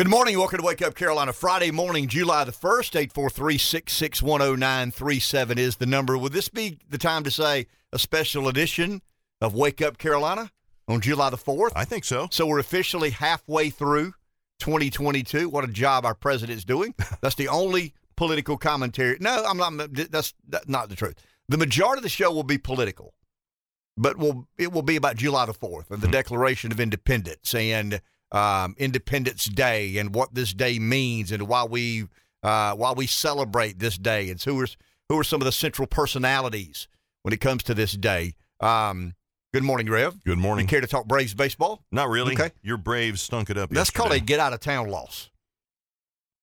Good morning. Welcome to Wake Up Carolina. Friday morning, July the 1st, 843 6610937 is the number. Would this be the time to say a special edition of Wake Up Carolina on July the 4th? I think so. So we're officially halfway through 2022. What a job our president's doing. That's the only political commentary. No, I'm not. That's, not the truth. The majority of the show will be political, but will it will be about July the 4th and the Mhm. Declaration of Independence and um, Independence Day and what this day means and why we uh, why we celebrate this day and who are who are some of the central personalities when it comes to this day. Um, good morning, Rev. Good morning. You care to talk Braves baseball? Not really. Okay. Your Braves stunk it up. That's called a get out of town loss.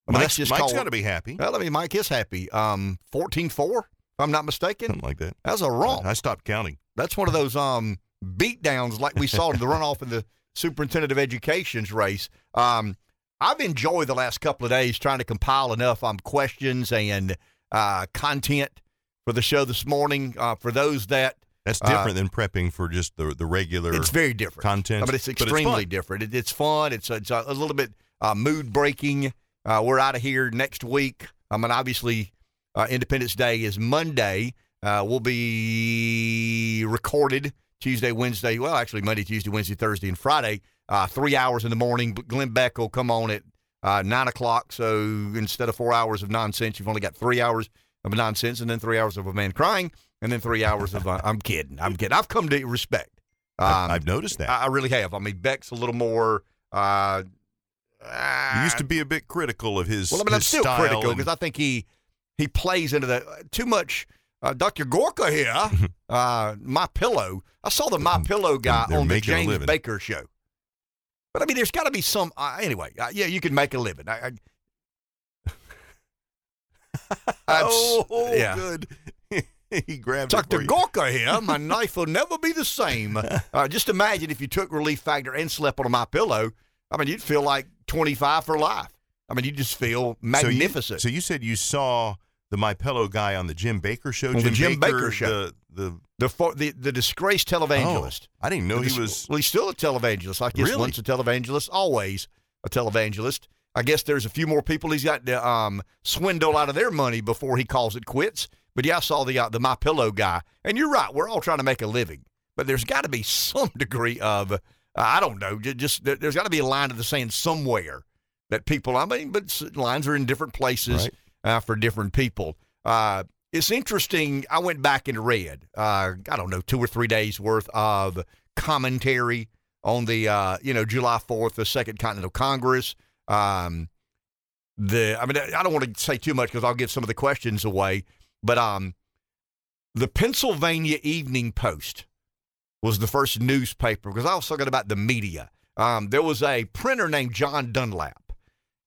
I mean, Mike's, just Mike's got to be happy. Well, I mean, Mike is happy. Um, 14-4, if I'm not mistaken. Something like that. That's a romp. I stopped counting. That's one of those um beat downs like we saw in the runoff in the superintendent of education's race. Um, I've enjoyed the last couple of days trying to compile enough um questions and uh, content for the show this morning. Uh, for those that That's Uh, different than prepping for just the the regular it's very different. content. Mean, it's but extremely different. It, it's fun. It's it's a, a little bit uh, mood breaking. Uh, we're out of here next week. I mean, obviously, uh, Independence Day is Monday. Uh, we'll be recorded Tuesday, Wednesday. Well, actually, Monday, Tuesday, Wednesday, Thursday, and Friday. Uh, three hours in the morning. But Glenn Beck will come on at uh, nine o'clock. So instead of four hours of nonsense, you've only got three hours of nonsense, and then three hours of a man crying, and then three hours of uh, I'm kidding. I'm kidding. I've come to respect. I've, Um, I've noticed that. I, I really have. I mean, Beck's a little more. Uh, you used to be a bit critical of his. Well, I mean, I'm still critical because I think he he plays into the too much. Uh, Dr. Gorka here, uh, my pillow. I saw the my pillow guy They're on the James. Baker show. But I mean, there's got to be some. Uh, anyway, uh, yeah, you can make a living. I, I, oh, yeah. good. he grabbed it Dr. Gorka here. My knife will never be the same. Uh, just imagine if you took Relief Factor and slept on my pillow. I mean, you'd feel like 25 for life. I mean, you just feel So you- magnificent. So you, said you saw the My Pillow guy on the Jim Bakker show. On the Jim Bakker show. The, the the, for, the the disgraced televangelist. Oh, I didn't know The he was. Well, he's still a televangelist. I guess Really? once a televangelist, always a televangelist. I guess there's a few more people he's got to um, swindle out of their money before he calls it quits. But yeah, I saw the uh, the My Pillow guy, and you're right. We're all trying to make a living, but there's got to be some degree of uh, I don't know. ju- Just there- there's got to be a line of the sand somewhere that people. I mean, but lines are in different places Right. Uh, for different people. Uh, it's interesting. I went back and read, uh, I don't know, two or three days worth of commentary on the, uh, you know, July 4th, the Second Continental Congress. Um, the, I mean, I don't want to say too much because I'll give some of the questions away, but um, the Pennsylvania Evening Post was the first newspaper because I was talking about the media. Um, there was a printer named John Dunlap,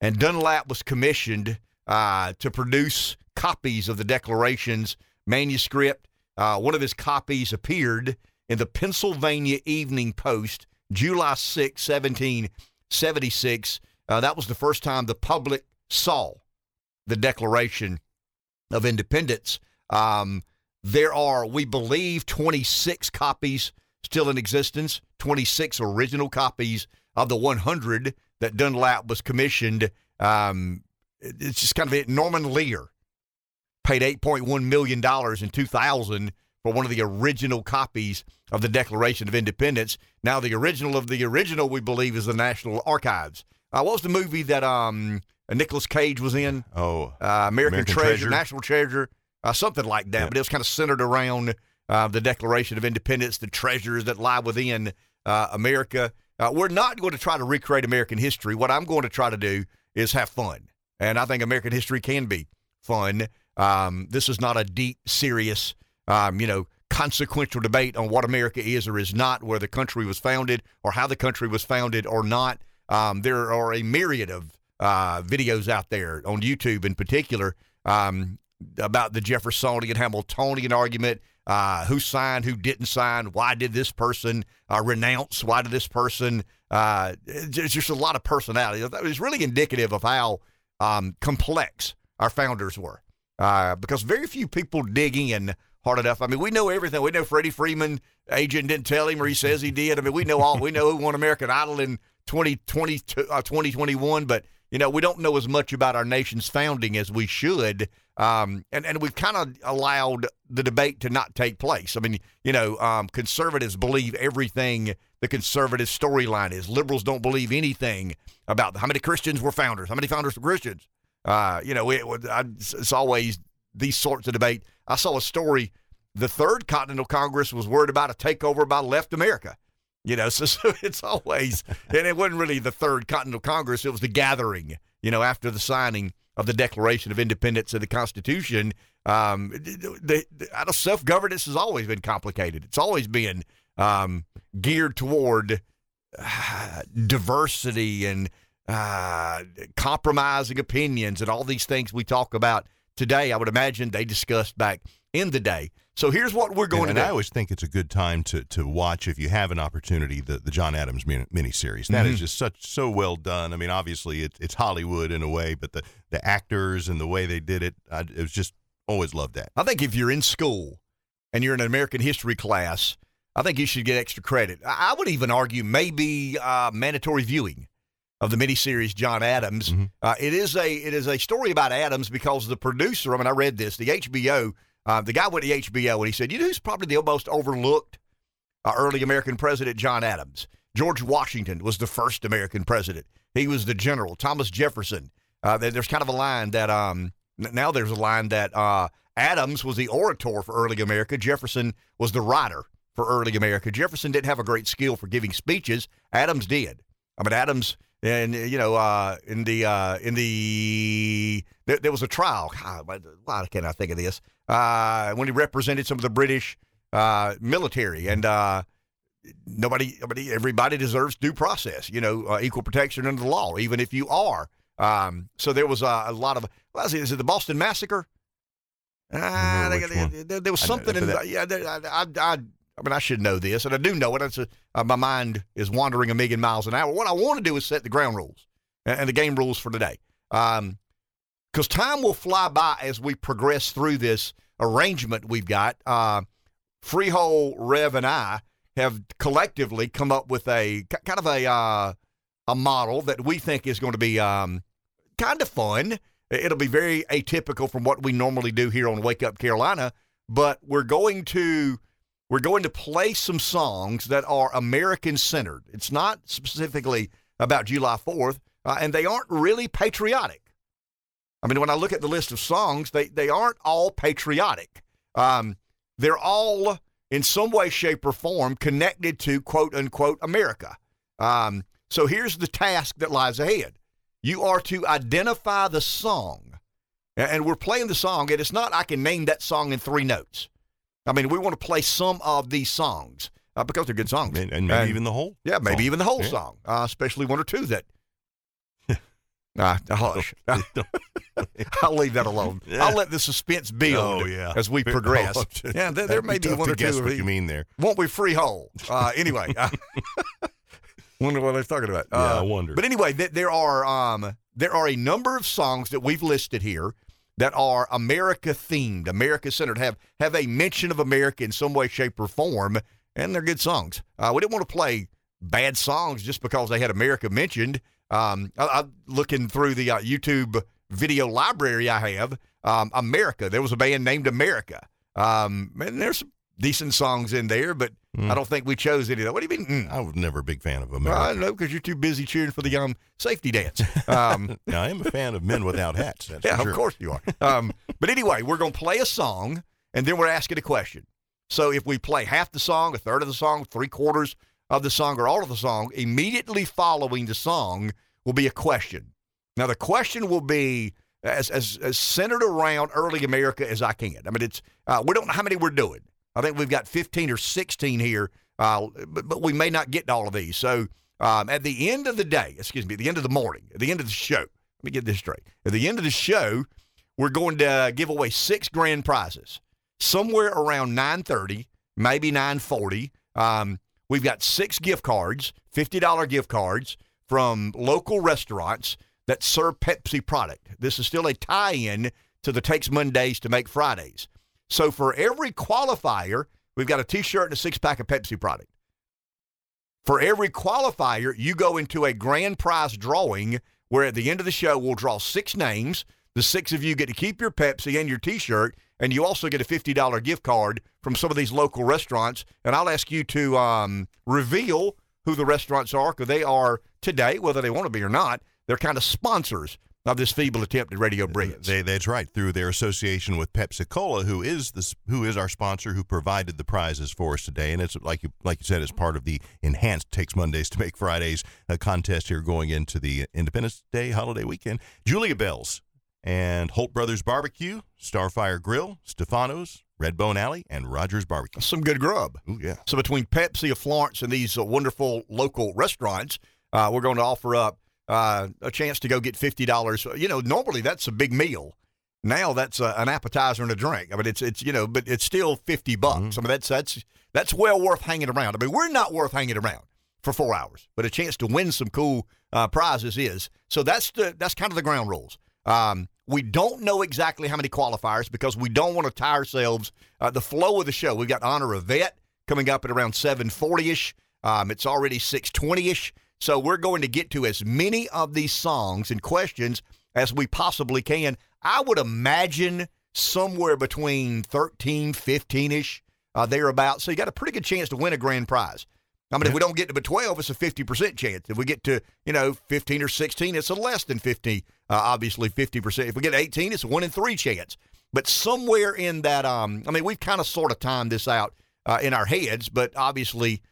and Dunlap was commissioned uh, to produce copies of the Declaration's manuscript. Uh, one of his copies appeared in the Pennsylvania Evening Post, July 6, 1776. Uh, that was the first time the public saw the Declaration of Independence. Um, there are, we believe, 26 copies still in existence, 26 original copies of the 100 that Dunlap was commissioned. Um, it's just kind of it. Norman Lear paid $8.1 million in 2000 for one of the original copies of the Declaration of Independence. Now, the original of the original, we believe, is the National Archives. Uh, what was the movie that um, Nicolas Cage was in? Oh, uh, American, American Treasure, Treasure. National Treasure, uh, something like that. Yeah. But it was kind of centered around uh, the Declaration of Independence, the treasures that lie within uh, America. Uh, we're not going to try to recreate American history. What I'm going to try to do is have fun, and I think American history can be fun. Um, this is not a deep, serious, um, you know, consequential debate on what America is or is not, where the country was founded, or how the country was founded or not. Um, there are a myriad of uh, videos out there on YouTube, in particular, um, about the Jeffersonian Hamiltonian argument. Uh, who signed? Who didn't sign? Why did this person uh, renounce? Why did this person? Uh, it's just a lot of personality. Was really indicative of how um, complex our founders were, uh, because very few people dig in hard enough. I mean, we know everything. We know Freddie Freeman agent didn't tell him, or he says he did. I mean, we know all. We know who won American Idol in 2020, uh, 2021, but you know, we don't know as much about our nation's founding as we should. Um, and, and we've kind of allowed the debate to not take place. I mean, you know, um, conservatives believe everything the conservative storyline is. Liberals don't believe anything about how many Christians were founders, how many founders were Christians. Uh, you know, it, it's always these sorts of debate. I saw a story. The Third Continental Congress was worried about a takeover by left America. You know, so, so it's always, and it wasn't really the Third Continental Congress, it was the gathering, you know, after the signing of the Declaration of Independence and the Constitution. Um, the, the, self governance has always been complicated. It's always been um, geared toward uh, diversity and uh, compromising opinions and all these things we talk about today. I would imagine they discussed back in the day. So here's what we're going and, to and do. I always think it's a good time to to watch if you have an opportunity the the John Adams miniseries. That mm-hmm. is just such so well done. I mean, obviously it, it's Hollywood in a way, but the the actors and the way they did it, I, it was just always loved that. I think if you're in school and you're in an American history class, I think you should get extra credit. I would even argue maybe uh, mandatory viewing of the miniseries John Adams. Mm-hmm. Uh, it is a it is a story about Adams because the producer. I mean, I read this. The HBO uh, the guy went to HBO and he said, "You know who's probably the most overlooked uh, early American president? John Adams. George Washington was the first American president. He was the general. Thomas Jefferson. Uh, there's kind of a line that um, now there's a line that uh, Adams was the orator for early America. Jefferson was the writer for early America. Jefferson didn't have a great skill for giving speeches. Adams did. I mean, Adams and you know, uh, in the uh, in the there, there, was a trial. God, why can't I think of this? Uh, when he represented some of the British uh, military, and uh, nobody, nobody, everybody deserves due process. You know, uh, equal protection under the law, even if you are. Um, so there was a, a lot of. Well, is, it, is it the Boston Massacre? Uh, there, there, was something in. Yeah, I, I, I mean, I should know this, and I do know it. It's a, uh, my mind is wandering a million miles an hour. What I want to do is set the ground rules and, and the game rules for today. Because um, time will fly by as we progress through this arrangement we've got. Uh, Freehold, Rev, and I have collectively come up with a kind of a uh, a model that we think is going to be um, kind of fun. It'll be very atypical from what we normally do here on Wake Up Carolina, but we're going to we're going to play some songs that are American centered. It's not specifically about July 4th, uh, and they aren't really patriotic. I mean, when I look at the list of songs, they, they aren't all patriotic. Um, they're all, in some way, shape, or form, connected to quote unquote America. Um, so here's the task that lies ahead you are to identify the song. And we're playing the song, and it's not I can name that song in three notes. I mean, we want to play some of these songs uh, because they're good songs, and, and maybe and, even the whole. Yeah, maybe song. even the whole yeah. song, uh, especially one or two that. Nah, hush. I'll leave that alone. Yeah. I'll let the suspense build oh, yeah. as we progress. Oh, yeah, there, there may be, one or two. What you mean there? Won't we freehold? Uh, anyway, wonder what they're talking about. Uh, yeah, I wonder. But anyway, th- there are um, there are a number of songs that we've listed here that are America themed, America centered, have have a mention of America in some way, shape, or form, and they're good songs. Uh, we didn't want to play bad songs just because they had America mentioned. Um, I, looking through the uh, YouTube video library I have. Um, America, there was a band named America. Um, and there's some decent songs in there, but mm. I don't think we chose any of that. What do you mean? Mm. I was never a big fan of America. I know because you're too busy cheering for the um, safety dance. Um, now, I am a fan of men without hats. yeah, sure. of course you are. Um, but anyway, we're going to play a song, and then we're asking a question. So if we play half the song, a third of the song, three quarters of the song, or all of the song, immediately following the song will be a question. Now, the question will be as, as, as centered around early America as I can. I mean, it's uh, we don't know how many we're doing. I think we've got 15 or 16 here, uh, but, but, we may not get to all of these. So um, at the end of the day, excuse me, at the end of the morning, at the end of the show, let me get this straight. At the end of the show, we're going to give away six grand prizes somewhere around 9:30, maybe 9:40. Um, we've got six gift cards, $50 gift cards from local restaurants that serve Pepsi product. This is still a tie-in to the Takes Mondays to Make Fridays. So for every qualifier, we've got a T-shirt and a six-pack of Pepsi product. For every qualifier, you go into a grand prize drawing where at the end of the show, we'll draw six names. The six of you get to keep your Pepsi and your t shirt, and you also get a $50 gift card from some of these local restaurants. And I'll ask you to um, reveal who the restaurants are because they are today, whether they want to be or not, they're kind of sponsors of this feeble attempt at Radio Brilliance. They, that's right. Through their association with Pepsi Cola, who is this, who is our sponsor, who provided the prizes for us today, and it's like you like you said, it's part of the enhanced Takes Mondays to Make Fridays uh, contest here going into the Independence Day holiday weekend. Julia Bells and Holt Brothers Barbecue, Starfire Grill, Stefano's, Redbone Alley, and Rogers Barbecue. Some good grub. Ooh, yeah. So between Pepsi of Florence and these uh, wonderful local restaurants, uh, we're going to offer up uh, a chance to go get fifty dollars. You know, normally that's a big meal. Now that's a, an appetizer and a drink. I mean, it's it's you know, but it's still fifty bucks. Mm-hmm. I mean, that's that's that's well worth hanging around. I mean, we're not worth hanging around for four hours, but a chance to win some cool uh, prizes is. So that's the that's kind of the ground rules. Um, we don't know exactly how many qualifiers because we don't want to tie ourselves. Uh, the flow of the show. We've got honor a vet coming up at around seven forty ish. Um, it's already six twenty ish. So we're going to get to as many of these songs and questions as we possibly can. I would imagine somewhere between 13, 15 ish, uh, thereabouts. So you got a pretty good chance to win a grand prize. I mean, if we don't get to 12, it's a 50% chance. If we get to, you know, 15 or 16, it's a less than 50, uh, obviously 50%. If we get 18, it's a one in three chance. But somewhere in that, um, I mean, we've kind of sort of timed this out uh, in our heads, but obviously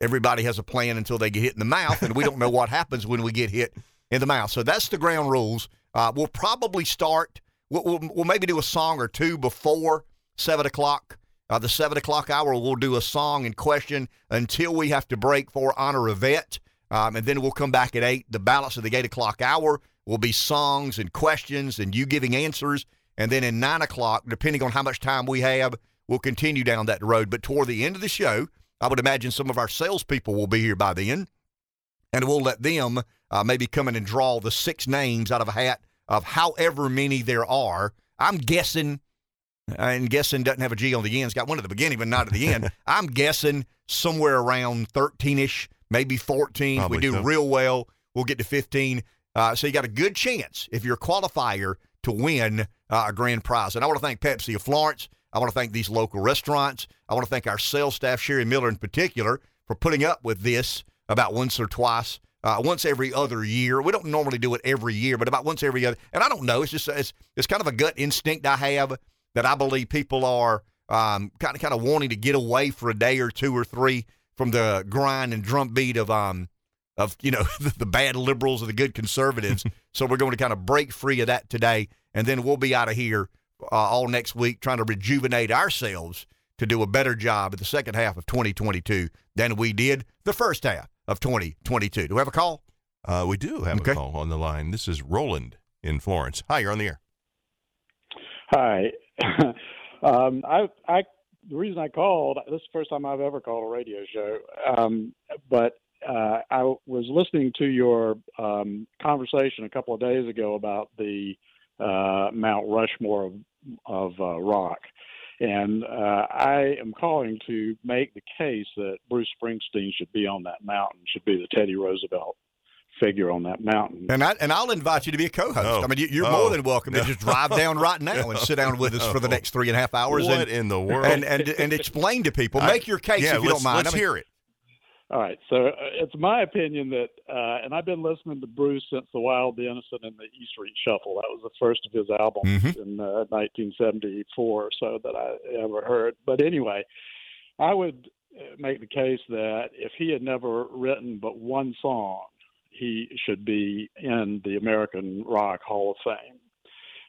everybody has a plan until they get hit in the mouth, and we don't know what happens when we get hit in the mouth. So that's the ground rules. Uh, we'll probably start. We'll, we'll, we'll, maybe do a song or two before seven o'clock. Uh, the seven o'clock hour, we'll do a song and question until we have to break for honor a vet, um, and then we'll come back at eight. The balance of the eight o'clock hour will be songs and questions and you giving answers, and then in nine o'clock, depending on how much time we have, we'll continue down that road. But toward the end of the show, I would imagine some of our salespeople will be here by then, and we'll let them uh, maybe come in and draw the six names out of a hat of however many there are. I'm guessing, and guessing doesn't have a G on the end. It's got one at the beginning, but not at the end. I'm guessing somewhere around 13 ish, maybe 14. Probably if we do so. real well, we'll get to 15. Uh, so you got a good chance if you're a qualifier to win uh, a grand prize. And I want to thank Pepsi of Florence. I want to thank these local restaurants. I want to thank our sales staff, Sherry Miller in particular, for putting up with this about once or twice, uh, once every other year. We don't normally do it every year, but about once every other. And I don't know. It's just it's it's kind of a gut instinct I have that I believe people are um, kind of kind of wanting to get away for a day or two or three from the grind and drumbeat of um of you know the bad liberals or the good conservatives. so we're going to kind of break free of that today, and then we'll be out of here uh, all next week trying to rejuvenate ourselves to do a better job in the second half of 2022 than we did the first half of 2022. Do we have a call? Uh, we do have okay. a call on the line. This is Roland in Florence. Hi, you're on the air. Hi. um, I, I, the reason I called, this is the first time I've ever called a radio show, um, but uh, I was listening to your um, conversation a couple of days ago about the uh, Mount Rushmore of, of uh, rock. And uh, I am calling to make the case that Bruce Springsteen should be on that mountain, should be the Teddy Roosevelt figure on that mountain. And I and I'll invite you to be a co-host. Oh. I mean, you, are oh. more than welcome no. to just drive down right now and sit down with us no. for the next three and a half hours. What and, in the world? And and, and explain to people, make your case yeah, if you don't mind. Let's I mean, hear it. All right, so uh, it's my opinion that, uh, and I've been listening to Bruce since The Wild, the Innocent, and the E Street Shuffle. That was the first of his albums mm-hmm. in uh, 1974 or so that I ever heard. But anyway, I would uh, make the case that if he had never written but one song, he should be in the American Rock Hall of Fame.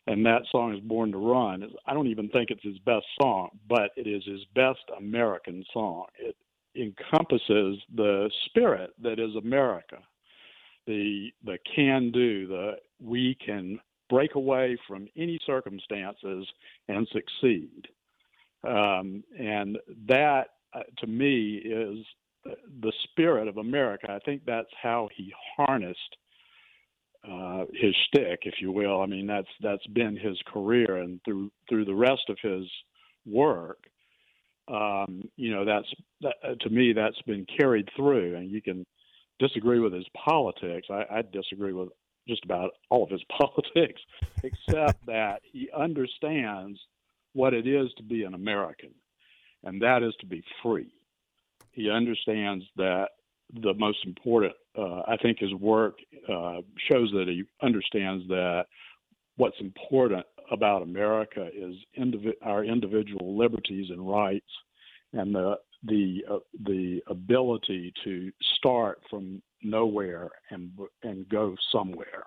And that song is Born to Run. I don't even think it's his best song, but it is his best American song. It encompasses the spirit that is America, the the can do, the we can break away from any circumstances and succeed, um, and that uh, to me is the spirit of America. I think that's how he harnessed uh, his shtick, if you will. I mean, that's that's been his career, and through through the rest of his work, um, you know, that's that, uh, to me that's been carried through. And you can disagree with his politics. I, I disagree with just about all of his politics, except that he understands what it is to be an American, and that is to be free. He understands that the most important, uh, I think his work uh, shows that he understands that what's important about America is indivi- our individual liberties and rights and the the uh, the ability to start from nowhere and and go somewhere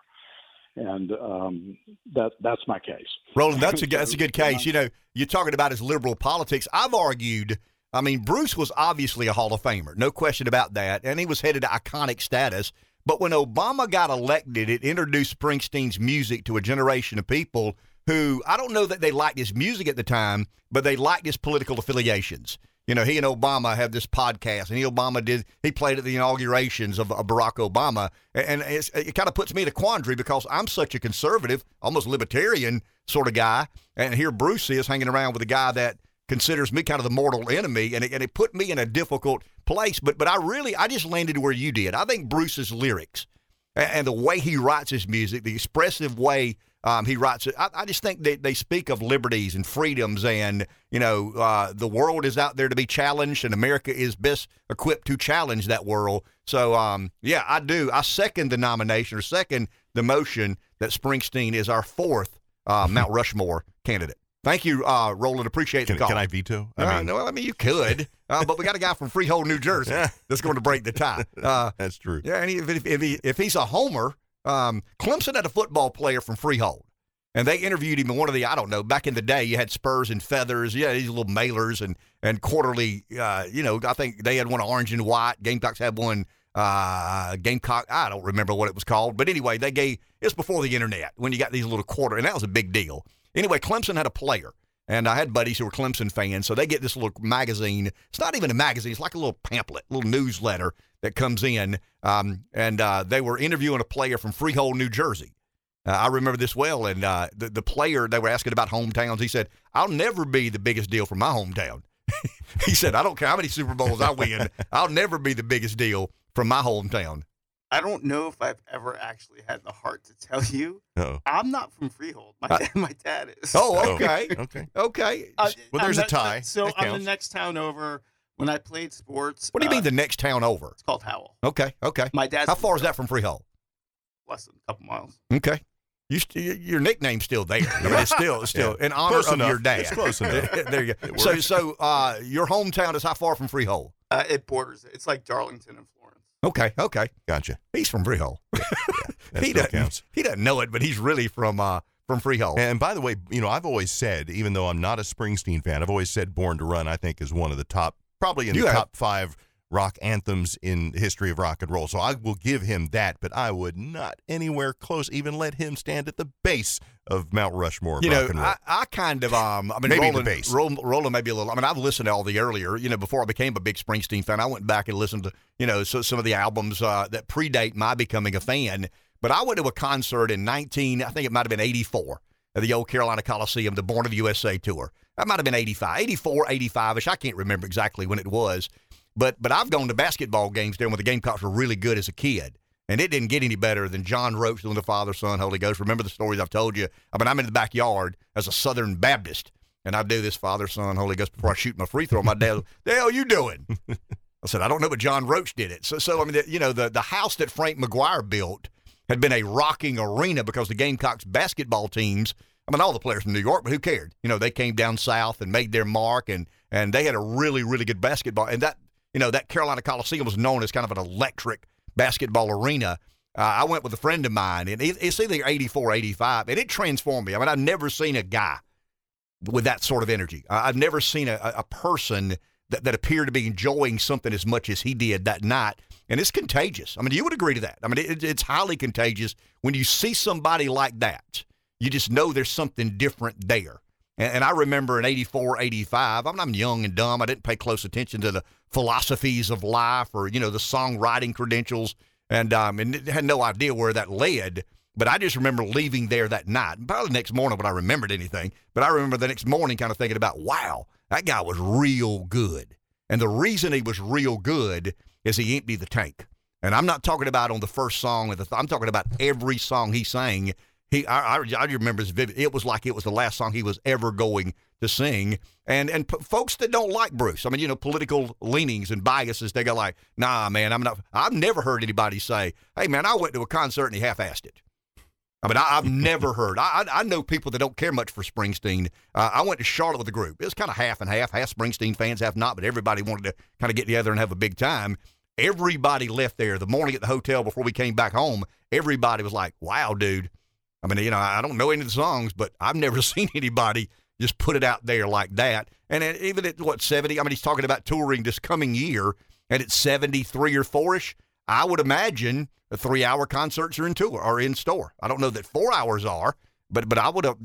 and um, that that's my case. Roland, that's a that's a good case. You know, you're talking about his liberal politics. I've argued. I mean, Bruce was obviously a Hall of Famer, no question about that, and he was headed to iconic status. But when Obama got elected, it introduced Springsteen's music to a generation of people who I don't know that they liked his music at the time, but they liked his political affiliations. You know, he and Obama have this podcast, and he Obama did. He played at the inaugurations of, of Barack Obama, and it kind of puts me in a quandary because I'm such a conservative, almost libertarian sort of guy, and here Bruce is hanging around with a guy that considers me kind of the mortal enemy, and it, and it put me in a difficult place. But but I really I just landed where you did. I think Bruce's lyrics and, and the way he writes his music, the expressive way um, he writes it. I, I, just think they, they speak of liberties and freedoms, and you know, uh, the world is out there to be challenged, and America is best equipped to challenge that world. So, um, yeah, I do. I second the nomination or second the motion that Springsteen is our fourth uh, Mount Rushmore candidate. Thank you, uh, Roland. Appreciate can, the call. Can I veto? I uh, mean, no, I mean you could, uh, but we got a guy from Freehold, New Jersey, that's going to break the tie. Uh, that's true. Yeah, and if, if, he, if he's a homer, um, Clemson had a football player from Freehold, and they interviewed him in one of the I don't know back in the day. You had Spurs and feathers, yeah, these little mailers and and quarterly. Uh, you know, I think they had one orange and white. Gamecocks had one. Uh, Gamecock, I don't remember what it was called, but anyway, they gave it's before the internet when you got these little quarter, and that was a big deal. Anyway, Clemson had a player, and I had buddies who were Clemson fans, so they get this little magazine. It's not even a magazine; it's like a little pamphlet, little newsletter that comes in, um, and uh, they were interviewing a player from Freehold, New Jersey. Uh, I remember this well, and uh, the the player they were asking about hometowns. He said, "I'll never be the biggest deal for my hometown." he said, "I don't care how many Super Bowls I win, I'll never be the biggest deal from my hometown." I don't know if I've ever actually had the heart to tell you. Oh. I'm not from Freehold. My dad, my dad is. Oh, okay, okay, okay. Uh, well, there's I'm a tie. So That I'm the next town over. When I played sports, What do you uh, mean the next town over? It's called Howell. Okay, okay. My dad's How far is that from Freehold? Less than a couple miles. Okay. You st- your nickname's still there. I mean, it's still it's still in honor Close of enough. your dad. It's close enough. there you go. So so uh, your hometown is how far from Freehold? Uh, it borders. It's like Darlington and Florence. Okay, okay. Gotcha. He's from Freehold. That he doesn't counts. he doesn't know it, but he's really from uh from Freehold. And by the way, you know, I've always said, even though I'm not a Springsteen fan, I've always said "Born to Run" I think is one of the top, probably in You the have. top five rock anthems in the history of rock and roll. So I will give him that, but I would not anywhere close even let him stand at the base of Mount Rushmore of you rock know, and roll. I, I kind of um, I mean, Maybe the base. Roland, Roland maybe a little. I mean, I've listened to all the earlier, you know, before I became a big Springsteen fan. I went back and listened to, you know, so, some of the albums uh, that predate my becoming a fan. But I went to a concert in 19, I think it might have been 84, at the old Carolina Coliseum, the Born of the USA tour. That might have been 85, 84, 85 ish. I can't remember exactly when it was. But but I've gone to basketball games there when the Gamecocks were really good as a kid. And it didn't get any better than John Roche doing the Father, Son, Holy Ghost. Remember the stories I've told you? I mean, I'm in the backyard as a Southern Baptist, and I do this Father, Son, Holy Ghost before I shoot my free throw. My dad, the hell you doing? I said, I don't know, but John Roche did it. So, so I mean, the, you know, the, the house that Frank McGuire built had been a rocking arena because the Gamecocks basketball teams, I mean, all the players from New York, but who cared? You know, they came down south and made their mark, and and they had a really, really good basketball. And that, you know, that Carolina Coliseum was known as kind of an electric basketball arena. Uh, I went with a friend of mine, and it's either 84, 85, and it transformed me. I mean, I've never seen a guy with that sort of energy. I've never seen a, a person that, that appeared to be enjoying something as much as he did that night. And it's contagious. I mean, you would agree to that. I mean, it, it's highly contagious when you see somebody like that. You just know there's something different there. And, and I remember in 84, 85, I mean, I'm young and dumb. I didn't pay close attention to the philosophies of life or, you know, the songwriting credentials and, um, and had no idea where that led. But I just remember leaving there that night. Probably the next morning when I remembered anything. But I remember the next morning kind of thinking about, wow, that guy was real good. And the reason he was real good is he emptied the tank. And I'm not talking about on the first song. The th- I'm talking about every song he sang. He, I, I, I remember as vivid. It was like it was the last song he was ever going to sing. And and p- folks that don't like Bruce, I mean, you know, political leanings and biases, they go like, "Nah, man, I'm not." I've never heard anybody say, "Hey, man, I went to a concert and he half-assed it." I mean, I, have never heard. I, I know people that don't care much for Springsteen. Uh, I went to Charlotte with a group. It was kind of half and half. Half Springsteen fans, half not. But everybody wanted to kind of get together and have a big time. Everybody left there the morning at the hotel before we came back home. Everybody was like, "Wow, dude." I mean, you know, I don't know any of the songs, but I've never seen anybody just put it out there like that. And even at what seventy, I mean, he's talking about touring this coming year, and it's seventy three or four ish. I would imagine the three hour concerts are in tour or in store. I don't know that four hours are, but but I would have.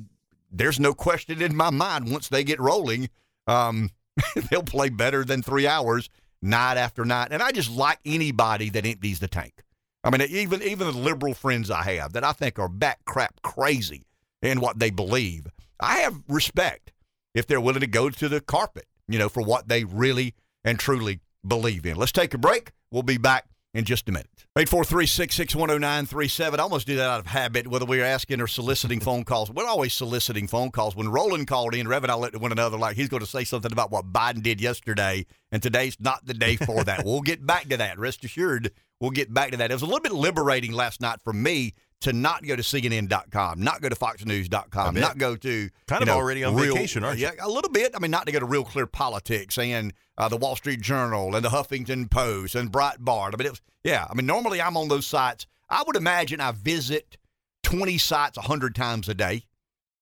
There's no question in my mind once they get rolling, um, they'll play better than three hours night after night. And I just like anybody that empties the tank. I mean, even even the liberal friends I have that I think are back crap crazy in what they believe. I have respect if they're willing to go to the carpet, you know, for what they really and truly believe in. Let's take a break. We'll be back in just a minute. 843-661-0937. I almost do that out of habit, whether we're asking or soliciting phone calls. We're always soliciting phone calls. When Roland called in, Rev and I looked at one another like he's going to say something about what Biden did yesterday, and today's not the day for that. we'll get back to that. Rest assured, we'll get back to that. It was a little bit liberating last night for me to not go to CNN.com, not go to FoxNews.com, not go to kind of know, already on real, vacation, aren't you? Yeah, a little bit. I mean, not to go to Real Clear Politics and uh, the Wall Street Journal and the Huffington Post and Breitbart. I mean, it was yeah. I mean, normally I'm on those sites. I would imagine I visit 20 sites 100 times a day.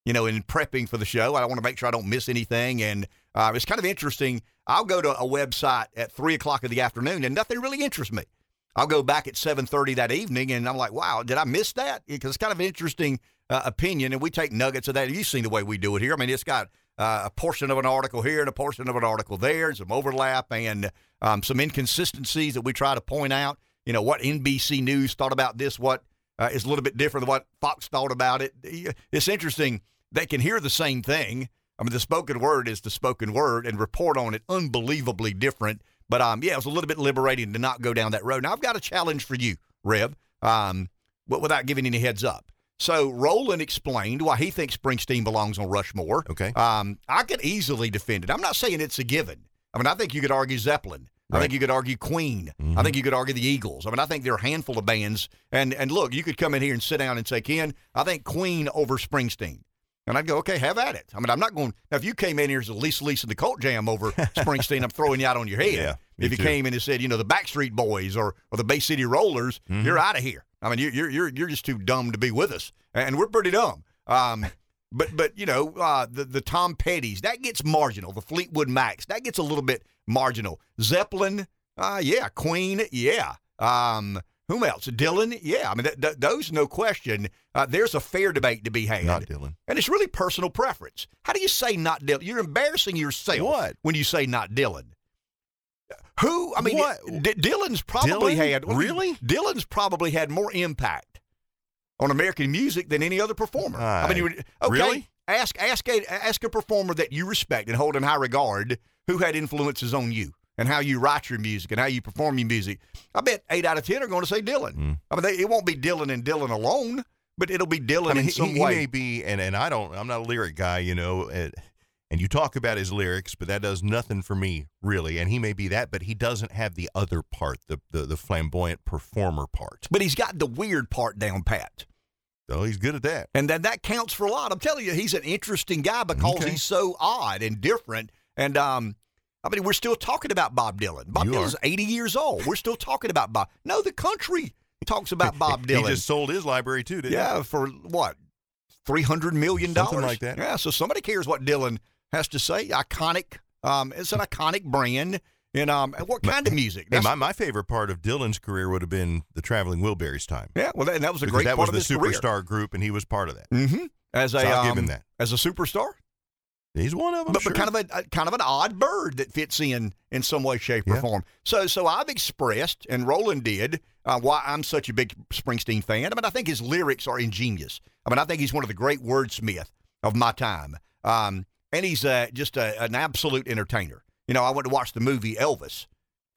You know, in prepping for the show, I want to make sure I don't miss anything, and uh, it's kind of interesting. I'll go to a website at three o'clock in the afternoon, and nothing really interests me. I'll go back at 7:30 that evening, and I'm like, wow, did I miss that? Because it's kind of an interesting uh, opinion, and we take nuggets of that. You've seen the way we do it here. I mean, it's got uh, a portion of an article here and a portion of an article there, and some overlap and um, some inconsistencies that we try to point out. You know, what NBC News thought about this, what uh, is a little bit different than what Fox thought about it. It's interesting. They can hear the same thing. I mean, the spoken word is the spoken word, and report on it unbelievably different but um, yeah, it was a little bit liberating to not go down that road. Now I've got a challenge for you, Rev, um, but without giving any heads up. So Roland explained why he thinks Springsteen belongs on Rushmore. Okay. Um, I could easily defend it. I'm not saying it's a given. I mean, I think you could argue Zeppelin. Right. I think you could argue Queen. Mm-hmm. I think you could argue the Eagles. I mean, I think there are a handful of bands. And and look, you could come in here and sit down and say, Ken, I think Queen over Springsteen. And I'd go, okay, have at it. I mean, I'm not going. Now, if you came in here as a Lisa Lisa and the Cult Jam over Springsteen, I'm throwing you out on your head. Yeah, if you too. came in and said, you know, the Backstreet Boys or, or the Bay City Rollers, mm-hmm. you're out of here. I mean, you're you're you're just too dumb to be with us, and we're pretty dumb. Um, but but you know, uh, the the Tom Petty's that gets marginal. The Fleetwood Macs that gets a little bit marginal. Zeppelin, uh, yeah. Queen, yeah. Um, whom else? Dylan? Yeah, I mean, th- th- those, no question. Uh, there's a fair debate to be had. Not Dylan. And it's really personal preference. How do you say not Dylan? You're embarrassing yourself what? when you say not Dylan. Who? I mean, what? D- Dylan's probably Dylan? had really. Dylan's probably had more impact on American music than any other performer. I, I mean, okay, really? ask ask a ask a performer that you respect and hold in high regard who had influences on you and how you write your music and how you perform your music. I bet eight out of ten are going to say Dylan. Mm. I mean, they, it won't be Dylan and Dylan alone, but it'll be Dylan I mean, in he, some he way. may be, and, and I don't, I'm not a lyric guy, you know, and, and you talk about his lyrics, but that does nothing for me, really. And he may be that, but he doesn't have the other part, the, the, the flamboyant performer part. but he's got the weird part down pat. So he's good at that. And that that counts for a lot. I'm telling you, he's an interesting guy because Okay. he's so odd and different. And um, I mean, we're still talking about Bob Dylan. Bob You Dylan's 80 years old. We're still talking about Bob. No, the country talks about Bob Dylan. He just sold his library too, didn't he? yeah, for what? Three hundred million dollars, Something like that. Yeah, so somebody cares what Dylan has to say. Iconic. Um, it's an iconic brand. And um, what kind of music? That's- my, my favorite part of Dylan's career would have been the Traveling Wilburys time. yeah, well, that, and that was a because great that was the superstar group, and he was part of that. Mm-hmm. As a So um, as a superstar. He's one of them. but, sure. but kind of a, kind of an odd bird that fits in in some way, shape, or form. So so I've expressed, and Roland did, uh, why I'm such a big Springsteen fan. I mean, I think his lyrics are ingenious. I mean, I think he's one of the great wordsmith of my time, um, and he's uh, just a, an absolute entertainer. You know, I went to watch the movie Elvis,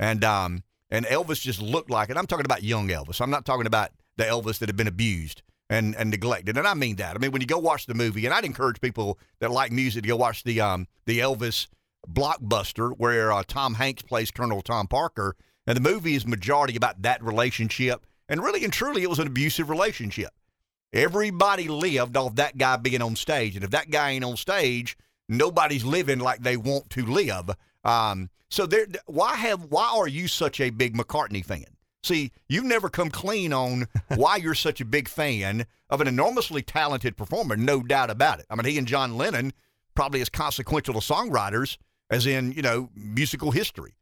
and um, and Elvis just looked like it. I'm talking about young Elvis. I'm not talking about the Elvis that had been abused and, and neglected. And I mean that. I mean when you go watch the movie, and I'd encourage people that like music to go watch the um the Elvis blockbuster where uh, Tom Hanks plays Colonel Tom Parker, and the movie is majority about that relationship. And really and truly, it was an abusive relationship. Everybody lived off that guy being on stage, and if that guy ain't on stage, nobody's living like they want to live. Um, so there, why have why are you such a big McCartney fan? See, you've never come clean on why you're such a big fan of an enormously talented performer, no doubt about it. I mean, he and John Lennon probably as consequential as songwriters as in you know musical history.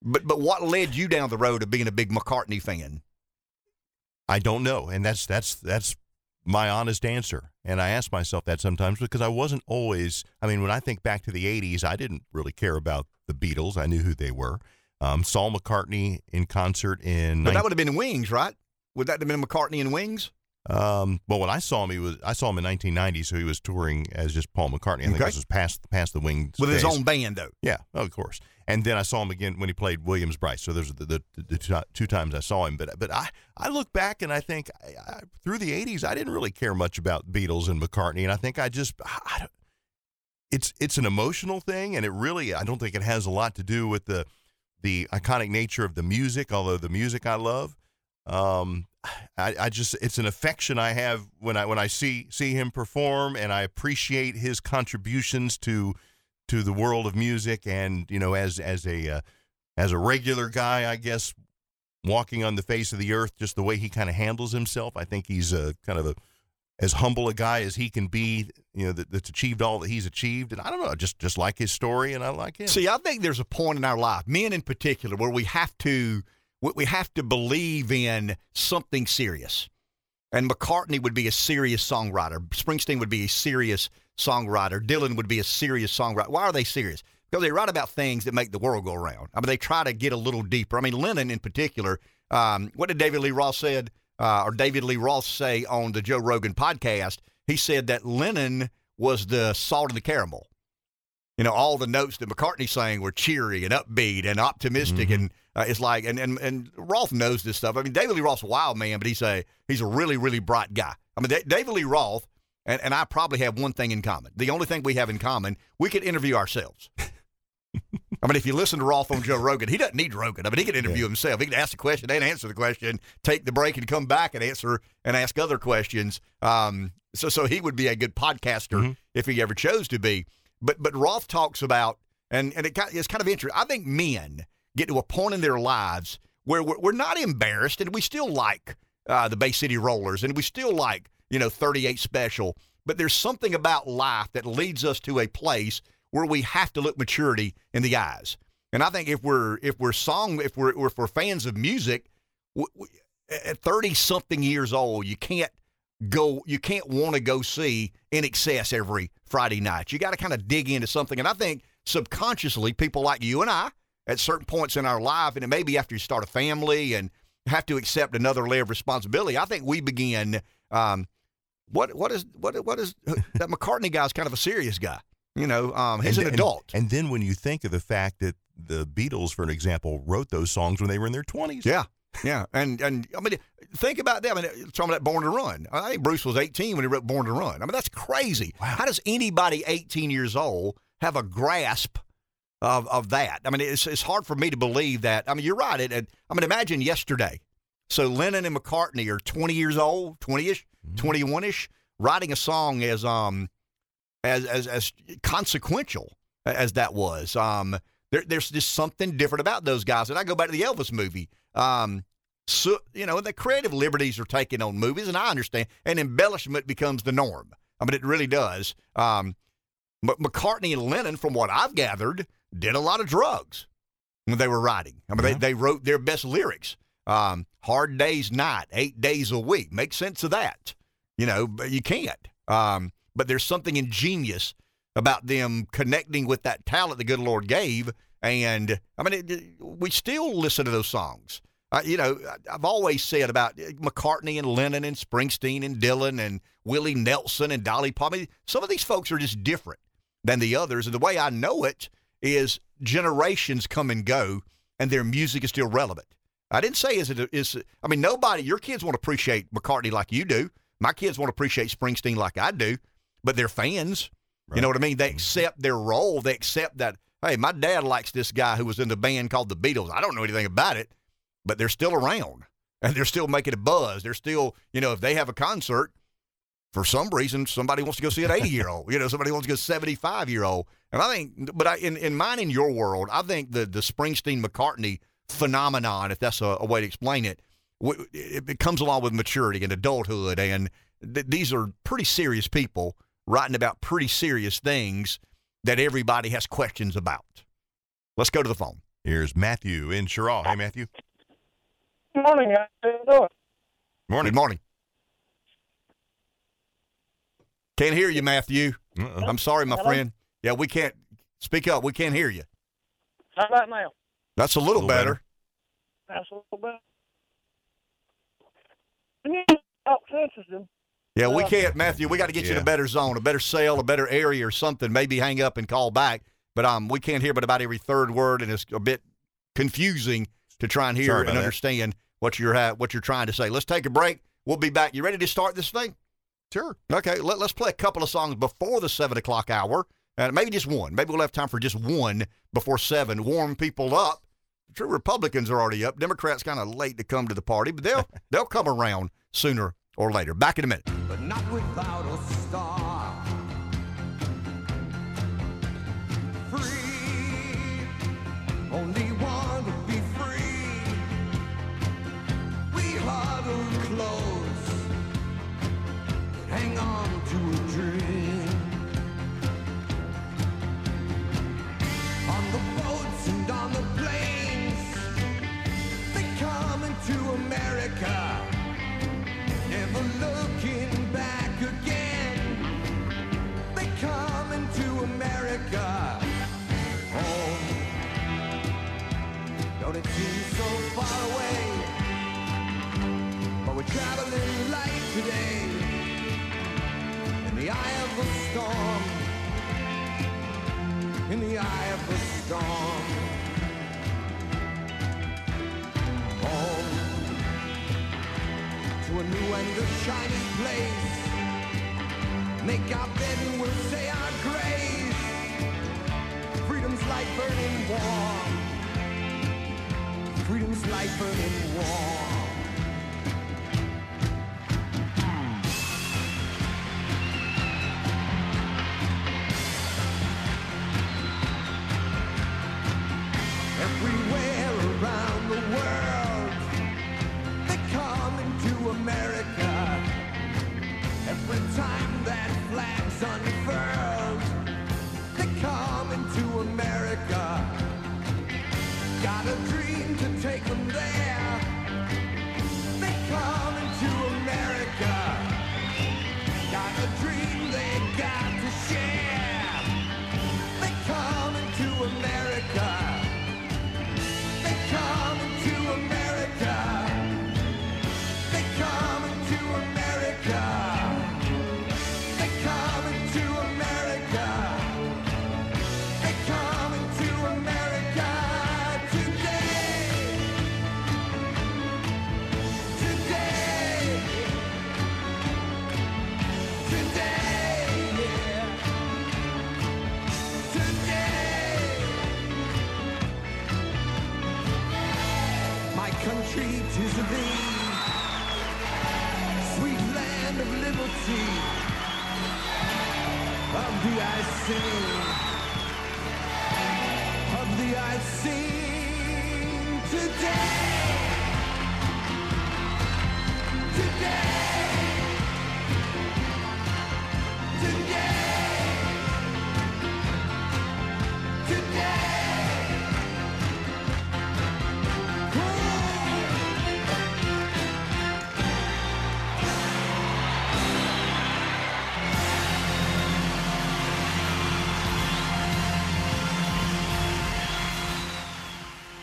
But but what led you down the road of being a big McCartney fan? I don't know, and that's that's that's my honest answer. And I ask myself that sometimes because I wasn't always. I mean, when I think back to the '80s, I didn't really care about the Beatles. I knew who they were. Um, Saul McCartney in concert in. But that would have been Wings, right? Would that have been McCartney and Wings? Um, well, when I saw him, he was I saw him in 1990, so he was touring as just Paul McCartney. I think this was past past the Wings with days. his own band, though. Yeah, of course. And then I saw him again when he played Williams-Brice. So those are the, the, the two, two, times I saw him. But but I, I look back and I think I, I, through the 80s, I didn't really care much about Beatles and McCartney. And I think I just, I, it's it's an emotional thing. And it really, I don't think it has a lot to do with the, the iconic nature of the music, although the music I love. Um, I, I just it's an affection I have when I when I see see him perform and I appreciate his contributions to to the world of music and you know as as a uh, as a regular guy I guess walking on the face of the earth just the way he kind of handles himself I think he's a kind of a as humble a guy as he can be you know that, that's achieved all that he's achieved and I don't know just just like his story and I like him See I think there's a point in our life men in particular where we have to we have to believe in something serious. And McCartney would be a serious songwriter. Springsteen would be a serious songwriter. Dylan would be a serious songwriter. Why are they serious? Because they write about things that make the world go around. I mean, they try to get a little deeper. I mean, Lennon in particular. Um, what did David Lee Roth said, uh, or David Lee Roth say on the Joe Rogan podcast? He said that Lennon was the salt and the caramel. You know, all the notes that McCartney sang were cheery and upbeat and optimistic, mm-hmm. and uh, it's like, and, and and Roth knows this stuff. I mean, David Lee Roth's a wild man, but he's a he's a really really bright guy. I mean, David Lee Roth and, and I probably have one thing in common. The only thing we have in common, we could interview ourselves. I mean, if you listen to Roth on Joe Rogan, he doesn't need Rogan. I mean, he can interview yeah. himself. He can ask the question and answer the question, take the break and come back and answer and ask other questions. Um, so, so he would be a good podcaster mm-hmm. if he ever chose to be. But but Roth talks about and and it, it's kind of interesting. I think men get to a point in their lives where we're, we're not embarrassed and we still like uh, the Bay City Rollers and we still like you know 38 Special. But there's something about life that leads us to a place where we have to look maturity in the eyes. And I think if we're if we're song if we're if we're fans of music, we, we, at 30 something years old, you can't go you can't want to go see INXS every Friday night. You got to kind of dig into something. And I think subconsciously, people like you and I, at certain points in our life, and it may be after you start a family and have to accept another layer of responsibility. I think we begin. Um, what what is what what is that McCartney guy's kind of a serious guy. You know, um, he's and, an adult. And, and, then when you think of the fact that the Beatles, for an example, wrote those songs when they were in their twenties. Yeah, yeah, and and I mean, think about that. I mean, talking about Born to Run. I think Bruce was 18 when he wrote Born to Run. I mean, that's crazy. Wow. How does anybody 18 years old have a grasp of of that? I mean, it's it's hard for me to believe that. I mean, you're right. It, it I mean, imagine yesterday. So Lennon and McCartney are 20 years old, 20ish, 21ish, mm-hmm. writing a song as um as as as consequential as that was. Um, there, there's just something different about those guys. And I go back to the Elvis movie. Um, so, you know, the creative liberties are taken on movies, and I understand, and embellishment becomes the norm. I mean, it really does. Um, McCartney and Lennon, from what I've gathered, did a lot of drugs when they were writing. I mean, they, they wrote their best lyrics. Um, hard days night, eight days a week. Make sense of that. You know, but you can't. Um, but there's something ingenious about them connecting with that talent the good Lord gave. And I mean, it, we still listen to those songs. You know, I've always said about eh, McCartney and Lennon and Springsteen and Dylan and Willie Nelson and Dolly Parton. Some of these folks are just different than the others. And the way I know it is generations come and go, and their music is still relevant. I didn't say is it is. I mean, nobody. Your kids won't appreciate McCartney like you do. My kids won't appreciate Springsteen like I do, but they're fans. Right. You know what I mean? They mm-hmm. accept their role. They accept that. Hey, my dad likes this guy who was in the band called the Beatles. I don't know anything about it, but they're still around and they're still making a buzz. They're still, you know, if they have a concert, for some reason, somebody wants to go see an 80 year old. You know, somebody wants to go 75 year old. And I think, but I, in, in mine, in your world, I think the, the Springsteen McCartney phenomenon, if that's a, a way to explain it, it, it, comes along with maturity and adulthood. And th- these are pretty serious people writing about pretty serious things that everybody has questions about. Let's go to the phone. Here's Matthew in Cheraw. Hey, Matthew. Good morning. How you doing? Morning. Good morning. Can't hear you, Matthew. Uh-uh. I'm sorry, my Hello? friend. Yeah, we can't speak up. We can't hear you. How about now? That's a little, a little better. better. That's a little better. Talk sensitive. Yeah, we uh, can't, Matthew. We got to get yeah. you in a better zone, a better cell, a better area, or something. Maybe hang up and call back. But um, we can't hear but about every third word, and it's a bit confusing to try and hear and understand that. what you're ha- what you're trying to say. Let's take a break. We'll be back. You ready to start this thing? Sure. Okay, let, us play a couple of songs before the 7 o'clock hour. Uh, maybe just one. Maybe we'll have time for just one before 7. Warm people up. True Republicans are already up. Democrats kind of late to come to the party, but they'll they'll come around sooner or later. Back in a minute. Not without a star. Free. Only want it seem so far away? But we're traveling light today in the eye of the storm. In the eye of the storm. Home to a new and a shiny place. Make our bed and we'll say our grace. Freedom's like burning warm. Freedom's like burning warm.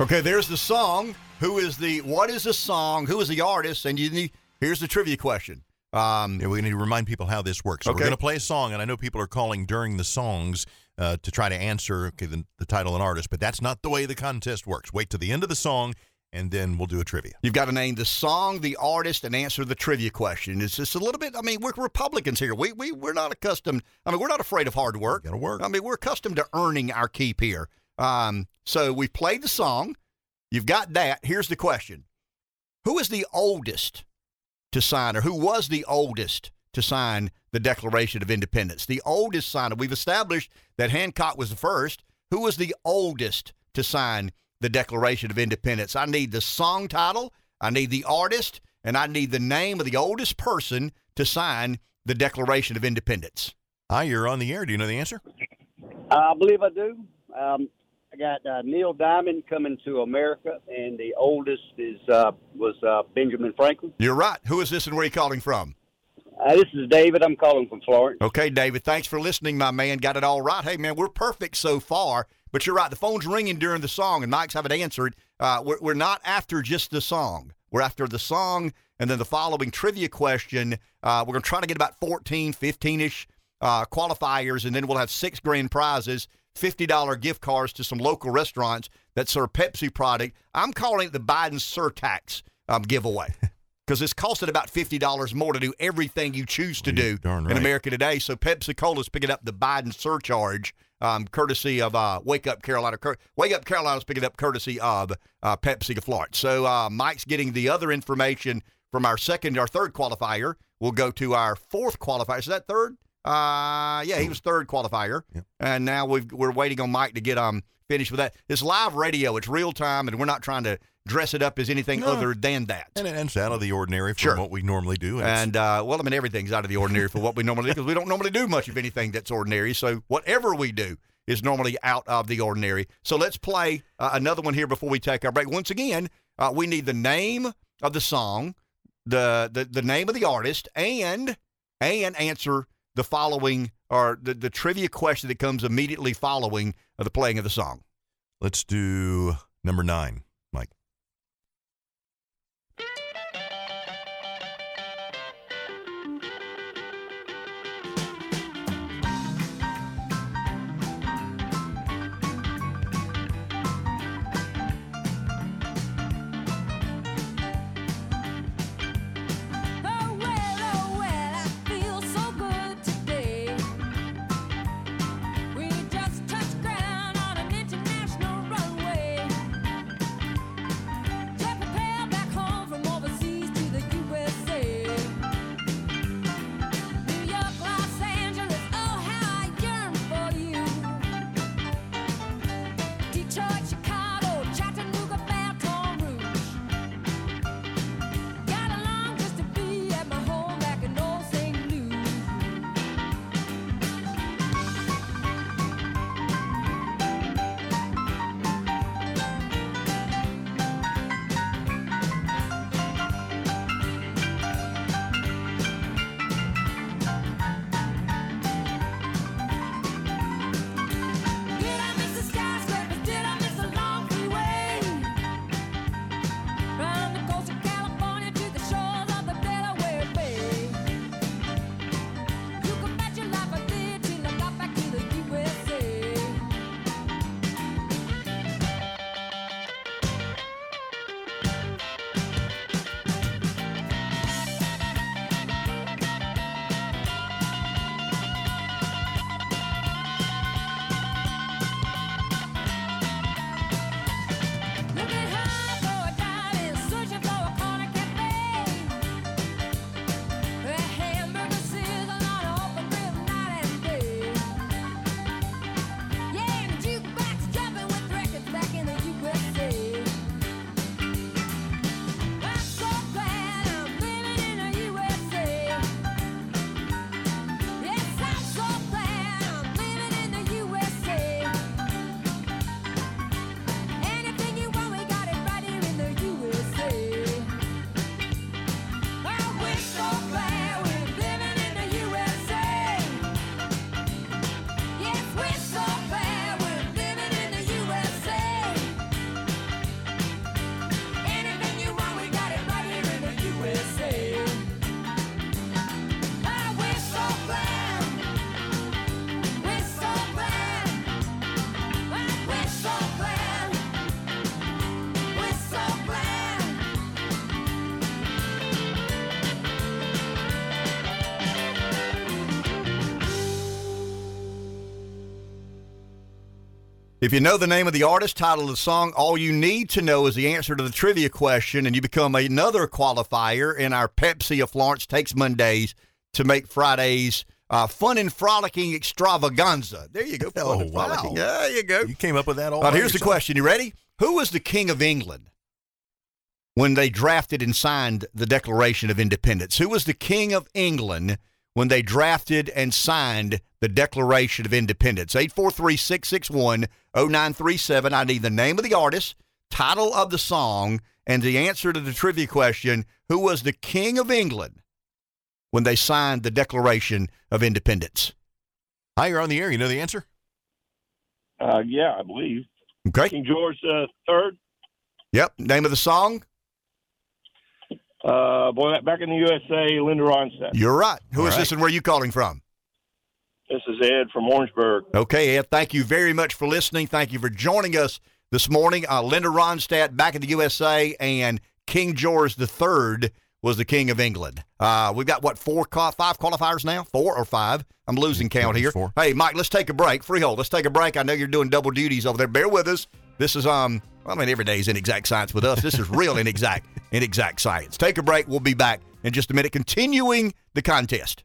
Okay, there's the song. Who is the what is the song? Who is the artist? And you need, here's the trivia question. Um, yeah, we need to remind people how this works. So okay. We're going to play a song, and I know people are calling during the songs uh, to try to answer okay, the, the title and artist, but that's not the way the contest works. Wait to the end of the song, and then we'll do a trivia. You've got to name the song, the artist, and answer the trivia question. It's just a little bit. I mean, we're Republicans here. We we we're not accustomed. I mean, we're not afraid of hard work. Got to work. I mean, we're accustomed to earning our keep here. Um, so we've played the song. You've got that. Here's the question: Who is the oldest to sign, or who was the oldest to sign the Declaration of Independence? The oldest signer. We've established that Hancock was the first. Who was the oldest to sign the Declaration of Independence? I need the song title. I need the artist, and I need the name of the oldest person to sign the Declaration of Independence. Hi, you're on the air. Do you know the answer? I believe I do. Um, I got uh, Neil Diamond coming to America, and the oldest is uh, was uh, Benjamin Franklin. You're right. Who is this and where are you calling from? Uh, this is David. I'm calling from Florence. Okay, David. Thanks for listening, my man. Got it all right. Hey, man, we're perfect so far. But you're right. The phone's ringing during the song, and Mike's haven't answered. Uh, we're, we're not after just the song. We're after the song and then the following trivia question. Uh, we're going to try to get about 14, 15 ish uh, qualifiers, and then we'll have six grand prizes, $50 gift cards to some local restaurants that serve Pepsi product. I'm calling it the Biden surtax um, giveaway. Because it's costing about fifty dollars more to do everything you choose to do darn in. America today. So Pepsi Cola is picking up the Biden surcharge, um, courtesy of uh, Wake Up Carolina. Cur- Wake Up Carolina's picking up courtesy of uh, Pepsi of Florence. So uh, Mike's getting the other information from our second, our third qualifier. We'll go to our fourth qualifier. Is that third? Uh, yeah, he was third qualifier, Yep. and now we've, we're waiting on Mike to get um finished with that. It's live radio. It's real time, and we're not trying to dress it up as anything No. other than that. And it's out of the ordinary from Sure. what we normally do. it's- And uh, well, I mean, everything's out of the ordinary for what we normally do because we don't normally do much of anything that's ordinary. So whatever we do is normally out of the ordinary. So let's play uh, another one here before we take our break. Once again, uh, we need the name of the song, the, the the name of the artist, and and answer the following or the, the trivia question that comes immediately following the playing of the song. let's do number nine, If you know the name of the artist, title of the song, all you need to know is the answer to the trivia question, and you become another qualifier in our Pepsi of Florence Takes Mondays to make Fridays uh, fun and frolicking extravaganza. There you go. Fun Oh, and wow. There you go. You came up with that all. By here's the question. You ready? Who was the King of England when they drafted and signed the Declaration of Independence? Who was the King of England when they drafted and signed the Declaration of Independence? 843 661 0937. I need the name of the artist, title of the song, and the answer to the trivia question Who was the King of England when they signed the Declaration of Independence? Hi, you're on the air. You know the answer? Uh, yeah, I believe Okay. King George uh, Third. Yep. Name of the song? Uh, boy, back in the USA, Linda Ronstadt. You're right. Who All is right. this and where are you calling from? This is Ed from Orangeburg. Okay, Ed, thank you very much for listening. Thank you for joining us this morning. Uh, Linda Ronstadt back in the USA, and King George III was the King of England. Uh, we've got, what, four, five qualifiers now? Four or five? I'm losing count here. four. Hey, Mike, let's take a break. Freehold, let's take a break. I know you're doing double duties over there. Bear with us. This is, um, I mean, every day is inexact science with us. This is real inexact, inexact science. Take a break. We'll be back in just a minute, continuing the contest.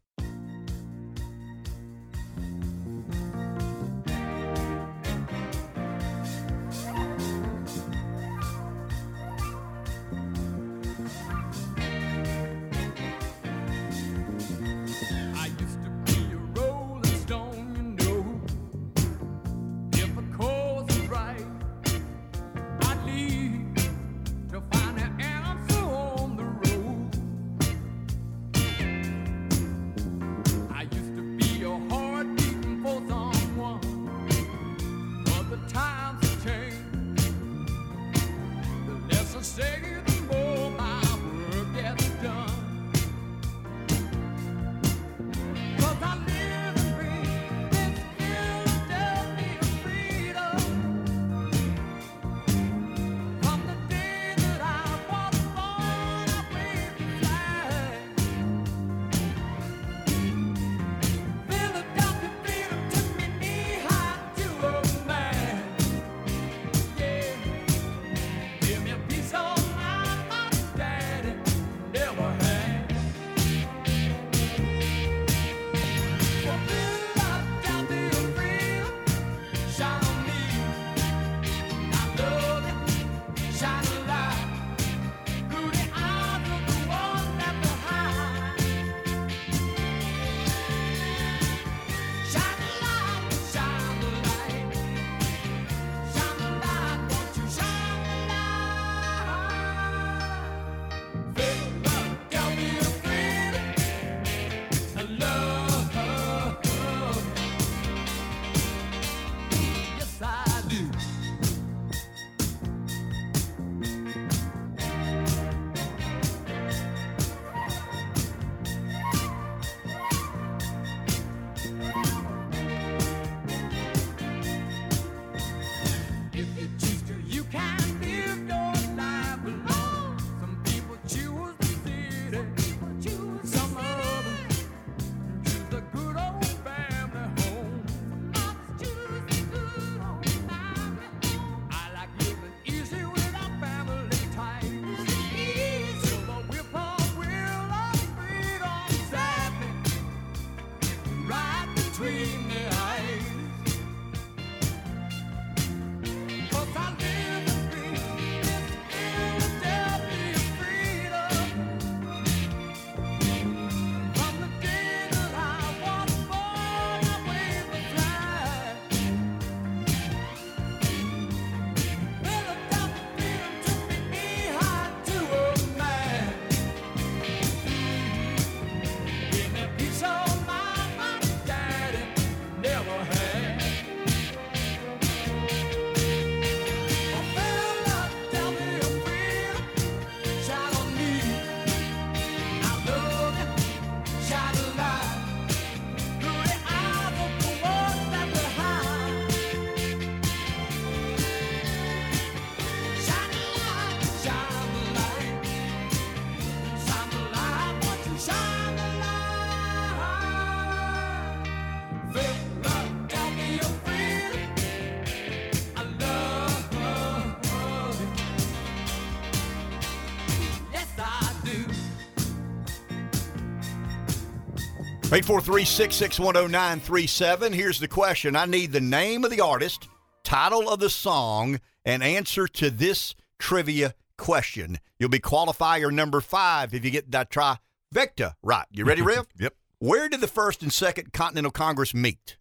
843 661 0937. Here's the question I need the name of the artist, title of the song, and answer to this trivia question. You'll be qualifier number five if you get that trifecta right. You ready, Rev? Yep. Where did the First and Second Continental Congress meet?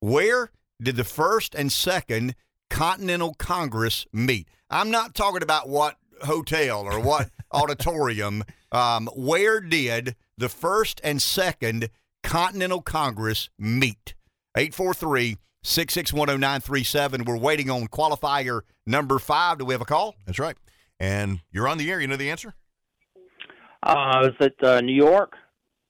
Where did the First and Second Continental Congress meet? I'm not talking about what hotel or what auditorium. Um, where did the First and Second Continental Congress meet? 843 661 0937. We're waiting on qualifier number five. Do we have a call? That's right. And you're on the air. You know the answer? Uh, is it uh, New York?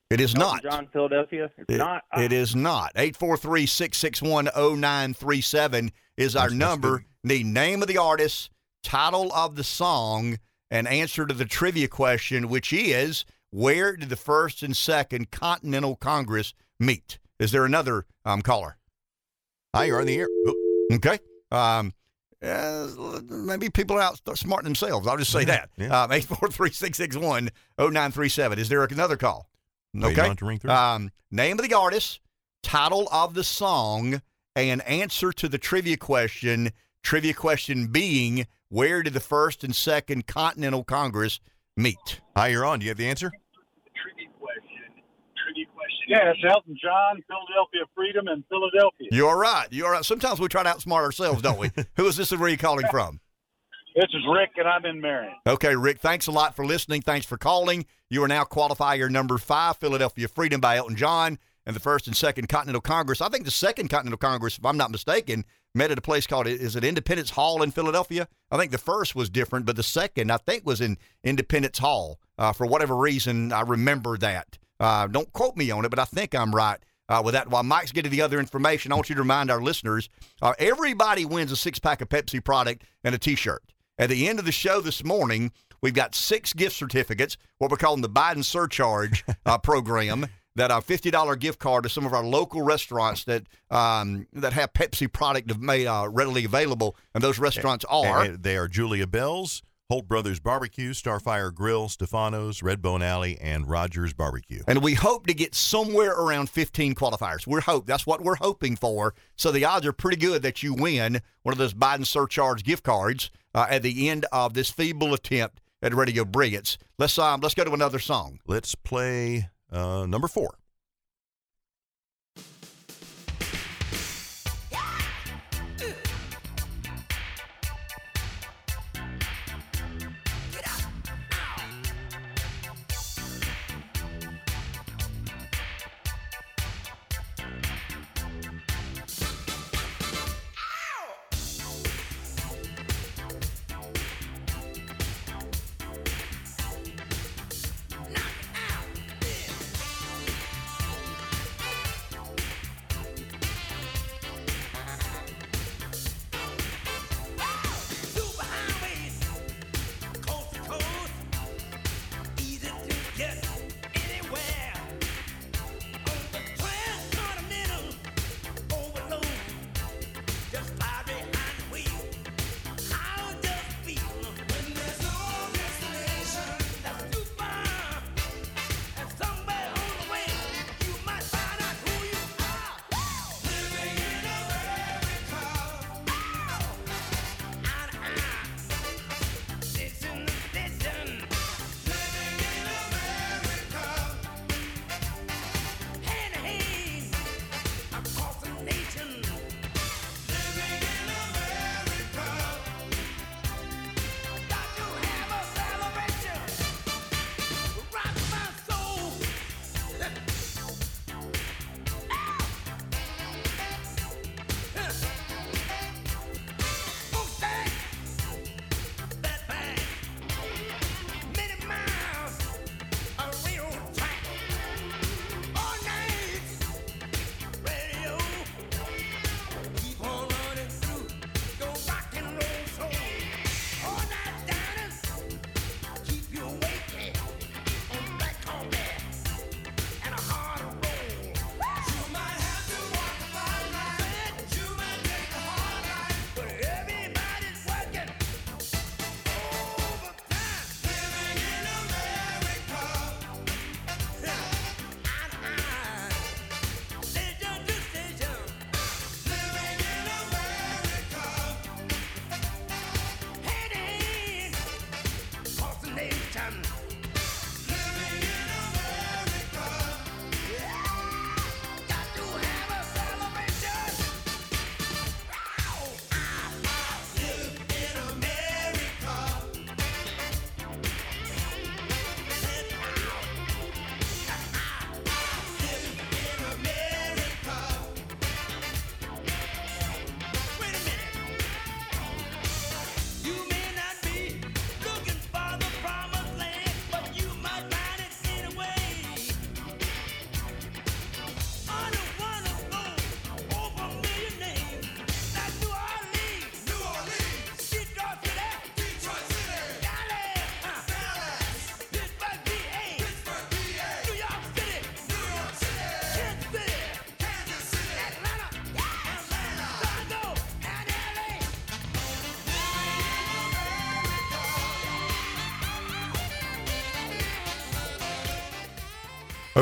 It is Elton not. John, Philadelphia. It's It- not. Uh, it is not. 843 661 0937 is our That's- that's number. The name of the artist, title of the song, and answer to the trivia question, which is where did the first and second Continental Congress meet? Is there another um, caller? Hi, you're on the air. Oh, Okay. Um, uh, maybe people are out smarting themselves. I'll just say that. Yeah. Um, 843 661 0937. Is there another call? Okay. to ring through. Um, name of the artist, title of the song, and answer to the trivia question. Trivia question being where did the first and second Continental Congress meet? Hi, you're on. Do you have the answer? Yeah, it's Elton John, Philadelphia Freedom, and Philadelphia. You're right. You're right. Sometimes we try to outsmart ourselves, don't we? Who is this and where are you calling from? This is Rick, and I'm in Marion. Okay, Rick, thanks a lot for listening. Thanks for calling. You are now qualifier number five, Philadelphia Freedom by Elton John, and the first and second Continental Congress. I think the second Continental Congress, if I'm not mistaken, met at a place called, is it Independence Hall in Philadelphia? I think the first was different, but the second, I think, was in Independence Hall. Uh, for whatever reason, I remember that. Uh, don't quote me on it, but I think I'm right. Uh, with that, while Mike's getting the other information, I want you to remind our listeners uh, everybody wins a six pack of Pepsi product and a t shirt. At the end of the show this morning, we've got six gift certificates, what we're calling the Biden Surcharge uh, program. That a fifty dollar gift card to some of our local restaurants that um, that have Pepsi product made uh, readily available, and those restaurants are. And they are Julia Bell's, Holt Brothers Barbecue, Starfire Grill, Stefano's, Redbone Alley, and Rogers Barbecue. And we hope to get somewhere around 15 qualifiers. We're hope that's what we're hoping for. So the odds are pretty good that you win one of those Biden surcharge gift cards uh, at the end of this feeble attempt at Radio Brilliance. Let's um, let's go to another song. Let's play uh, number four.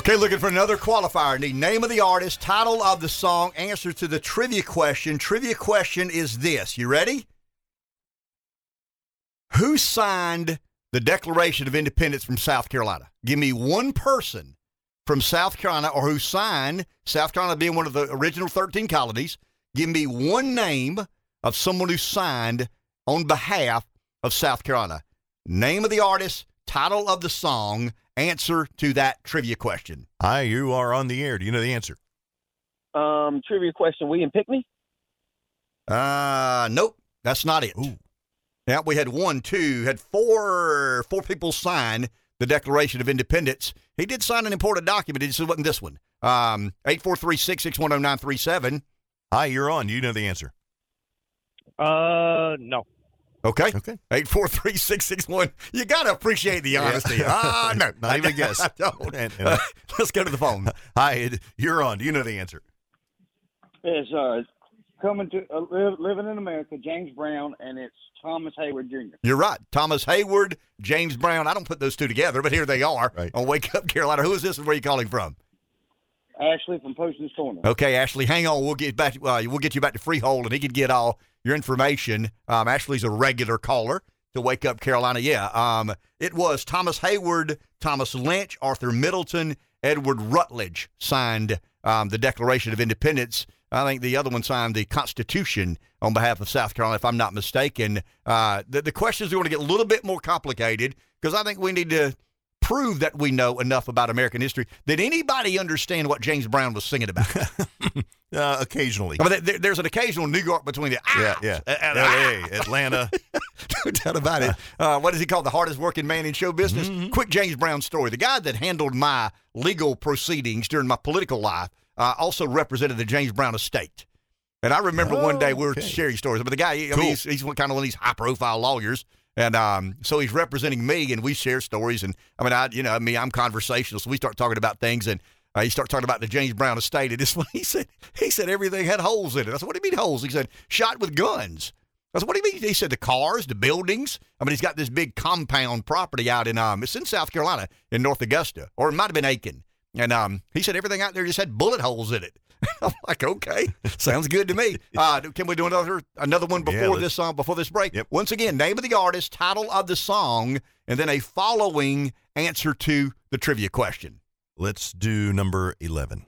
Okay, looking for another qualifier. Need name of the artist, title of the song, answer to the trivia question. Trivia question is this. You ready? Who signed the Declaration of Independence from South Carolina? Give me one person from South Carolina or who signed, South Carolina being one of the original 13 colonies. Give me one name of someone who signed on behalf of South Carolina. Name of the artist, title of the song, answer to that trivia question. Hi, you are on the air. Do you know the answer? Um, trivia question: William Pinckney. Uh, nope, that's not it. Ooh. Yeah, we had one, two, had four, four people sign the Declaration of Independence. He did sign an important document. It just wasn't this one. Um, eight four three six six one zero nine three seven. Hi, you're on. You know the answer? Uh, no. Okay. Okay. Eight four three six six one. You gotta appreciate the honesty. Ah, no, Not even a guess. I don't. And- and- Let's go to the phone. Hi, you're on. Do you know the answer? It's uh, coming to uh, live, living in America, James Brown, and it's Thomas Heyward Jr. You're right. Thomas Heyward, James Brown. I don't put those two together, but here they are Right. on Wake Up Carolina. Who is this and where are you calling from? Ashley from Postman's Corner. Okay, Ashley, hang on. We'll get back. Uh, we'll get you back to Freehold, and he can get all your information. Um, Ashley's a regular caller to Wake Up Carolina. Yeah, um, it was Thomas Heyward, Thomas Lynch, Arthur Middleton, Edward Rutledge signed um, the Declaration of Independence. I think the other one signed the Constitution on behalf of South Carolina, if I'm not mistaken. Uh, the, the questions are going to get a little bit more complicated because I think we need to prove that we know enough about American history. Did anybody understand what James Brown was singing about? Uh, occasionally. I mean, there, there's an occasional New York between the Yeah, ah, yeah. and L.A., Atlanta. no doubt about it. Uh, what is he called? The hardest working man in show business. Mm-hmm. Quick James Brown story. The guy that handled my legal proceedings during my political life uh, also represented the James Brown estate. And I remember one day we were okay. sharing stories, but the guy, I Cool. mean, he's, he's one kind of one of these high profile lawyers. And um, so he's representing me, and we share stories. And I mean, I, you know, I mean, I'm conversational, so we start talking about things, and uh, he started talking about the James Brown estate. And this he said, he said everything had holes in it. I said, what do you mean holes? He said, shot with guns. I said, what do you mean? He said the cars, the buildings. I mean, he's got this big compound property out in um, it's in South Carolina, in North Augusta, or it might have been Aiken. And um, he said everything out there just had bullet holes in it. I'm like, okay, sounds good to me. Uh, can we do another another one before let's- this song before this break? Yep. Once again, name of the artist, title of the song, and then a following answer to the trivia question. Let's do number 11.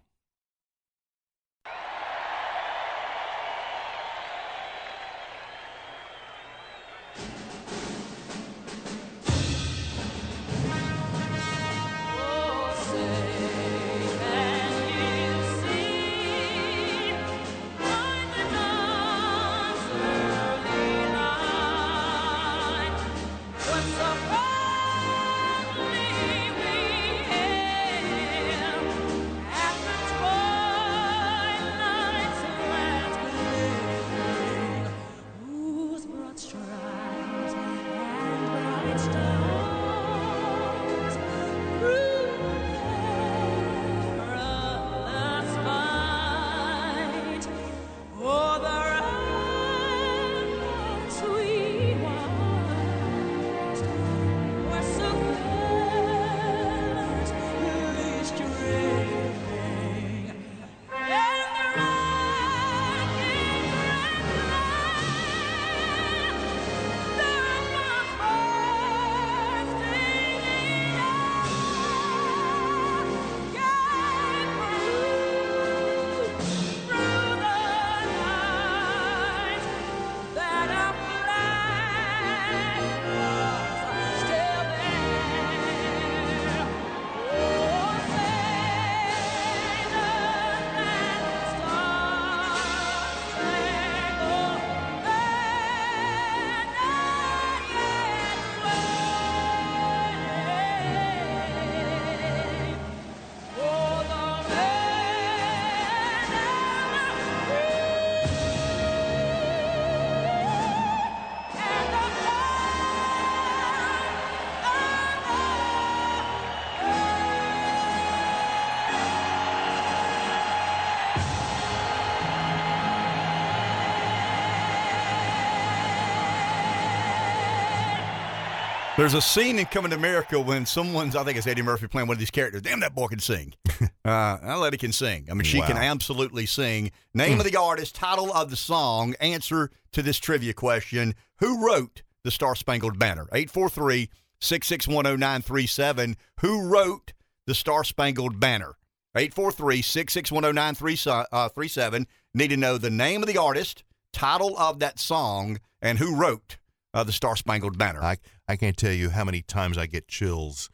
There's a scene in Coming to America when someone's, I think it's Eddie Murphy playing one of these characters. Damn, that boy can sing. uh, that lady can sing. I mean, she can absolutely sing. Name of the artist, title of the song, answer to this trivia question. Who wrote the Star Spangled Banner? 843 661 0937. Who wrote the Star Spangled Banner? 843 661 0937. Need to know the name of the artist, title of that song, and who wrote uh, the Star Spangled Banner. I I can't tell you how many times I get chills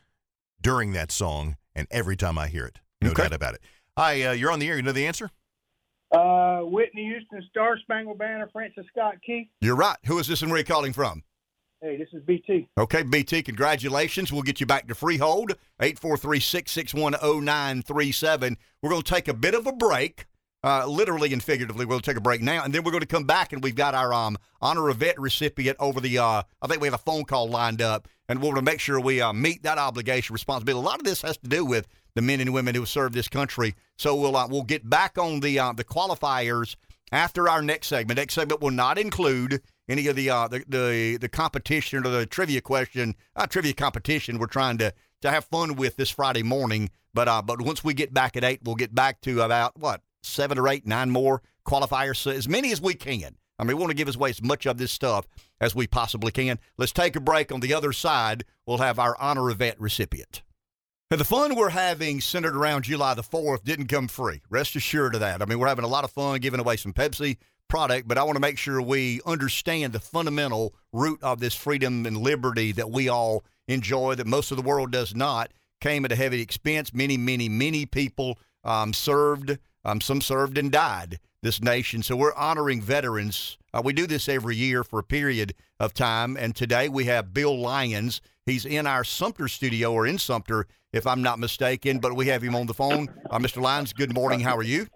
during that song, and every time I hear it, no Okay. doubt about it. Hi, uh, you're on the air. You know the answer? Uh, Whitney Houston, Star Spangled Banner, Francis Scott Key. You're right. Who is this and where are you calling from? Hey, this is BT. Okay, BT, congratulations. We'll get you back to Freehold, 843-661-0937. We're going to take a bit of a break, uh, literally and figuratively. We'll take a break now, and then we're going to come back, and we've got our um, Honor of Vet recipient over the, uh, I think we have a phone call lined up, and we're going to make sure we uh, meet that obligation, responsibility. A lot of this has to do with the men and women who have served this country. So we'll, uh, we'll get back on the, uh, the qualifiers after our next segment. Next segment will not include any of the uh, the, the the competition or the trivia question, uh, trivia competition. We're trying to to have fun with this Friday morning. But uh, but once we get back at eight, we'll get back to about what seven or eight, nine more qualifiers, as many as we can. I mean, we want to give away as much of this stuff as we possibly can. Let's take a break. On the other side, we'll have our honor vet recipient. And the fun we're having centered around July the 4th didn't come free. Rest assured of that. I mean, we're having a lot of fun giving away some Pepsi product, but I want to make sure we understand the fundamental root of this freedom and liberty that we all enjoy, that most of the world does not, came at a heavy expense. Many, many, many people um, served, um, some served and died this nation. So we're honoring veterans. Uh, we do this every year for a period of time. And today we have Bill Lyons. He's in our Sumter studio or in Sumter, if I'm not mistaken, but we have him on the phone. Uh, Mr. Lyons, good morning. How are you?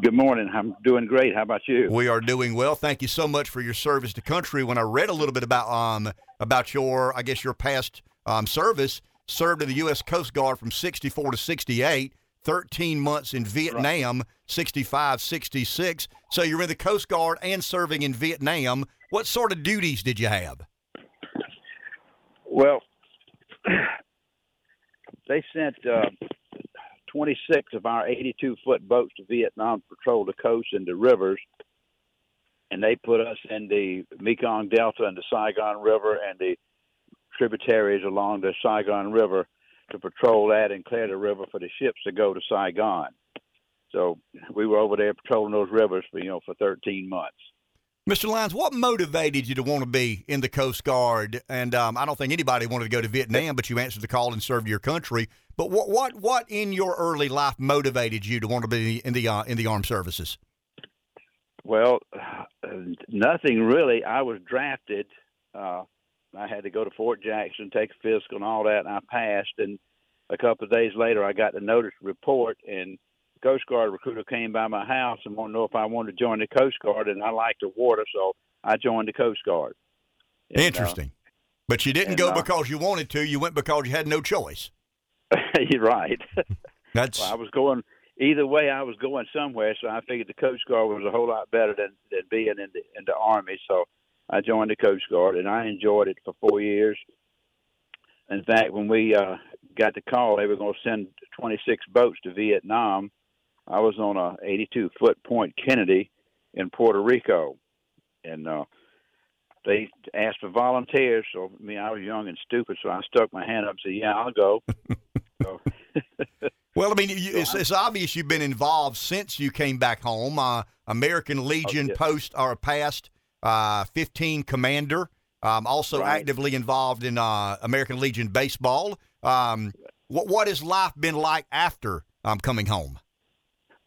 Good morning. I'm doing great. How about you? We are doing well. Thank you so much for your service to country. When I read a little bit about um about your, I guess your past um, service, served in the U.S. Coast Guard from 64 to 68, 13 months in Vietnam, 65, 66. So you're in the Coast Guard and serving in Vietnam. What sort of duties did you have? Well, they sent uh, 26 of our 82 foot boats to Vietnam to patrol the coast and the rivers. And they put us in the Mekong Delta and the Saigon River and the tributaries along the Saigon River to patrol that and clear the river for the ships to go to Saigon. So we were over there patrolling those rivers for you know for 13 months. Mr. Lyons, what motivated you to want to be in the Coast Guard? And um, I don't think anybody wanted to go to Vietnam, but you answered the call and served your country. But what what what in your early life motivated you to want to be in the uh, in the armed services? Well, nothing really. I was drafted. Uh, I had to go to Fort Jackson, take a physical and all that, and I passed. And a couple of days later, I got the notice report, and the Coast Guard recruiter came by my house and wanted to know if I wanted to join the Coast Guard, and I liked the water, so I joined the Coast Guard. And, uh, Interesting. But you didn't and, go uh, because you wanted to. You went because you had no choice. you're right. That's Well, I was going either way. I was going somewhere, so I figured the Coast Guard was a whole lot better than than being in the in the Army. So I joined the Coast Guard, and I enjoyed it for four years. In fact, when we uh, got the call, they were going to send 26 boats to Vietnam. I was on a 82 foot Point Kennedy in Puerto Rico, and uh, they asked for volunteers. So I mean, I was young and stupid, so I stuck my hand up and said, "Yeah, I'll go." so, well. I mean, you, it's, it's obvious you've been involved since you came back home. Uh, American Legion yeah. post or past uh, 15 commander. Um, also Right. actively involved in uh, American Legion baseball. Um, what what has life been like after um, coming home?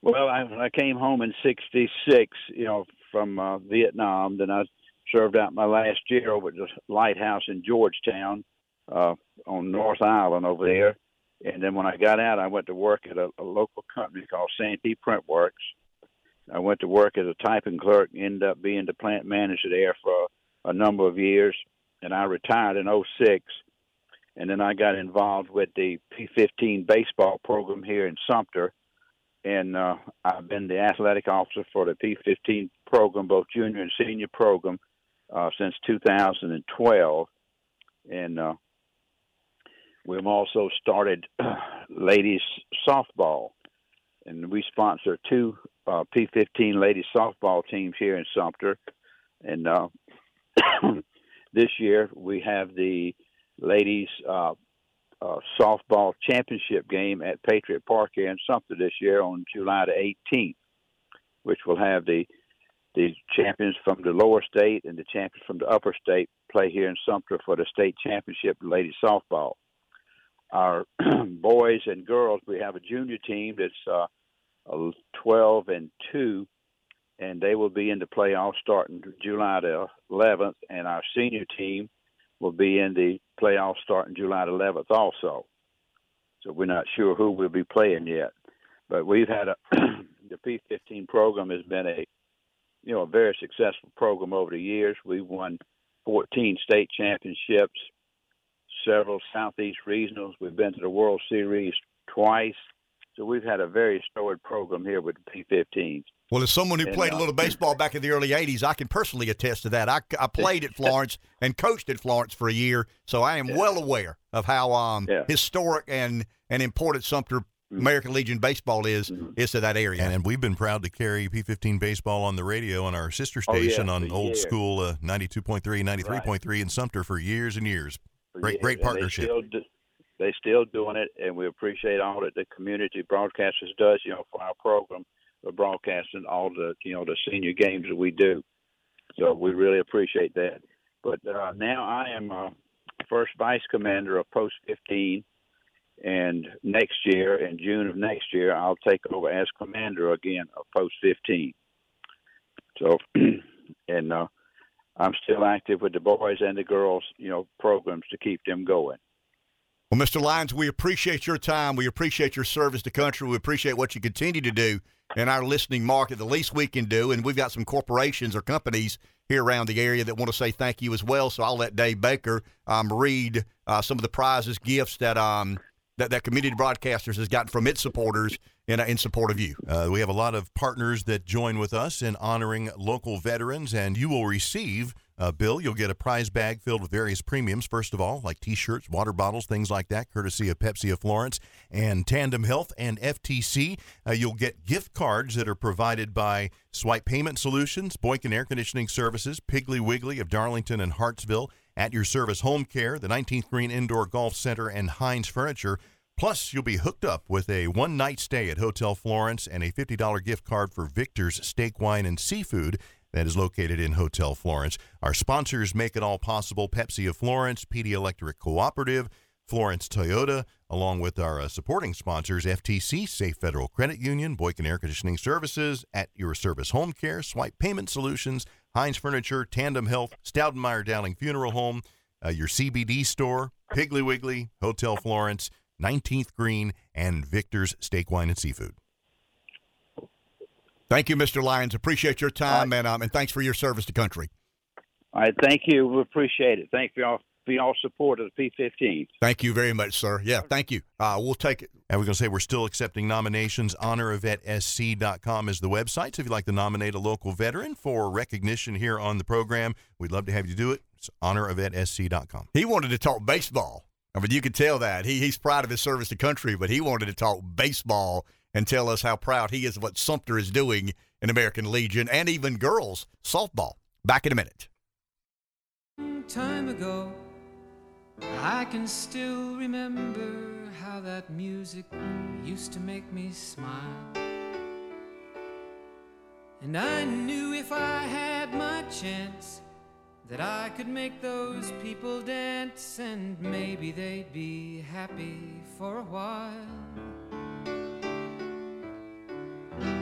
Well, I, I came home in '66, you know, from uh, Vietnam, then I served out my last year over at the lighthouse in Georgetown uh, on North Island over there. And then when I got out, I went to work at a, a local company called Santee Print Works. I went to work as a typing clerk, ended up being the plant manager there for a number of years, and I retired in '06. And then I got involved with the P15 baseball program here in Sumter and uh, I've been the athletic officer for the P15 program, both junior and senior program, uh, since 2012. and uh, we've also started ladies softball, and we sponsor two uh, P15 ladies softball teams here in Sumter, and uh, this year we have the ladies uh, uh, softball championship game at Patriot Park here in Sumter this year on July the 18th, which will have the the champions from the lower state and the champions from the upper state play here in Sumter for the state championship in ladies softball. Our boys and girls, we have a junior team that's uh, 12 and 2, and they will be in the playoffs starting July the 11th, and our senior team will be in the playoffs starting July the 11th also. So we're not sure who we'll be playing yet, but we've had a the P15 program has been a you know a very successful program over the years. We've won 14 state championships, several Southeast regionals. We've been to the World Series twice. So we've had a very storied program here with the P15s. Well, as someone who And, played a uh, little baseball back in the early 80s, I can personally attest to that. I, I played at Florence and coached at Florence for a year, so I am well aware of how um, Yeah. historic and, and important Sumter American Legion baseball is is to that area. And, and we've been proud to carry P15 baseball on the radio on our sister Oh, yeah, station on old years. school uh, 92.3, 93.3 in Sumter for years and years. Great, Yeah, great and partnership. They still, do, they still doing it, and we appreciate all that the community broadcasters does. You know, for our program, for broadcasting all the you know the senior games that we do. So we really appreciate that. But uh, now I am uh, first vice commander of Post 15, and next year, in June of next year, I'll take over as commander again of Post 15. So, and uh, I'm still active with the boys and the girls, you know, programs to keep them going. Well, Mr. Lyons, we appreciate your time. We appreciate your service to country. We appreciate what you continue to do in our listening market. The least we can do, and we've got some corporations or companies here around the area that want to say thank you as well. So I'll let Dave Baker um, read uh, some of the prizes, gifts that um, that, that community broadcasters has gotten from its supporters in, in support of you. Uh, we have a lot of partners that join with us in honoring local veterans, and you will receive, uh, Bill, you'll get a prize bag filled with various premiums, first of all, like t shirts, water bottles, things like that, courtesy of Pepsi of Florence and Tandem Health and FTC. Uh, you'll get gift cards that are provided by Swipe Payment Solutions, Boykin Air Conditioning Services, Piggly Wiggly of Darlington and Hartsville, At Your Service Home Care, the 19th Green Indoor Golf Center, and Heinz Furniture. Plus, you'll be hooked up with a one night stay at Hotel Florence and a $50 gift card for Victor's Steak, Wine, and Seafood that is located in Hotel Florence. Our sponsors make it all possible Pepsi of Florence, Pee Dee Electric Cooperative, Florence Toyota, along with our uh, supporting sponsors FTC, Safe Federal Credit Union, Boykin Air Conditioning Services, At Your Service Home Care, Swipe Payment Solutions, Heinz Furniture, Tandem Health, Stoudenmeyer Dowling Funeral Home, uh, your CBD store, Piggly Wiggly, Hotel Florence, 19th Green, and Victor's Steak, Wine, and Seafood. Thank you, Mr. Lyons. Appreciate your time and um, and thanks for your service to country. All right, thank you. We appreciate it. Thank you all for y'all support of the P15. Thank you very much, sir. Yeah, thank you. Uh, we'll take it. And we're going to say we're still accepting nominations. HonorOfVetSC.com is the website. So if you'd like to nominate a local veteran for recognition here on the program, we'd love to have you do it. It's HonorOfVetSC.com. He wanted to talk baseball. I mean, you could tell that. He, he's proud of his service to country, but he wanted to talk baseball and tell us how proud he is of what Sumter is doing in American Legion and even girls softball. Back in a minute. time ago. I can still remember how that music used to make me smile. And I knew if I had my chance that I could make those people dance and maybe they'd be happy for a while.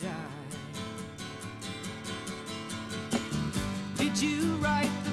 die. Did you write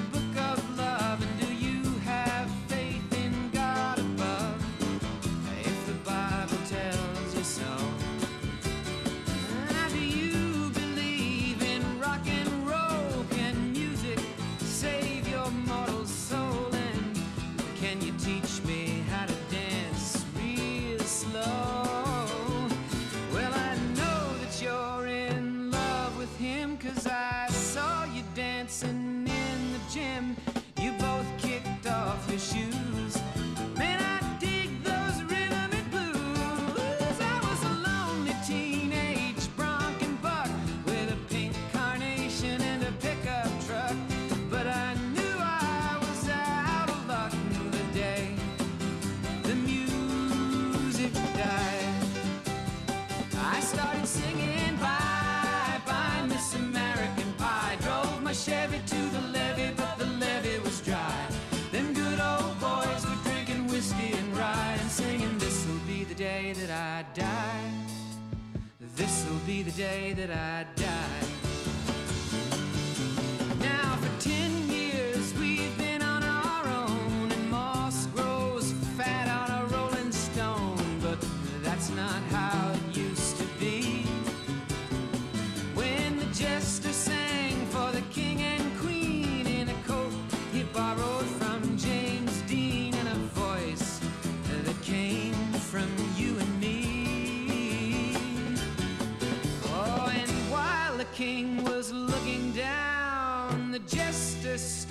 be the day that I die.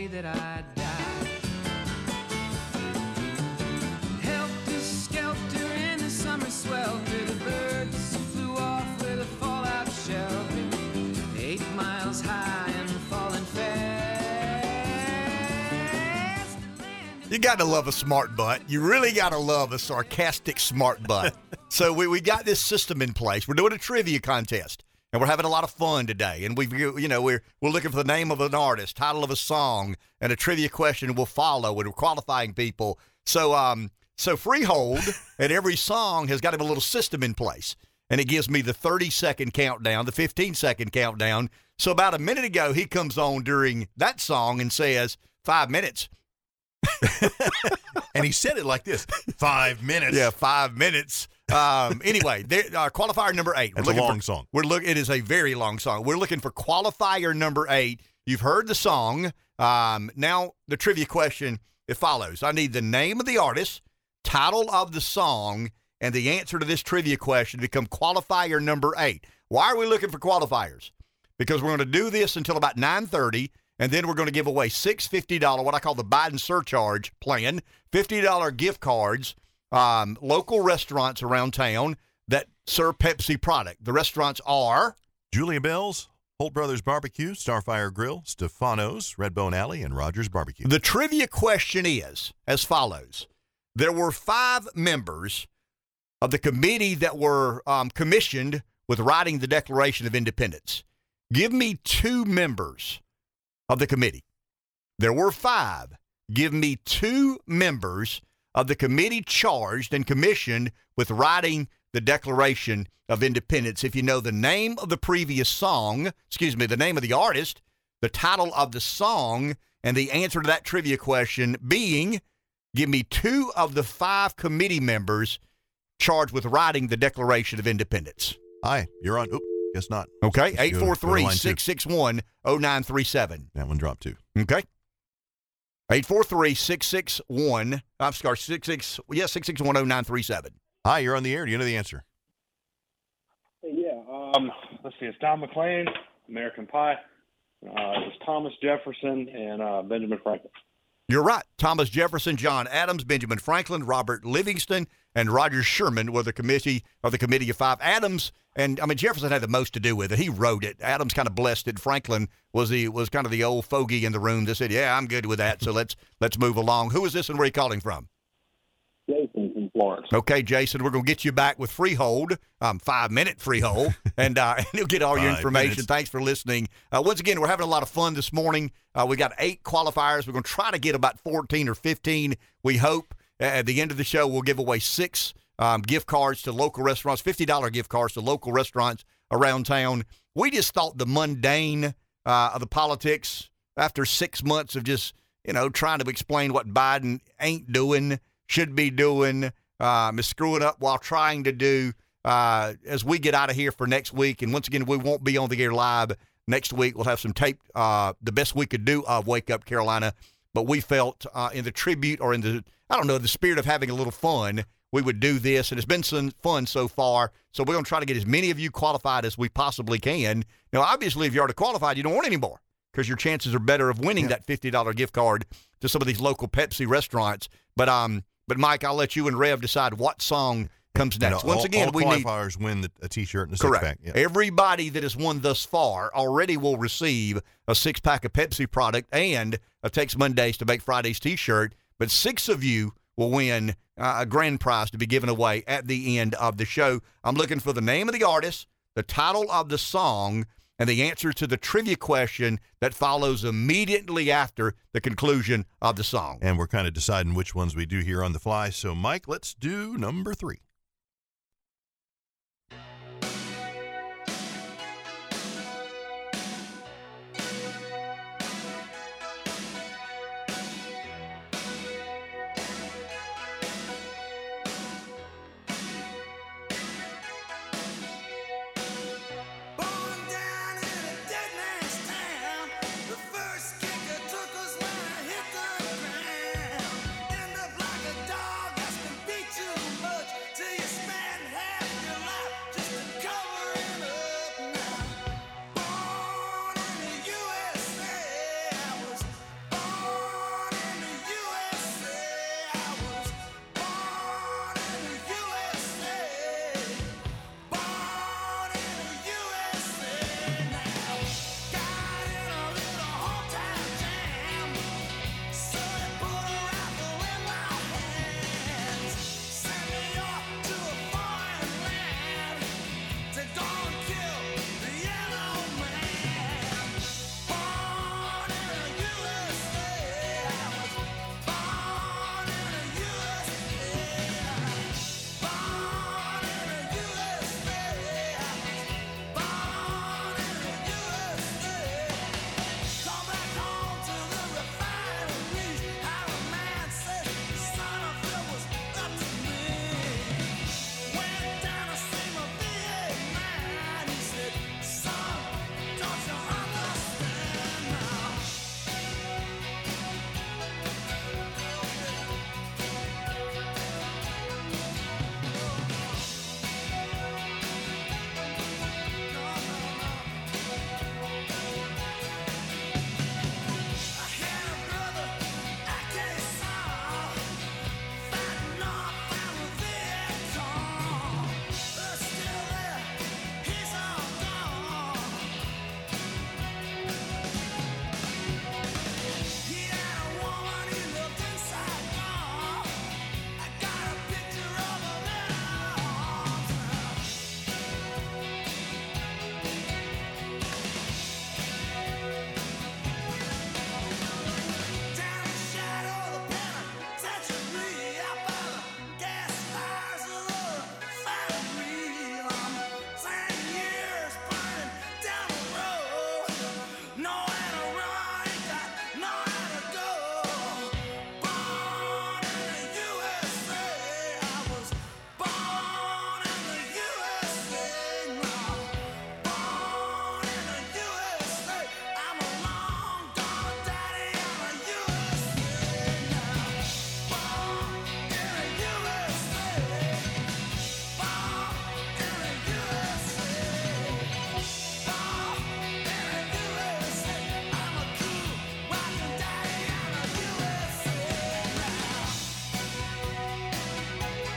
Day that I die. Helter skelter in the summer swelter, the birds flew off with a fallout shelter. Eight miles high and falling fast. You got to love a smart butt. You really got to love a sarcastic smart butt. so we, we got this system in place. We're doing a trivia contest, and we're having a lot of fun today. And we've you know we're we're looking for the name of an artist, title of a song, and a trivia question will follow. And we're qualifying people. So um so Freehold and every song has got him a little system in place, and it gives me the 30 second countdown, the 15 second countdown. So about a minute ago, he comes on during that song and says five minutes. and he said it like this: five minutes. Yeah, five minutes. Um, anyway, there, uh, qualifier number eight. That's a looking long for, song. We're look. It is a very long song. We're looking for qualifier number eight. You've heard the song. Um, now the trivia question it follows. I need the name of the artist, title of the song, and the answer to this trivia question to become qualifier number eight. Why are we looking for qualifiers? Because we're going to do this until about nine thirty. And then we're going to give away six $50, what I call the Biden surcharge plan, $50 gift cards, um, local restaurants around town that serve Pepsi product. The restaurants are Julia Bell's, Holt Brothers Barbecue, Starfire Grill, Stefano's, Redbone Alley, and Rogers Barbecue. The trivia question is as follows There were five members of the committee that were um, commissioned with writing the Declaration of Independence. Give me two members of the committee. There were five. Give me two members of the committee charged and commissioned with writing the Declaration of Independence. If you know the name of the previous song, excuse me, the name of the artist, the title of the song, and the answer to that trivia question being give me two of the five committee members charged with writing the Declaration of Independence. Hi, you're on. Oop, guess not. Okay, Let's go- go to 843 661 0937. That one dropped too. Okay. 843 661. I'm sorry, 66, yeah, 661 0937. Hi, you're on the air. Do you know the answer? Yeah. Um, let's see. It's Don McLean, American Pie. Uh, it was Thomas Jefferson and uh, Benjamin Franklin. You're right. Thomas Jefferson, John Adams, Benjamin Franklin, Robert Livingston, and Roger Sherman were the committee of the Committee of Five. Adams and I mean Jefferson had the most to do with it. He wrote it. Adams kind of blessed it. Franklin was the was kind of the old fogey in the room that said, "Yeah, I'm good with that. So let's let's move along." Who is this and where are you calling from? Jason from Florence. Okay, Jason, we're gonna get you back with freehold, um, five minute freehold, and uh, and you'll get all your Five information. minutes. Thanks for listening. Uh, once again, we're having a lot of fun this morning. Uh, we got eight qualifiers. We're gonna try to get about fourteen or fifteen. We hope Uh, at the end of the show we'll give away six um, gift cards to local restaurants, fifty dollar gift cards to local restaurants around town. We just thought the mundane uh, of the politics after six months of just you know trying to explain what Biden ain't doing, should be doing, um, is screwing up while trying to do. Uh, as we get out of here for next week, and once again, we won't be on the air live next week. We'll have some tape, uh, the best we could do of Wake Up Carolina. But we felt uh, in the tribute or in the, I don't know, the spirit of having a little fun, we would do this. And it's been some fun so far. So we're going to try to get as many of you qualified as we possibly can. Now, obviously, if you're already qualified, you don't want any more because your chances are better of winning that $50 gift card to some of these local Pepsi restaurants. But, um, but Mike, I'll let you and Rev decide what song comes next. all- Once again, all we need qualifiers win the, a T-shirt and a Correct. six pack. Yeah. Everybody that has won thus far already will receive a six pack of Pepsi product and a Takes Mondays to Make Fridays t shirt. But six of you will win uh, a grand prize to be given away at the end of the show. I'm looking for the name of the artist, the title of the song, and the answer to the trivia question that follows immediately after the conclusion of the song. And we're kind of deciding which ones we do here on the fly. So, Mike, let's do number three.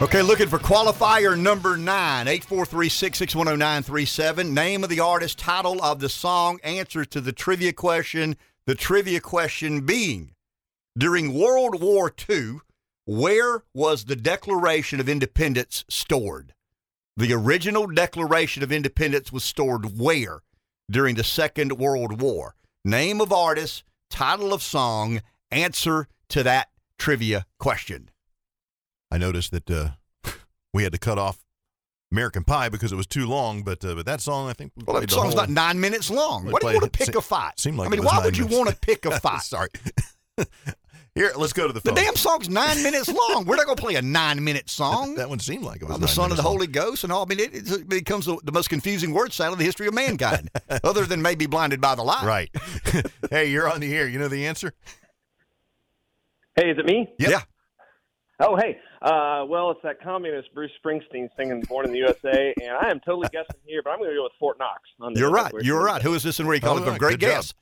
Okay, looking for qualifier number nine, 843-6610937. Name of the artist, title of the song, answer to the trivia question. The trivia question being, during World War II, where was the Declaration of Independence stored? The original Declaration of Independence was stored where during the Second World War? Name of artist, title of song, answer to that trivia question. I noticed that uh, we had to cut off American Pie because it was too long, but uh, but that song I think we Well, that the song's whole- not nine minutes long. Why do you want to pick Se- a fight? Seemed like I mean, it was why nine would you want to pick a fight? Sorry. Here, let's go to the The damn song's nine minutes long. We're not going to play a nine-minute song. That one seemed like it was I'm the nine Son of the long. Holy Ghost and all. I mean, it, it becomes the, the most confusing word salad in the history of mankind, other than maybe blinded by the light. Right. hey, you're on the air. You know the answer? Hey, is it me? Yeah. Oh, hey. Uh, well, it's that communist Bruce Springsteen singing "Born in the USA," and I am totally guessing here, but I'm going to go with Fort Knox. On the You're right. You're right. Who is this and where are you calling from? right, Great good guess.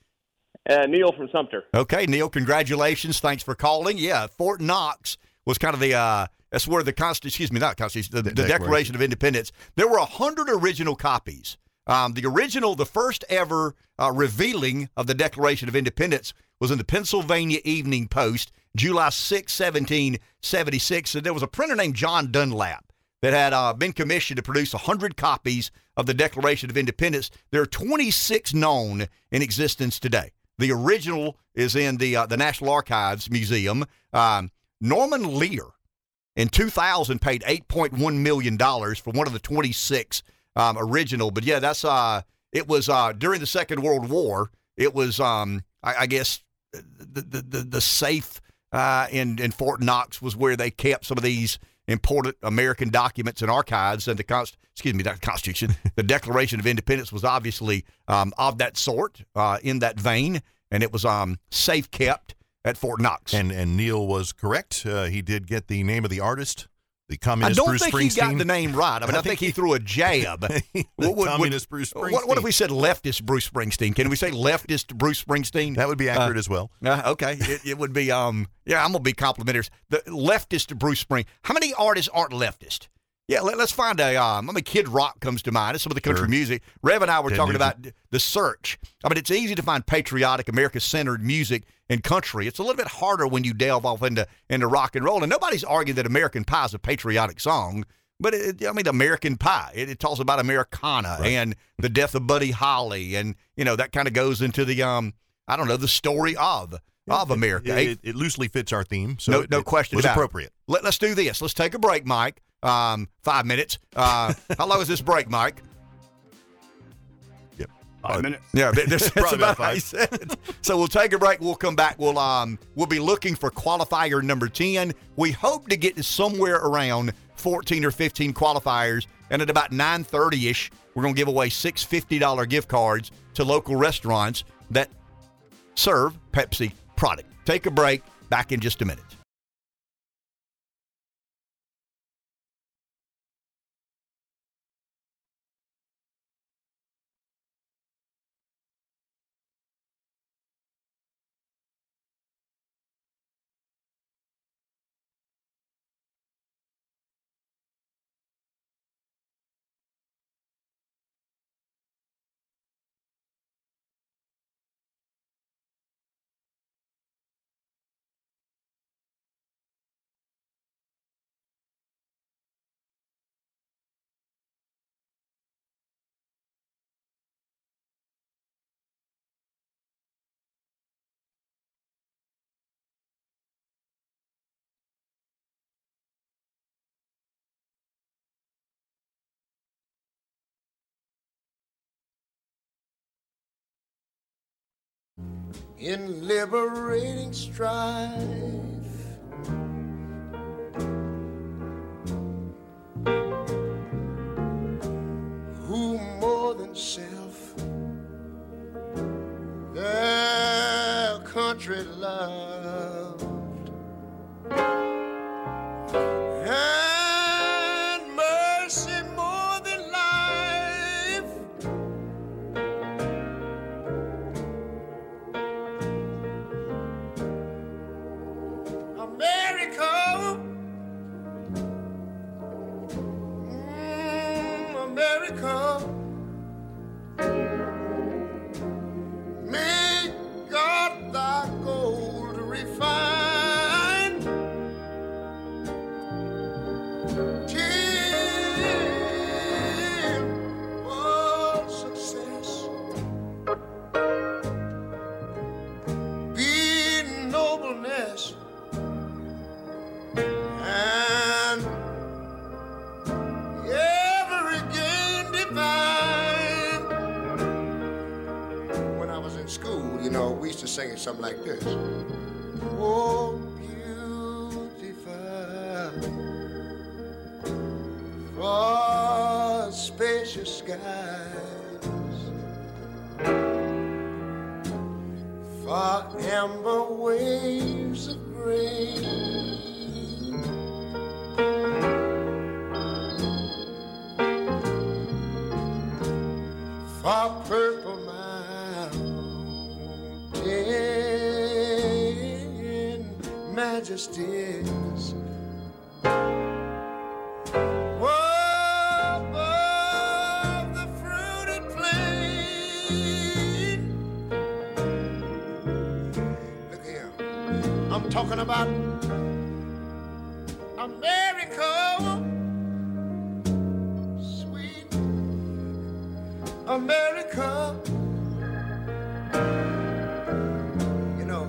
Uh, Neil from Sumter. Okay, Neil, congratulations. Thanks for calling. Yeah, Fort Knox was kind of the uh that's where the Constitution, excuse me, not Constitution, the, the Declaration. Declaration of Independence. There were a hundred original copies. Um, the original, the first ever uh, revealing of the Declaration of Independence was in the Pennsylvania Evening Post, July 6, 1776. And there was a printer named John Dunlap that had uh, been commissioned to produce 100 copies of the Declaration of Independence. There are 26 known in existence today. The original is in the uh, the National Archives Museum. Um, Norman Lear in 2000 paid 8.1 million dollars for one of the 26 um, original. But yeah, that's uh, it was uh, during the Second World War. It was um, I, I guess the the the, the safe uh, in in Fort Knox was where they kept some of these important American documents and archives. And the const, excuse me, not the Constitution, the Declaration of Independence was obviously um, of that sort, uh, in that vein, and it was um, safe kept at Fort Knox. And and Neil was correct. Uh, he did get the name of the artist, the I don't Bruce think he got the name right. I mean, I, think, he threw a jab. the What would- communist Bruce Springsteen. What, what if we said leftist Bruce Springsteen? Can we say leftist Bruce Springsteen? That would be accurate as well. Uh, okay, it, it would be. Um, yeah, I'm gonna be complimentary. The leftist Bruce Spring. How many artists aren't leftist? Yeah, let, us find a. Um, I mean, Kid Rock comes to mind. It's some of the country Sure. music. Rev and I were talking about the search. I mean, it's easy to find patriotic, America-centered music in country. It's a little bit harder when you delve off into into rock and roll. And nobody's arguing that American Pie is a patriotic song. But it, I mean, American Pie. It, it talks about Americana and the death of Buddy Holly, and you know that kind of goes into the um, I don't know, the story of of America. It, it- loosely fits our theme, so no, no question It's appropriate. Let, us do this. Let's take a break, Mike. Um, five minutes. Uh, how long is this break, Mike? Five minutes. Yeah, that's, that's Probably about how he said. So we'll take a break. We'll come back. We'll um we'll be looking for qualifier number ten. We hope to get to somewhere around fourteen or fifteen qualifiers, and at about nine thirty ish, we're gonna give away six fifty dollar gift cards to local restaurants that serve Pepsi product. Take a break. Back in just a minute. In liberating strife. Who more than self their country loved America. Sweet America. You know,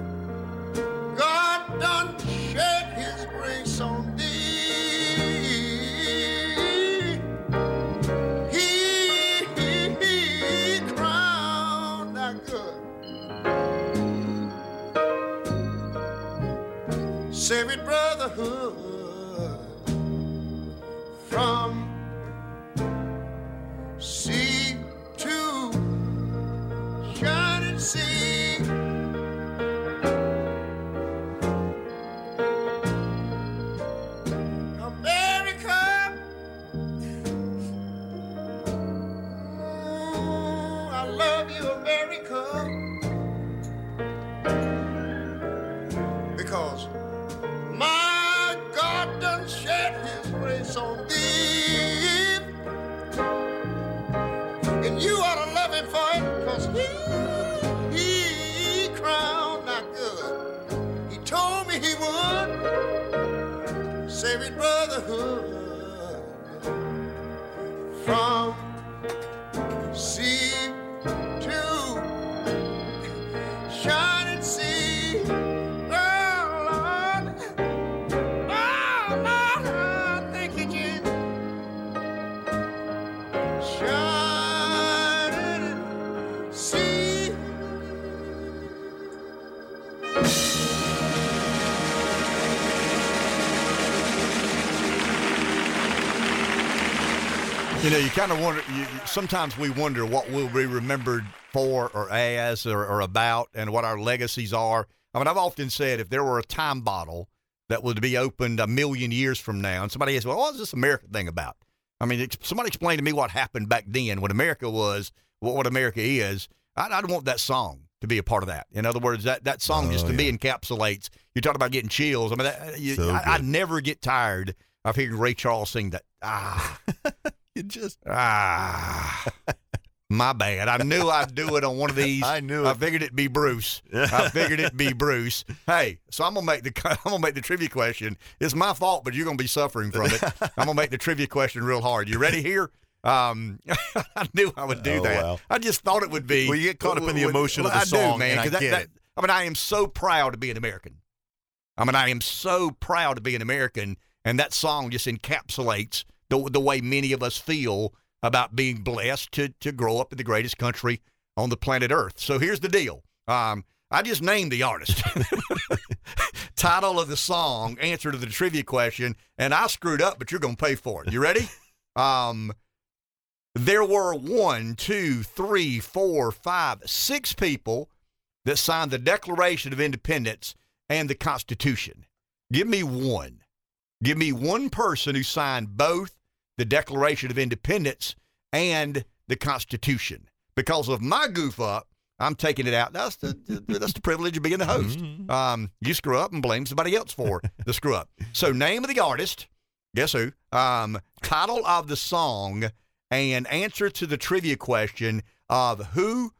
God done shed his grace on thee. He, he, he crowned thy good. Saving brotherhood know, you kind of wonder. You, sometimes we wonder what we'll be remembered for, or as, or, or about, and what our legacies are. I mean, I've often said if there were a time bottle that would be opened a million years from now, and somebody asks, "Well, what's this America thing about?" I mean, somebody explain to me what happened back then what America was what, what America is. I'd, I'd want that song to be a part of that. In other words, that, that song just Oh, to me encapsulates. You're talking about getting chills. I mean, that, you, So I, I never get tired of hearing Ray Charles sing that. Ah. You just Ah, my bad. I knew I'd do it on one of these. I knew I figured it'd be Bruce. I figured it'd be Bruce. Hey, so I'm gonna make the I'm gonna make the trivia question. It's my fault, but you're gonna be suffering from it. I'm gonna make the trivia question real hard. You ready here? Um, I knew I would do Oh, that. wow. I just thought it would be. Well, you get caught up in the emotion of the I song, do, man. and I that- that- it. I mean, I am so proud to be an American. I mean, I am so proud to be an American, and that song just encapsulates the the way many of us feel about being blessed to to grow up in the greatest country on the planet Earth. So here's the deal. Um, I just named the artist. Title of the song, answer to the trivia question, and I screwed up, but you're gonna pay for it. You ready? um, there were one, two, three, four, five, six people that signed the Declaration of Independence and the Constitution. Give me one. Give me one person who signed both the Declaration of Independence and the Constitution. Because of my goof up, I'm taking it out. That's the, the- that's the privilege of being the host. Um, you screw up and blame somebody else for the screw up. So, name of the artist, guess who? Um, title of the song, and answer to the trivia question of who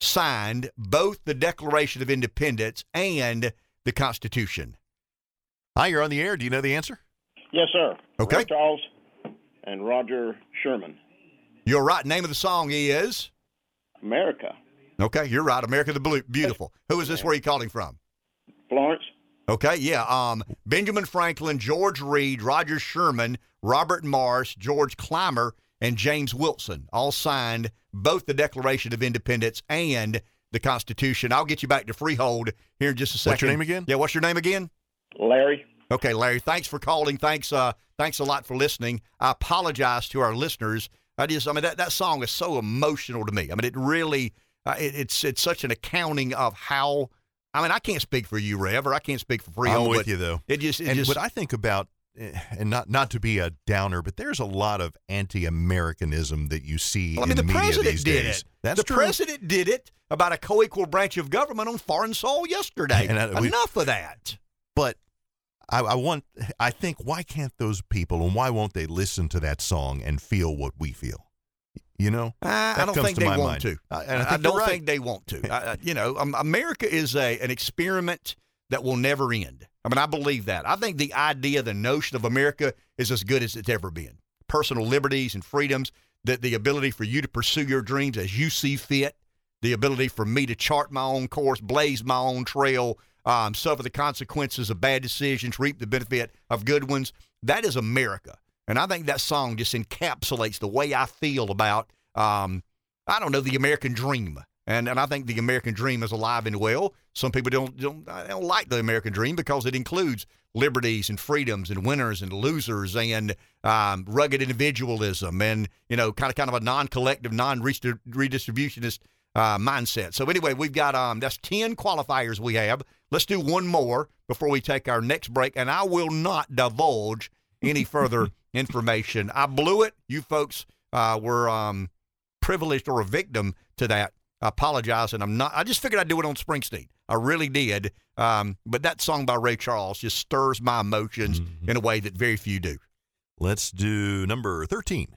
signed both the Declaration of Independence and the Constitution. Hi, you're on the air. Do you know the answer? Yes, sir. Okay. Ray Charles and Roger Sherman. Your right name of the song is America. okay. You're right. America the Blue, Beautiful. Who is this? Where are you calling from? Florence. Okay, yeah. Um, Benjamin Franklin, George Read, Roger Sherman, Robert Morris, George Clymer, and James Wilson all signed both the Declaration of Independence and the Constitution. I'll get you back to Freehold here in just a second. What's your name again? Yeah, what's your name again? Larry. Okay, Larry. Thanks for calling. Thanks, uh, thanks a lot for listening. I apologize to our listeners. I just, I mean, that, that song is so emotional to me. I mean, it really, uh, it, it's it's such an accounting of how. I mean, I can't speak for you, Rev, or I can't speak for Freehold. I'm with you though. It just, it and just, what I think about, eh, and not not to be a downer, but there's a lot of anti-Americanism that you see Well, I mean, in the president did days. it. That's the true. president did it about a co-equal branch of government on foreign soil yesterday. I- we- Enough of that. But I, I want, I think, why can't those people and why won't they listen to that song and feel what we feel? You know, I, That I don't comes think to they my want mind. to. I- and I I, don't right. think they want to. I, you know, um, America is a an experiment that will never end. I mean, I believe that. I think the idea, the notion of America is as good as it's ever been. Personal liberties and freedoms, that the ability for you to pursue your dreams as you see fit, the ability for me to chart my own course, blaze my own trail, um, suffer the consequences of bad decisions, reap the benefit of good ones. That is America. And I think that song just encapsulates the way I feel about, um, I don't know, the American dream. And, and I think the American dream is alive and well. Some people don't, don't, don't like the American dream because it includes liberties and freedoms and winners and losers and um, rugged individualism and, you know, kind of kind of a non-collective, non-redistributionist uh, mindset. So anyway, we've got um, that's ten qualifiers we have. Let's do one more before we take our next break, and I will not divulge any further information. I blew it. You folks uh, were um, privileged or a victim to that. I apologize, and I'm not. I just figured I'd do it on Springsteen. I really did. Um, but that song by Ray Charles just stirs my emotions in a way that very few do. Let's do number 13.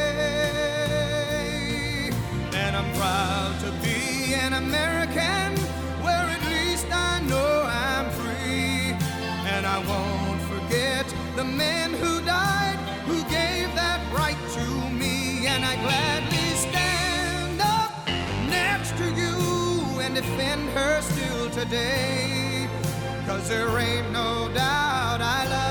I'm proud to be an American where at least I know I'm free. And I won't forget the men who died, who gave that right to me. And I gladly stand up next to you and defend her still today. Cause there ain't no doubt I love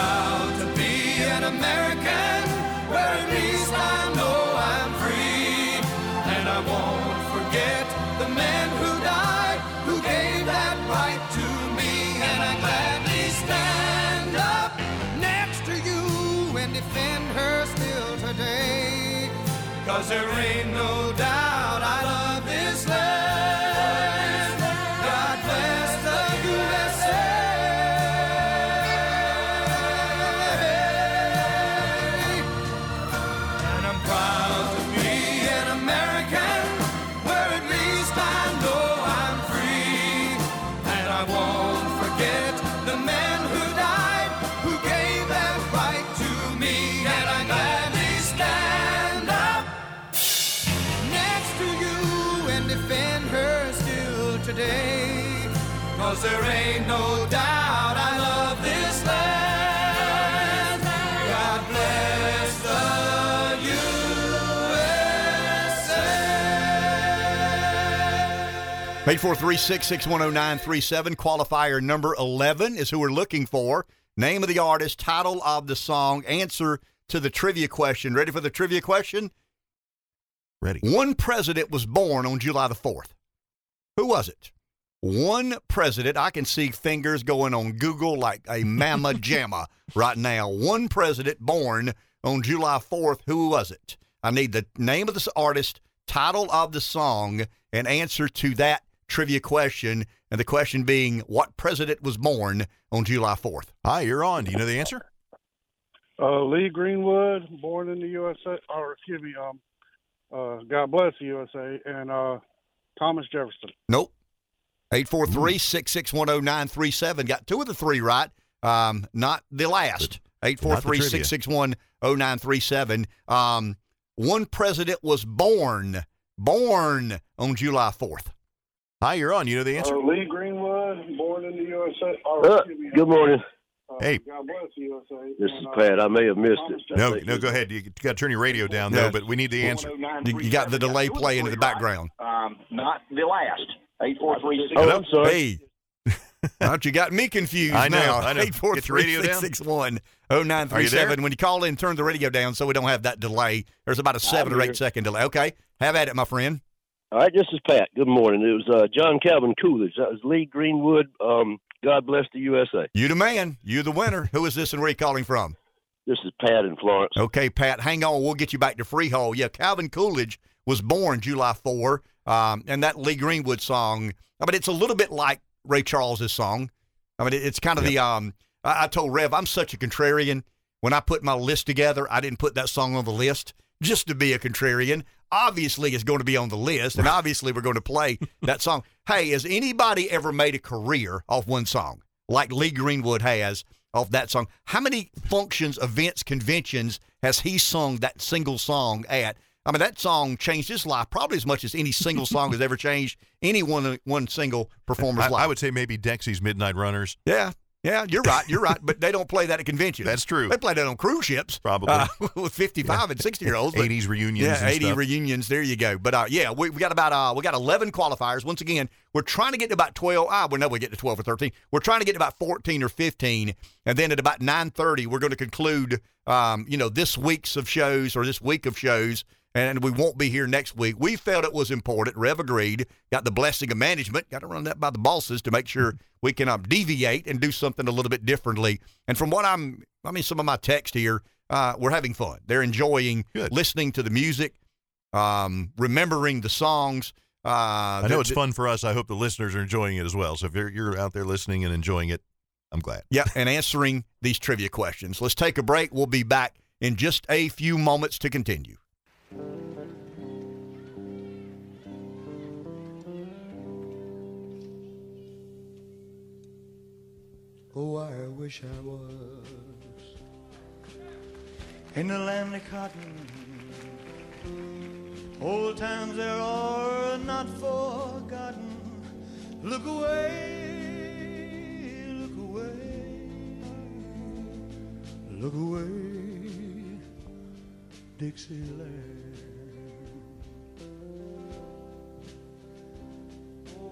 proud to be an American, where at least I know I'm free. And I won't forget the men who died, who gave that right to me. And I gladly stand up next to you and defend her still today. Cause there ain't no Cause there ain't no doubt I love this land. God bless the USA. 843-6610937. Qualifier number 11 is who we're looking for. Name of the artist, title of the song, answer to the trivia question. Ready for the trivia question? Ready. One president was born on July the 4th. Who was it? One president. I can see fingers going on Google like a mamma jamma right now. One president born on July 4th. Who was it? I need the name of the artist, title of the song, and answer to that trivia question. And the question being, what president was born on July 4th? Hi, you're on. Do you know the answer? Uh, Lee Greenwood, born in the USA, or excuse me, um, uh, God bless the USA, and uh, Thomas Jefferson. Nope. 843 661 0937. Got two of the three right. Um, not the last. 843 661 0937. Um, one president was born, born on July 4th. Hi, you're on. You know the answer? Uh, Lee Greenwood, born in the USA. Or, Uh, me, good morning. uh, Hey. God bless the USA. This and, is uh, Pat. I may have missed it. No, no, go ahead. You got to turn your radio down, though, but we need the answer. You, you got the delay playing in the background. Um, not the last. Eight four three six. Oh, I'm sorry. Hey. Don't you got me confused I know, now? I know. Get your radio down. 843 Are you 0937. When you call in, turn the radio down so we don't have that delay. There's about a seven or here. eight second delay. Okay. Have at it, my friend. All right, this is Pat. Good morning. It was uh, John Calvin Coolidge. That was Lee Greenwood. Um, God bless the USA. You the man. You the winner. Who is this and where are you calling from? This is Pat in Florence. Okay, Pat, hang on. We'll get you back to Freehold. Yeah, Calvin Coolidge was born July 4, um, and that Lee Greenwood song, I mean, it's a little bit like Ray Charles's song. I mean, it's kind of the, um, I, I told Rev, I'm such a contrarian. When I put my list together, I didn't put that song on the list just to be a contrarian. Obviously, it's going to be on the list, and obviously, we're going to play that song. Hey, has anybody ever made a career off one song like Lee Greenwood has off that song? How many functions, events, conventions has he sung that single song at? I mean, that song changed his life probably as much as any single song has ever changed any one one single performer's I, life. I would say maybe Dexy's Midnight Runners. Yeah, yeah, you're right. You're right. But they don't play that at conventions. That's true. They play that on cruise ships, Probably. uh, with 55 and 60 year olds. but- 80s reunions Yeah, and 80 stuff. reunions. There you go. But uh, yeah, we, we got about uh, we got 11 qualifiers. Once again, we're trying to get to about 12. Ah, we know we get to 12 or 13. We're trying to get to about 14 or 15, and then at about 9:30, we're going to conclude. Um, you know, this week's of shows or this week of shows. And we won't be here next week. We felt it was important. Rev agreed. Got the blessing of management. Got to run that by the bosses to make sure we can um, deviate and do something a little bit differently. And from what I'm, I mean, some of my text here, uh, we're having fun. They're enjoying listening to the music, um, remembering the songs. Uh, I know it's fun for us. I hope the listeners are enjoying it as well. So if you're, you're out there listening and enjoying it, I'm glad. Yeah, and answering these trivia questions. Let's take a break. We'll be back in just a few moments to continue. Oh, I wish I was in the land of cotton. Old times there are not forgotten. Look away, look away, look away, Dixieland.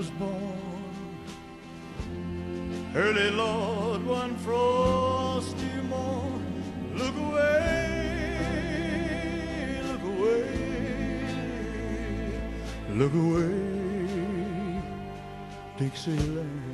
was born. Early Lord, one frosty morn. Look away, look away, look away, Dixieland.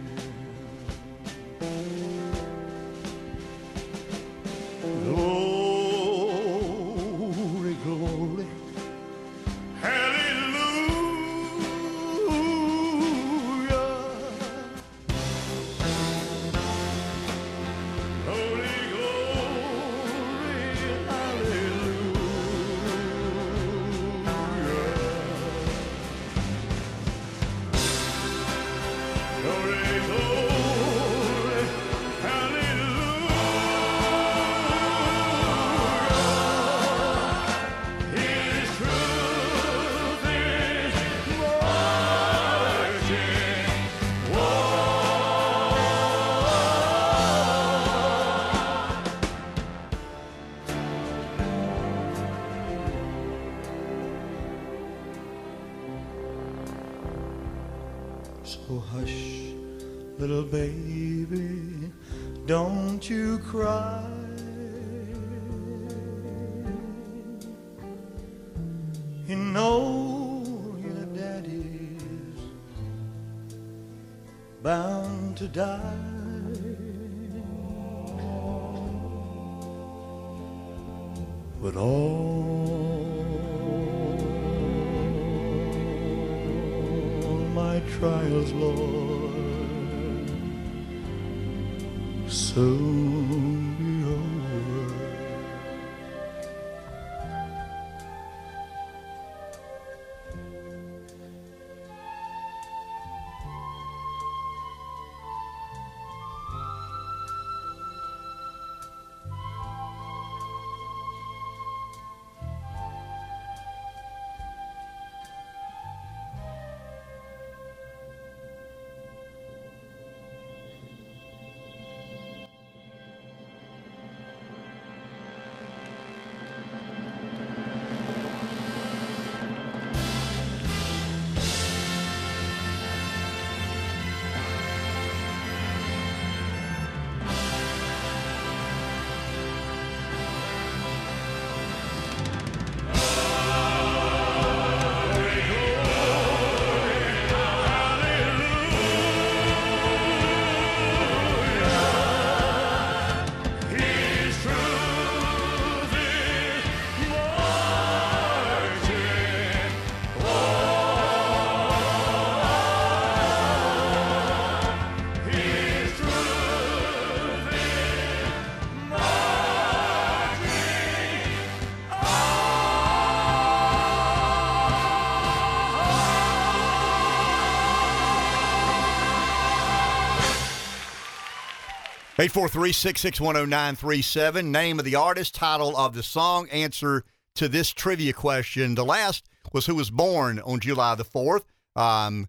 843 661 0937. Name of the artist, title of the song, answer to this trivia question. The last was who was born on July the 4th. Um,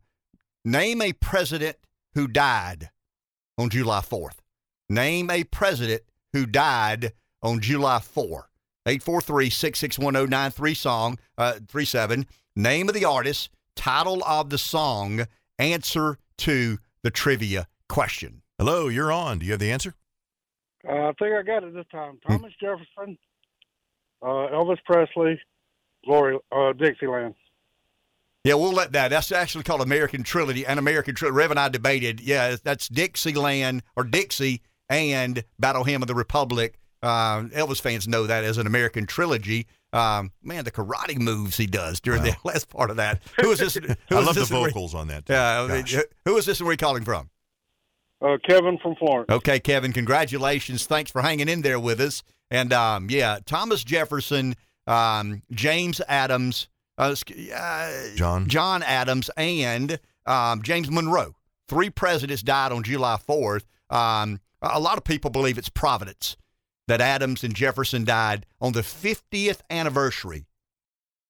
name a president who died on July 4th. Name a president who died on July 4. 843 661 0937. Uh, name of the artist, title of the song, answer to the trivia question. Hello, you're on. Do you have the answer? Uh, I think I got it this time. Thomas Jefferson, uh, Elvis Presley, Glory, uh, Dixieland. Yeah, we'll let that. That's actually called American Trilogy. And American Trilogy. Rev and I debated. Yeah, that's Dixieland or Dixie and Battle Hymn of the Republic. Uh, Elvis fans know that as an American trilogy. Um, man, the karate moves he does during the last part of that. Who is this? Who I is love the this where- vocals on that. I who is this and where are you calling from? Uh, Kevin from Florence. Okay, Kevin, congratulations. Thanks for hanging in there with us. And um, yeah, Thomas Jefferson, um, James Adams, uh, uh, John. John Adams, and um, James Monroe. Three presidents died on July 4th. Um, a lot of people believe it's Providence that Adams and Jefferson died on the 50th anniversary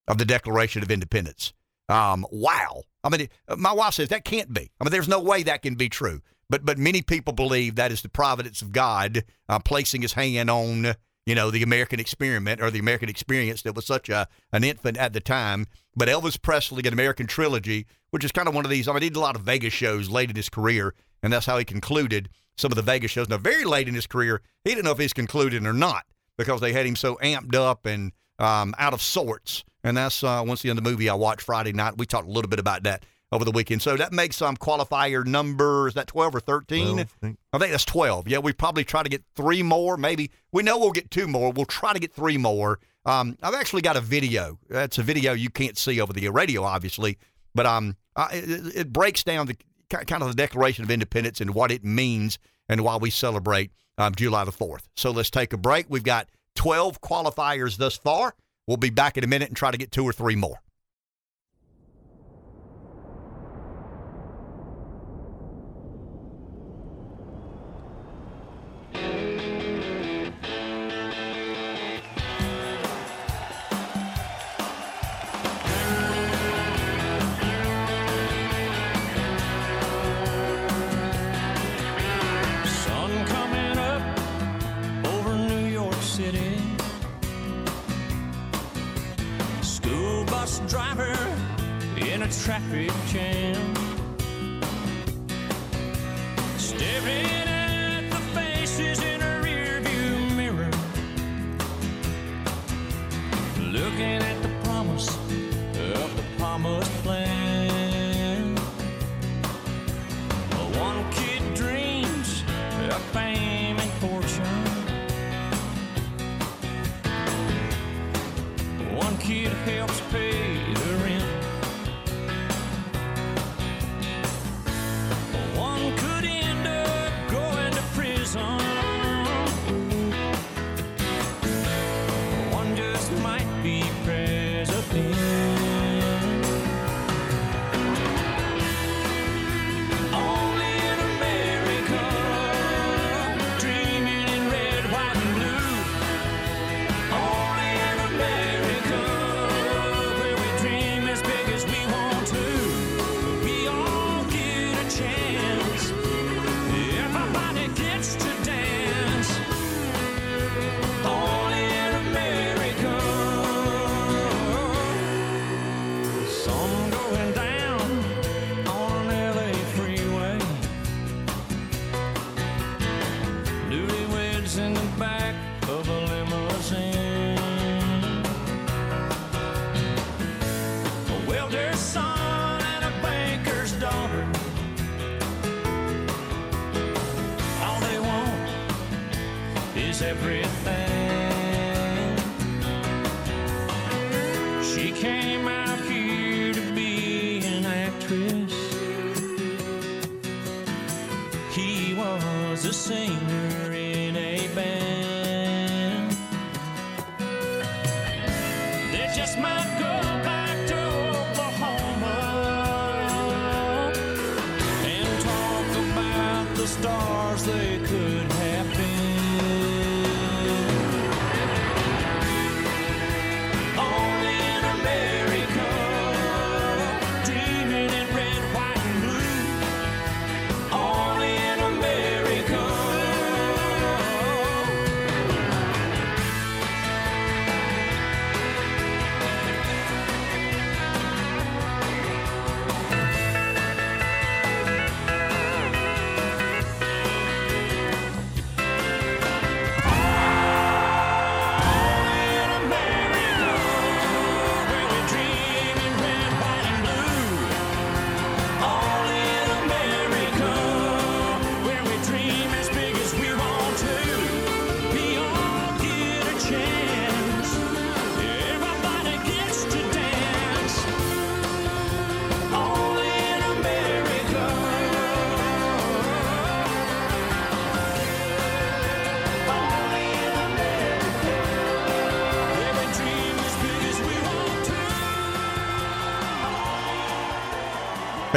of the Declaration of Independence. Um, wow. I mean, my wife says that can't be. I mean, there's no way that can be true. But but many people believe that is the providence of God uh, placing His hand on you know the American experiment or the American experience that was such a an infant at the time. But Elvis Presley, an American trilogy, which is kind of one of these. I mean, he did a lot of Vegas shows late in his career, and that's how he concluded some of the Vegas shows. Now, very late in his career, he didn't know if he's concluded or not because they had him so amped up and um, out of sorts. And that's uh, once again the movie I watched Friday night. We talked a little bit about that over the weekend. So that makes um, qualifier number is that twelve or thirteen? 12, I think. I think that's twelve. Yeah, we probably try to get three more. Maybe we know we'll get two more. We'll try to get three more. Um, I've actually got a video. That's a video you can't see over the radio, obviously, but um, I, it, it breaks down the kind of the Declaration of Independence and what it means and why we celebrate um, July the fourth. So let's take a break. We've got twelve qualifiers thus far. We'll be back in a minute and try to get two or three more. Traffic jam.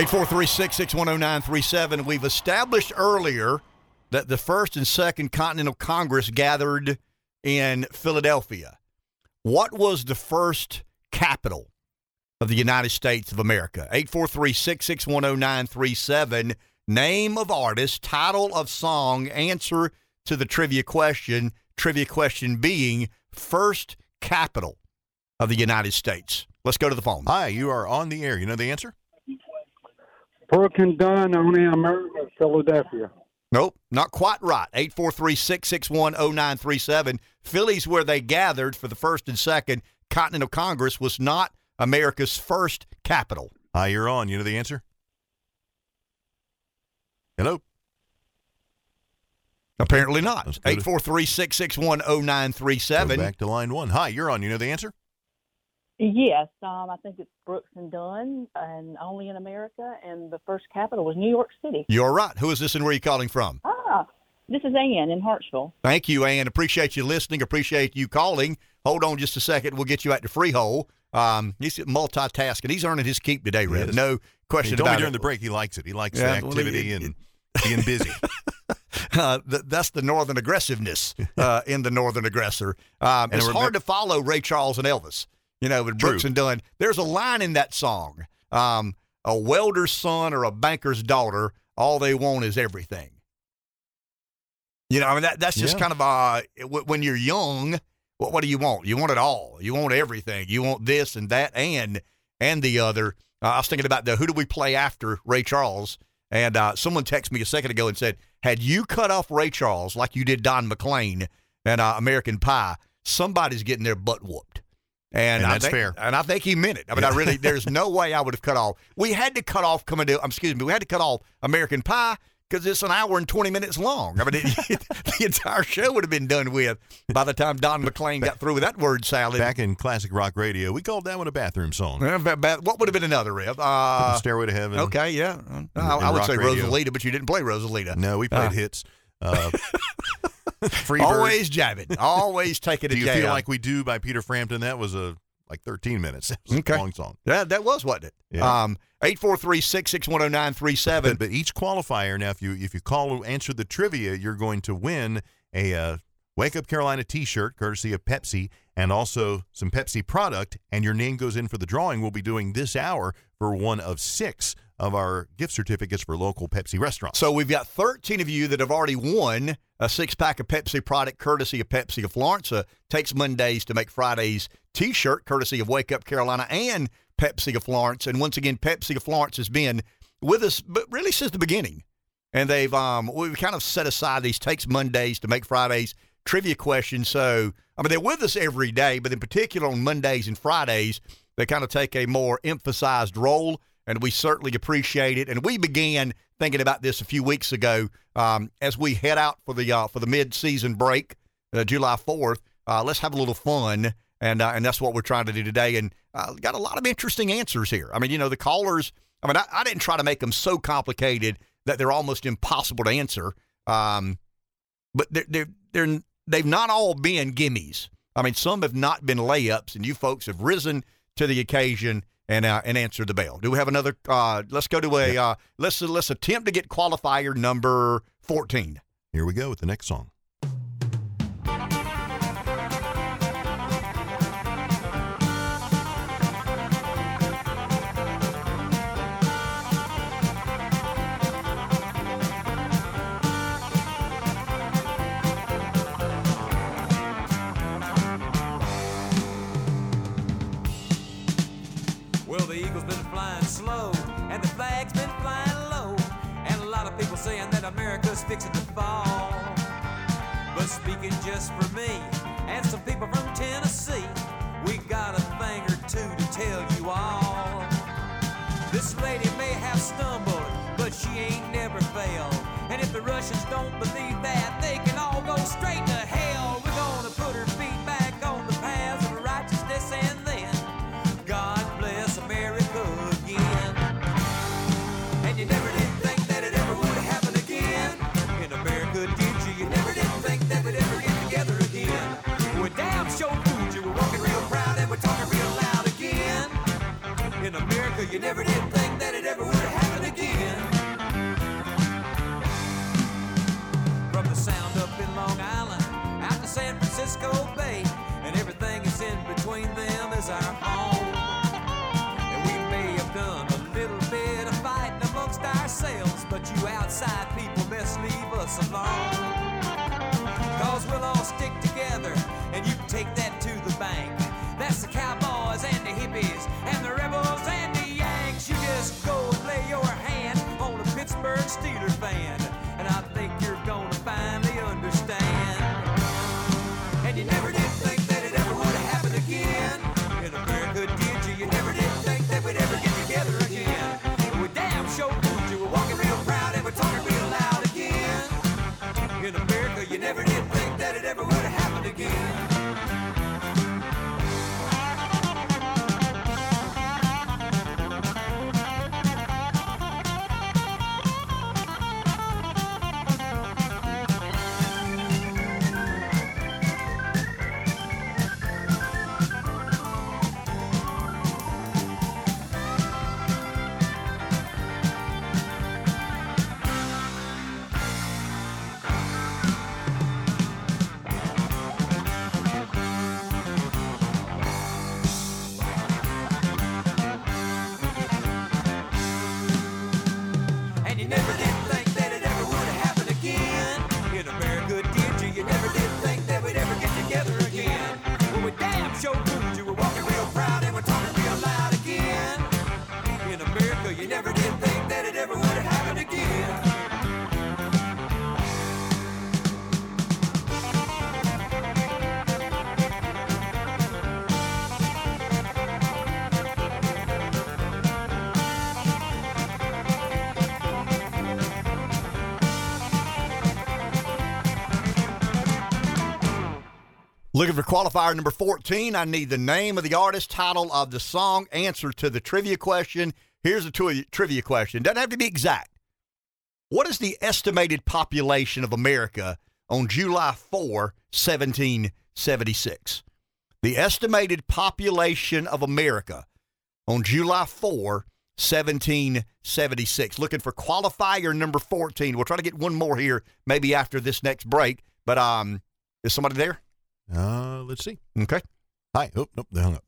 Eight four three six six one zero nine three seven. We've established earlier that the first and second Continental Congress gathered in Philadelphia. What was the first capital of the United States of America? Eight four three six six one zero nine three seven. Name of artist, title of song, answer to the trivia question. Trivia question being first capital of the United States. Let's go to the phone. Hi, you are on the air. You know the answer? Brooke and Dunn, only America, Philadelphia. Nope, not quite right. 843 661 0937. Philly's where they gathered for the first and second Continental Congress was not America's first capital. Hi, you're on. You know the answer? Hello? Apparently not. Let's go to- 843 661 Go 0937. back to line one. Hi, you're on. You know the answer? Yes, um, I think it's Brooks and Dunn, and only in America, and the first capital was New York City. You're right. Who is this and where are you calling from? Ah, this is Ann in Hartsville. Thank you, Ann. Appreciate you listening. Appreciate you calling. Hold on just a second. We'll get you out to Freehold. Um, he's multitasking. He's earning his keep today, Red. Yes. No He question told me during it. the break he likes it. He likes Yeah, the well, activity it- and being busy. uh, th- that's the northern aggressiveness uh, in the northern aggressor. Um, And it's remember- hard to follow Ray Charles and Elvis. You know, with Brooks True. and Dunn. There's a line in that song: um, "A welder's son or a banker's daughter, all they want is everything." You know, I mean that that's just Yeah. kind of uh, when you're young. What, what do you want? You want it all. You want everything. You want this and that and and the other. Uh, I was thinking about the who do we play after Ray Charles? And uh, someone texted me a second ago and said, had you cut off Ray Charles like you did Don McLean and uh, American Pie, somebody's getting their butt whooped. And, And I that's think, fair. And I think he meant it. I mean, I really, there's no way I would have cut off. We had to cut off coming to, um, excuse me, we had to cut off American Pie because it's an hour and 20 minutes long. I mean, it, the entire show would have been done with by the time Don McLean got through with that word salad. Back in classic rock radio, we called that one a bathroom song. Uh, ba- ba- what would have been another rib? Uh, Stairway to Heaven. Okay, yeah. I, I would say radio. Rosalita, but you didn't play Rosalita. No, we played Uh, hits. Freebird. Always jabbing. Always taking a Do you jab. feel like we do by Peter Frampton? That was a like 13 minutes. That was Okay. a long song. Yeah, that was, wasn't it? Yeah. Um, 843-6610937. But, but each qualifier now, if you if you call answer the trivia, you're going to win a uh, Wake Up Carolina T-shirt, courtesy of Pepsi, and also some Pepsi product. And your name goes in for the drawing. We'll be doing this hour for one of six of our gift certificates for local Pepsi restaurants. So we've got 13 of you that have already won a six pack of Pepsi product courtesy of Pepsi of Florence. Uh, takes Mondays to make Fridays t shirt courtesy of Wake Up Carolina and Pepsi of Florence. And once again, Pepsi of Florence has been with us, but really since the beginning. And they've um we've kind of set aside these takes Mondays to make Fridays trivia questions. So I mean they're with us every day, but in particular on Mondays and Fridays, they kind of take a more emphasized role, and we certainly appreciate it. And we began thinking about this a few weeks ago um, as we head out for the uh, for the mid season break, uh, July fourth. Uh, let's have a little fun, and uh, and that's what we're trying to do today. And uh, got a lot of interesting answers here. I mean, you know, the callers. I mean, I, I didn't try to make them so complicated that they're almost impossible to answer. Um, but they're, they're, they're, they've not all been gimmies. I mean, some have not been layups, and you folks have risen to the occasion and uh, and answered the bell. Do we have another? Uh, let's go to a uh, let's let's attempt to get qualifier number fourteen. Here we go with the next song. America's fixing to fall. But speaking just for me and some people from Tennessee, we got a thing or two to tell you all. This lady may have stumbled, but she ain't never failed. And if the Russians don't believe that, they can all go straight alone. Cause we'll all stick together, and you can take that to the bank. That's the cowboys and the hippies, and the rebels and the Yanks. You just go and lay your hand on a Pittsburgh Steelers fan, Looking for qualifier number 14. I need the name of the artist, title of the song, answer to the trivia question. Here's a tri- trivia question. Doesn't have to be exact. What is the estimated population of America on July 4, 1776? The estimated population of America on July 4, 1776. Looking for qualifier number 14. We'll try to get one more here maybe after this next break. But um, is somebody there? Uh, let's see. Okay. Hi. Oh, nope, they hung up.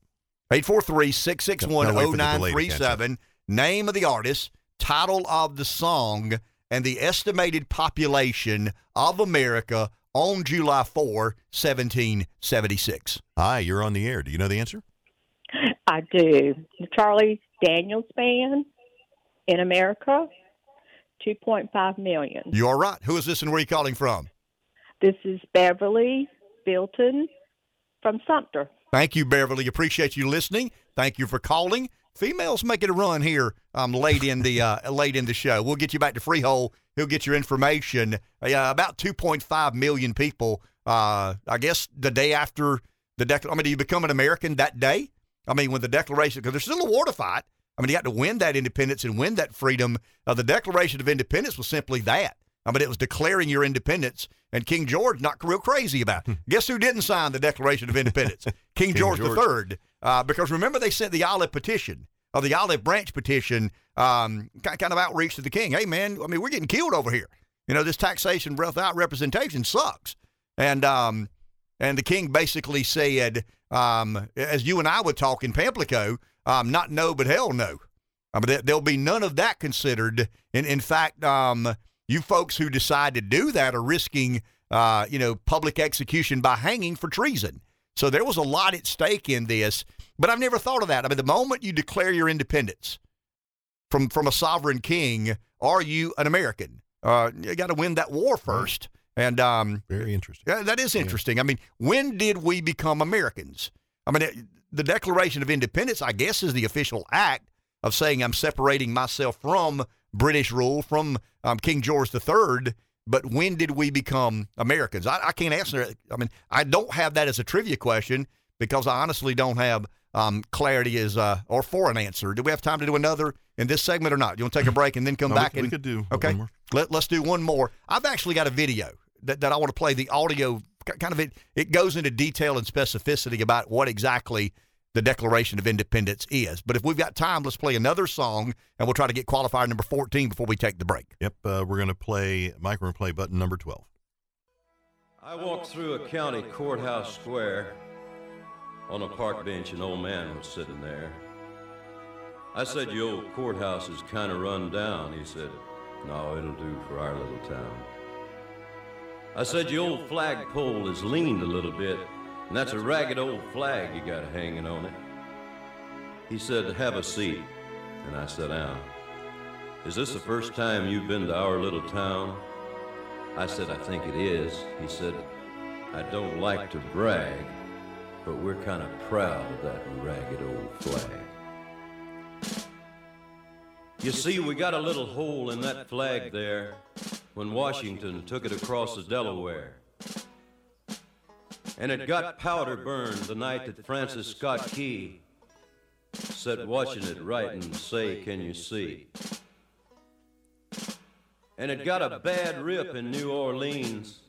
843 661 Gotta wait for the delay to catch 0937. Name of the artist, title of the song, and the estimated population of America on July 4, 1776. Hi, you're on the air. Do you know the answer? I do. The Charlie Daniels Band in America, 2.5 million. You are right. Who is this and where are you calling from? This is Beverly Bilton from Sumter. Thank you, Beverly. Appreciate you listening. Thank you for calling. Females making a run here um, late in the uh, late in the show. We'll get you back to Freehold. He'll get your information. Uh, about 2.5 million people. Uh, I guess the day after the Declaration. I mean, do you become an American that day? I mean, when the Declaration, because there's still a war to fight. I mean, you had to win that independence and win that freedom. Uh, the Declaration of Independence was simply that. I mean, it was declaring your independence, and King George not real crazy about. it. Guess who didn't sign the Declaration of Independence? King, King George, George. III. Uh, because remember, they sent the olive petition or the olive branch petition, um, kind of outreach to the king. Hey, man, I mean, we're getting killed over here. You know, this taxation without representation sucks. And um, and the king basically said, um, as you and I would talk in Pamplico, um, not no, but hell no. I mean, there- there'll be none of that considered. In in fact, um, you folks who decide to do that are risking, uh, you know, public execution by hanging for treason. So there was a lot at stake in this. But I've never thought of that. I mean, the moment you declare your independence from from a sovereign king, are you an American? Uh, you got to win that war first. And um, very interesting. Yeah, that is interesting. I mean, when did we become Americans? I mean, it, the Declaration of Independence, I guess, is the official act of saying I'm separating myself from British rule, from um, King George III. But when did we become Americans? I, I can't answer it. I mean, I don't have that as a trivia question because I honestly don't have um, clarity as uh, or for an answer. Do we have time to do another in this segment or not? You want to take a break and then come No, back? we and could do Okay, one more. Let, let's do one more. I've actually got a video that, that I want to play. The audio kind of it it goes into detail and specificity about what exactly the Declaration of Independence is. But if we've got time, let's play another song and we'll try to get qualifier number 14 before we take the break. Yep, uh, we're going to play, Mike, we're going to play button number 12. I walked through a county courthouse square. On a park bench, an old man was sitting there. I said, Your old courthouse is kind of run down. He said, No, it'll do for our little town. I said, Your old flagpole is leaned a little bit, and that's a ragged old flag you got hanging on it. He said, Have a seat. And I sat down. Is this the first time you've been to our little town? I said, I think it is. He said, I don't like to brag, but we're kind of proud of that ragged old flag. You see, we got a little hole in that flag there when Washington took it across the Delaware. And it got powder burned the night that Francis Scott Key sat watching it write and say, Can you see? And it got a bad rip in New Orleans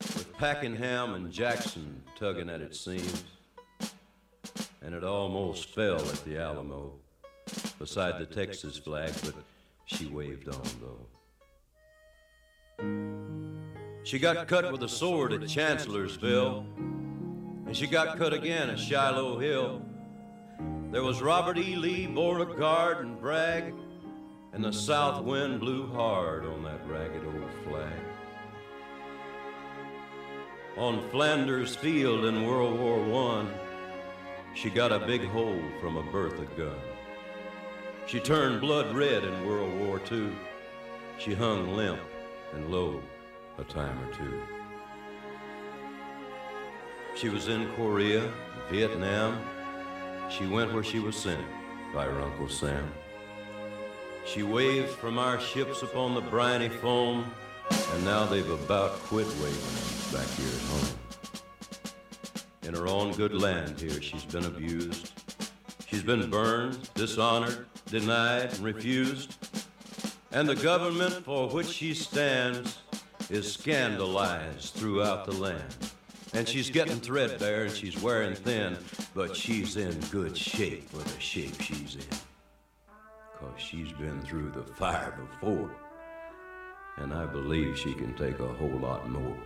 with Packenham and Jackson tugging at its seams. And it almost fell at the Alamo beside the Texas flag, but she waved on though. She got cut with a sword at Chancellorsville, and she got cut again at Shiloh Hill. There was Robert E. Lee, Beauregard, and Bragg, and the south wind blew hard on that ragged old flag. On Flanders Field in World War One, she got a big hole from a Bertha gun. She turned blood red in World War II. She hung limp and low a time or two. She was in Korea, Vietnam. She went where she was sent by her Uncle Sam. She waved from our ships upon the briny foam, and now they've about quit waving back here at home. In her own good land here, she's been abused. She's been burned, dishonored, denied, and refused. And the government for which she stands is scandalized throughout the land. And she's getting threadbare and she's wearing thin, but she's in good shape for the shape she's in. Cause she's been through the fire before. And I believe she can take a whole lot more.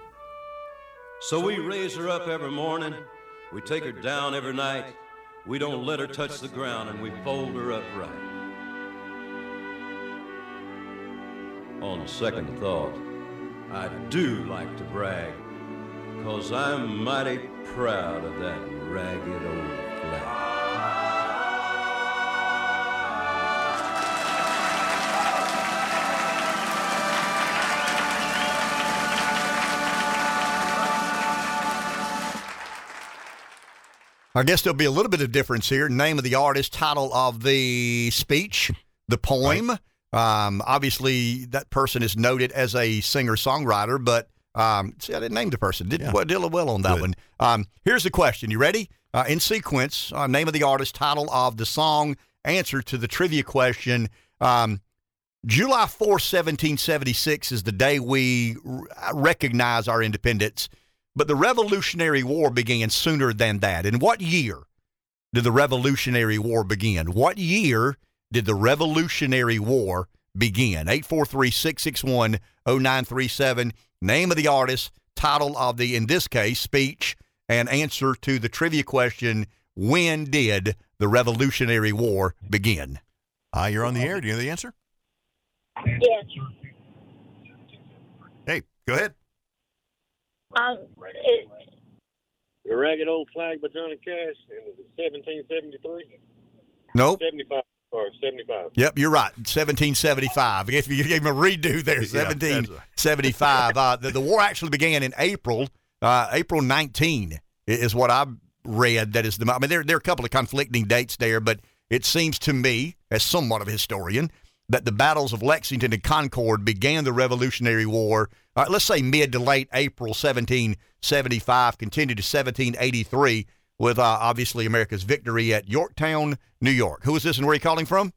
So we raise her up every morning, we take her down every night, we don't let her touch the ground, and we fold her up right. On second thought, I do like to brag, cause I'm mighty proud of that ragged old flag. I guess there'll be a little bit of difference here. Name of the artist, title of the speech, the poem. Um, obviously, that person is noted as a singer songwriter, but um, see, I didn't name the person. Did well, did well on that one. Um, here's the question. You ready? Uh, in sequence, uh, name of the artist, title of the song, answer to the trivia question. Um, July 4, 1776 is the day we r- recognize our independence, but the Revolutionary War began sooner than that. In what year did the Revolutionary War begin? What year did the Revolutionary War begin? 843 661 0937. Name of the artist, title of the, in this case, speech, and answer to the trivia question When did the Revolutionary War begin? Ah, you're on the air. Do you know the answer? Yes. Hey, go ahead. Um, it, The Ragged Old Flag by Johnny Cash in 1773? Nope. 75 or 75. Yep, you're right. 1775. If you gave him a redo there, Yeah, that's 1775. uh, the, the war actually began in April, uh, April 19 is what I read. That is the. I mean, there there are a couple of conflicting dates there, but it seems to me, as somewhat of a historian, that the battles of Lexington and Concord began the Revolutionary War. Uh, let's say mid to late April 1775, continued to 1783 with uh, obviously America's victory at Yorktown, New York. Who is this and where are you calling from?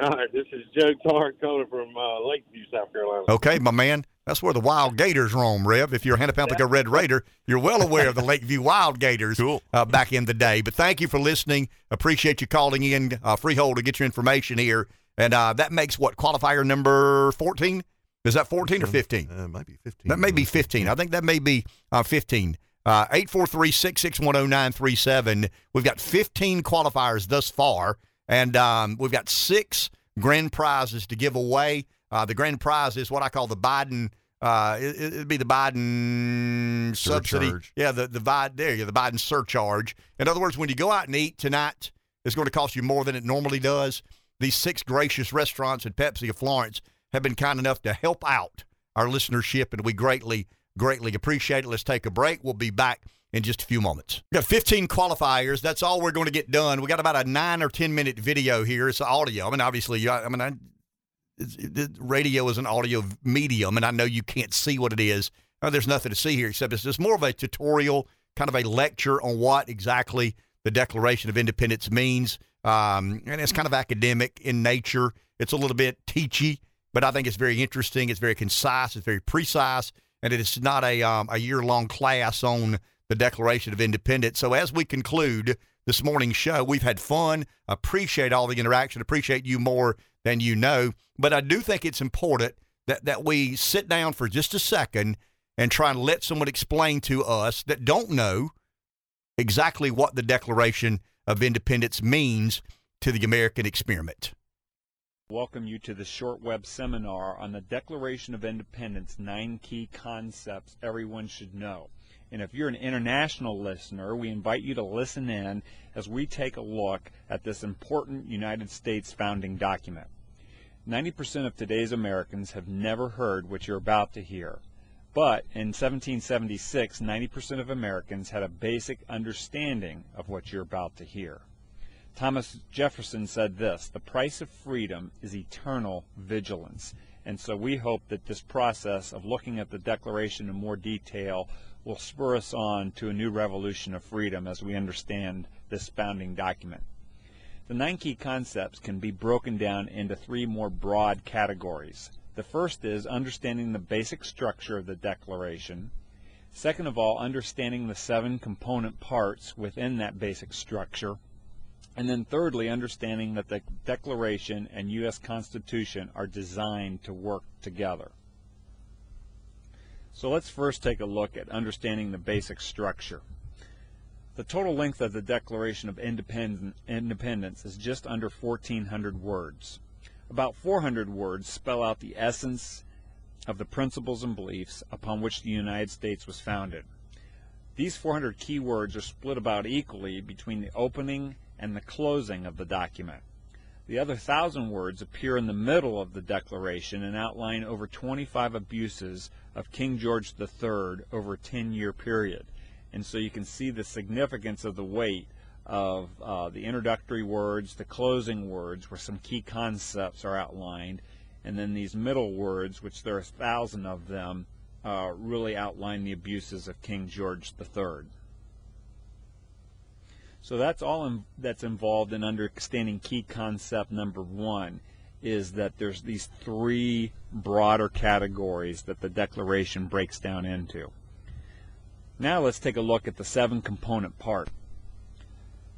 All right, this is Joe Tart calling from uh, Lakeview, South Carolina. Okay, my man. That's where the wild gators roam, Rev. If you're a Hannah Pamplico Red Raider, you're well aware of the Lakeview Wild Gators uh, back in the day. But thank you for listening. Appreciate you calling in, uh, Freehold, to get your information here. And uh, that makes what, qualifier number 14? Is that 14 or 15? Uh, might be 15. That may be 15. I think that may be uh, 15. Uh, 843 661 0937. We've got 15 qualifiers thus far, and um, we've got six grand prizes to give away. Uh, the grand prize is what I call the Biden. Uh, it, it'd be the Biden subsidy. Surcharge. Yeah, the the Biden there. go, the Biden surcharge. In other words, when you go out and eat tonight, it's going to cost you more than it normally does. These six gracious restaurants and Pepsi of Florence have been kind enough to help out our listenership, and we greatly, greatly appreciate it. Let's take a break. We'll be back in just a few moments. We got 15 qualifiers. That's all we're going to get done. We got about a nine or 10 minute video here. It's audio. I mean, obviously, you- I mean, I, radio is an audio medium, and I know you can't see what it is. Uh, there's nothing to see here except it's just more of a tutorial, kind of a lecture on what exactly the Declaration of Independence means. Um, and it's kind of academic in nature. It's a little bit teachy, but I think it's very interesting. It's very concise. It's very precise, and it is not a um, a year long class on the Declaration of Independence. So as we conclude this morning's show, we've had fun. Appreciate all the interaction. Appreciate you more than you know. But I do think it's important that that we sit down for just a second and try and let someone explain to us that don't know exactly what the Declaration of Independence means to the American experiment. Welcome you to the short web seminar on the Declaration of Independence Nine Key Concepts Everyone Should Know. And if you're an international listener, we invite you to listen in as we take a look at this important United States founding document. 90% of today's Americans have never heard what you're about to hear. But in 1776, 90% of Americans had a basic understanding of what you're about to hear. Thomas Jefferson said this The price of freedom is eternal vigilance. And so we hope that this process of looking at the Declaration in more detail will spur us on to a new revolution of freedom as we understand this founding document. The nine key concepts can be broken down into three more broad categories. The first is understanding the basic structure of the Declaration. Second of all, understanding the seven component parts within that basic structure. And then thirdly, understanding that the Declaration and U.S. Constitution are designed to work together. So let's first take a look at understanding the basic structure. The total length of the Declaration of Independ- Independence is just under 1,400 words. About 400 words spell out the essence of the principles and beliefs upon which the United States was founded. These 400 key words are split about equally between the opening and the closing of the document. The other thousand words appear in the middle of the Declaration and outline over 25 abuses of King George III over a 10 year period. And so you can see the significance of the weight of uh, the introductory words, the closing words, where some key concepts are outlined, and then these middle words, which there are a thousand of them, uh, really outline the abuses of King George III. So that's all in, that's involved in understanding key concept number one is that there's these three broader categories that the Declaration breaks down into. Now let's take a look at the seven component part.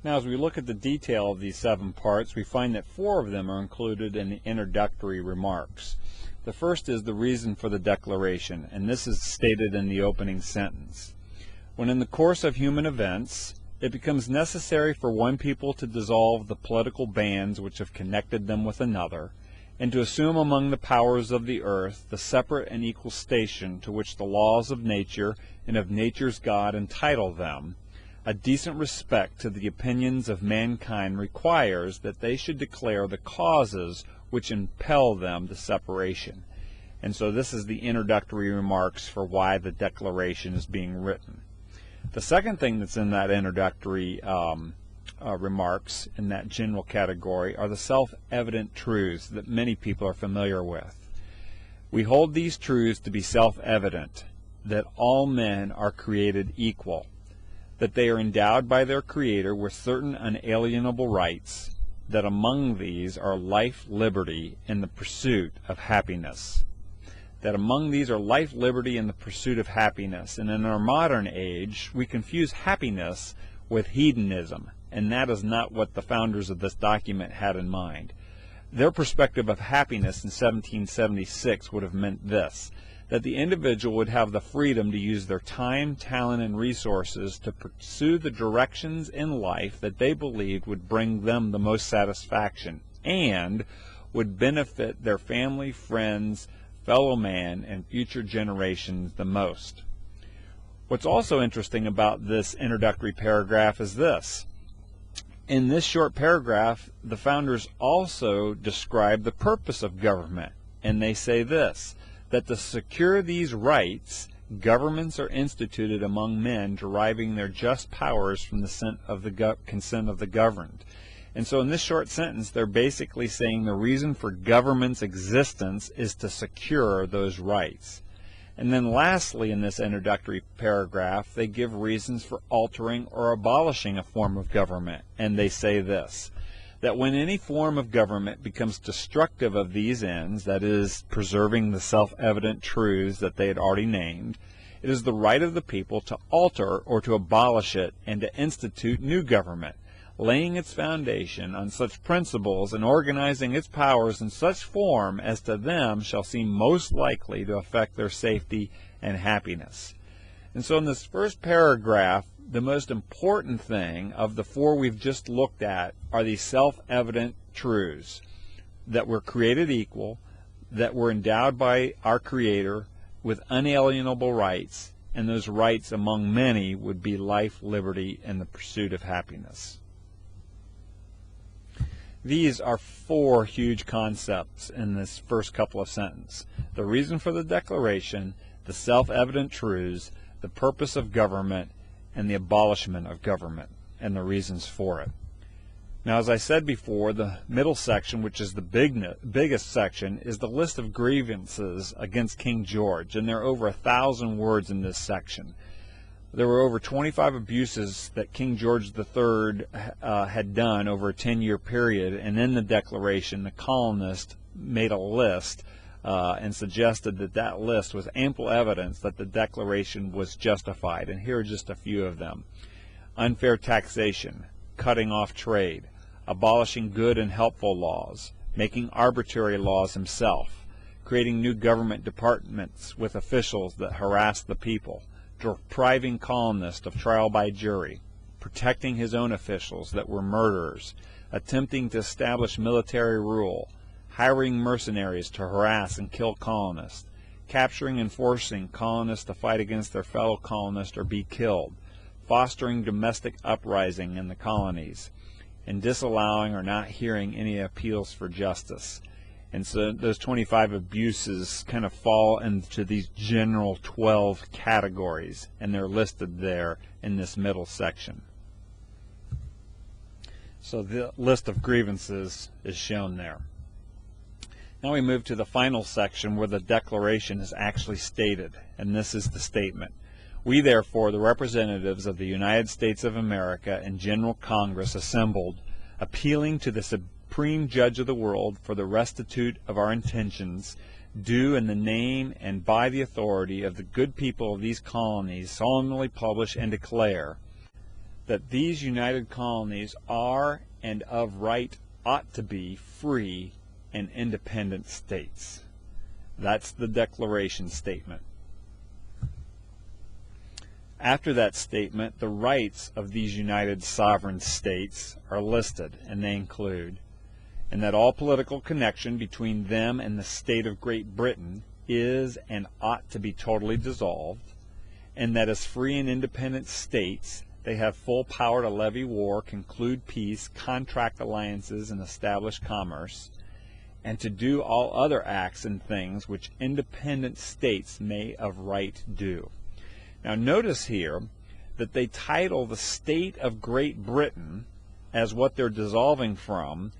Now as we look at the detail of these seven parts, we find that four of them are included in the introductory remarks. The first is the reason for the Declaration, and this is stated in the opening sentence. When in the course of human events, it becomes necessary for one people to dissolve the political bands which have connected them with another, and to assume among the powers of the earth the separate and equal station to which the laws of nature and of nature's God entitle them, a decent respect to the opinions of mankind requires that they should declare the causes which impel them to separation. And so this is the introductory remarks for why the Declaration is being written. The second thing that's in that introductory um, uh, remarks in that general category are the self-evident truths that many people are familiar with. We hold these truths to be self-evident, that all men are created equal, that they are endowed by their Creator with certain unalienable rights, that among these are life, liberty, and the pursuit of happiness. That among these are life, liberty, and the pursuit of happiness. And in our modern age, we confuse happiness with hedonism, and that is not what the founders of this document had in mind. Their perspective of happiness in 1776 would have meant this that the individual would have the freedom to use their time, talent, and resources to pursue the directions in life that they believed would bring them the most satisfaction and would benefit their family, friends, fellow man, and future generations the most. What's also interesting about this introductory paragraph is this. In this short paragraph, the founders also describe the purpose of government, and they say this that to secure these rights, governments are instituted among men deriving their just powers from the consent of the, governed. And so in this short sentence, they're basically saying the reason for government's existence is to secure those rights. And then lastly, in this introductory paragraph, they give reasons for altering or abolishing a form of government. And they say this that when any form of government becomes destructive of these ends, that is, preserving the self evident truths that they had already named, it is the right of the people to alter or to abolish it and to institute new government, laying its foundation on such principles and organizing its powers in such form as to them shall seem most likely to affect their safety and happiness. And so in this first paragraph, the most important thing of the four we've just looked at are these self-evident truths that we're created equal, that we're endowed by our Creator with unalienable rights, and those rights among many would be life, liberty, and the pursuit of happiness. These are four huge concepts in this first couple of sentences. The reason for the Declaration, the self-evident truths, the purpose of government, and the abolishment of government and the reasons for it. Now, as I said before, the middle section, which is the big, biggest section, is the list of grievances against King George, and there are over a thousand words in this section. There were over 25 abuses that King George III uh, had done over a 10 year period, and in the Declaration, the colonists made a list uh, and suggested that that list was ample evidence that the Declaration was justified. And here are just a few of them. Unfair taxation, cutting off trade, abolishing good and helpful laws, making arbitrary laws himself, creating new government departments with officials that harass the people depriving colonists of trial by jury, protecting his own officials that were murderers, attempting to establish military rule, hiring mercenaries to harass and kill colonists, capturing and forcing colonists to fight against their fellow colonists or be killed, fostering domestic uprising in the colonies, and disallowing or not hearing any appeals for justice. And so those 25 abuses kind of fall into these general 12 categories, and they're listed there in this middle section. So the list of grievances is shown there. Now we move to the final section where the declaration is actually stated, and this is the statement. We therefore, the representatives of the United States of America and General Congress assembled, appealing to the supreme judge of the world for the restitute of our intentions, do in the name and by the authority of the good people of these colonies solemnly publish and declare that these united colonies are and of right ought to be free and independent states. That's the declaration statement. After that statement, the rights of these united sovereign states are listed, and they include and that all political connection between them and the state of Great Britain is and ought to be totally dissolved, and that as free and independent states they have full power to levy war, conclude peace, contract alliances, and establish commerce, and to do all other acts and things which independent states may of right do. Now notice here that they title the state of Great Britain as what they're dissolving from,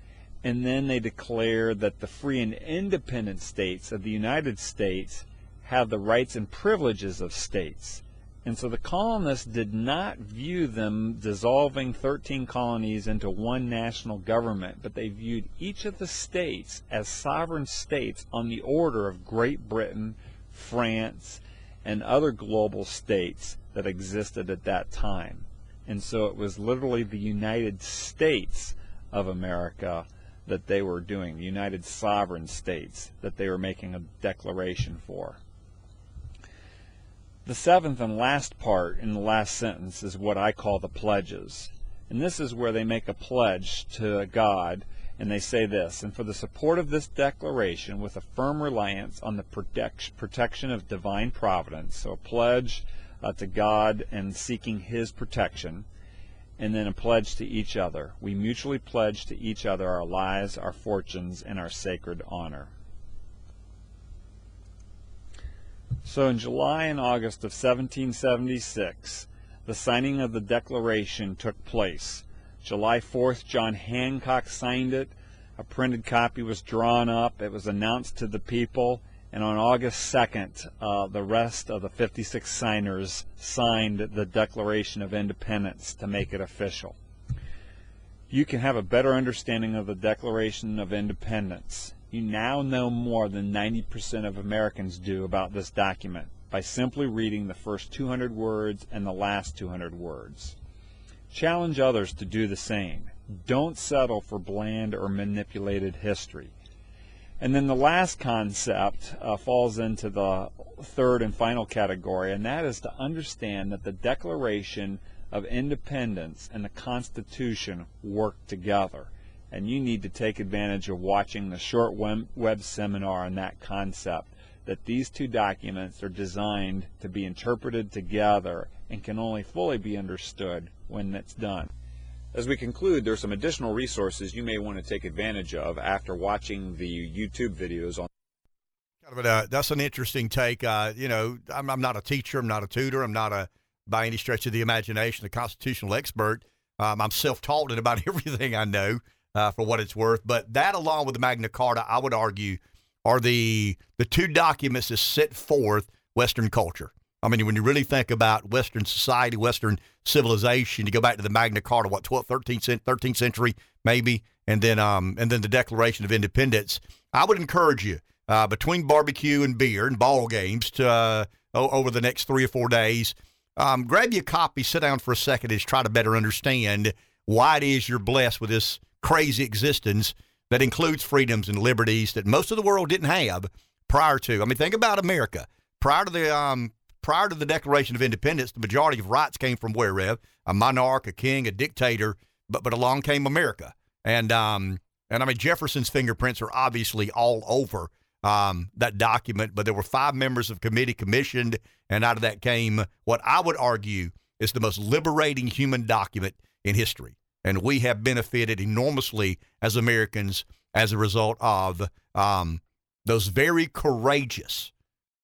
and then they declare that the free and independent states of the United States have the rights and privileges of states. And so the colonists did not view them dissolving 13 colonies into one national government, but they viewed each of the states as sovereign states on the order of Great Britain, France, and other global states that existed at that time. And so it was literally the United States of America that they were doing, the United Sovereign States that they were making a declaration for. The seventh and last part in the last sentence is what I call the pledges. And this is where they make a pledge to God and they say this, and for the support of this declaration with a firm reliance on the protect, protection of divine providence, so a pledge uh, to God and seeking his protection, and then a pledge to each other. We mutually pledge to each other our lives, our fortunes, and our sacred honor. So in July and August of 1776, the signing of the Declaration took place. July 4th, John Hancock signed it. A printed copy was drawn up. It was announced to the people and on August 2nd, uh, the rest of the 56 signers signed the Declaration of Independence to make it official. You can have a better understanding of the Declaration of Independence. You now know more than 90% of Americans do about this document by simply reading the first 200 words and the last 200 words. Challenge others to do the same. Don't settle for bland or manipulated history. And then the last concept uh, falls into the third and final category, and that is to understand that the Declaration of Independence and the Constitution work together. And you need to take advantage of watching the short web, seminar on that concept, that these two documents are designed to be interpreted together and can only fully be understood when it's done. As we conclude, there are some additional resources you may want to take advantage of after watching the YouTube videos on. Kind of a, that's an interesting take. Uh, you know, I'm, I'm, not a teacher, I'm not a tutor, I'm not a by any stretch of the imagination a constitutional expert. Um, I'm self-taught in about everything I know, uh, for what it's worth. But that, along with the Magna Carta, I would argue, are the the two documents that set forth Western culture. I mean, when you really think about Western society, Western civilization, you go back to the Magna Carta, what 12th, 13th, 13th century, maybe, and then um, and then the Declaration of Independence. I would encourage you uh, between barbecue and beer and ball games to uh, over the next three or four days. Um, grab you a copy, sit down for a second, and try to better understand why it is you're blessed with this crazy existence that includes freedoms and liberties that most of the world didn't have prior to. I mean, think about America prior to the um, prior to the Declaration of Independence. The majority of rights came from where, Rev? A monarch, a king, a dictator. But but along came America, and um, and I mean Jefferson's fingerprints are obviously all over um, that document. But there were five members of committee commissioned, and out of that came what I would argue is the most liberating human document in history. And we have benefited enormously as Americans as a result of um, those very courageous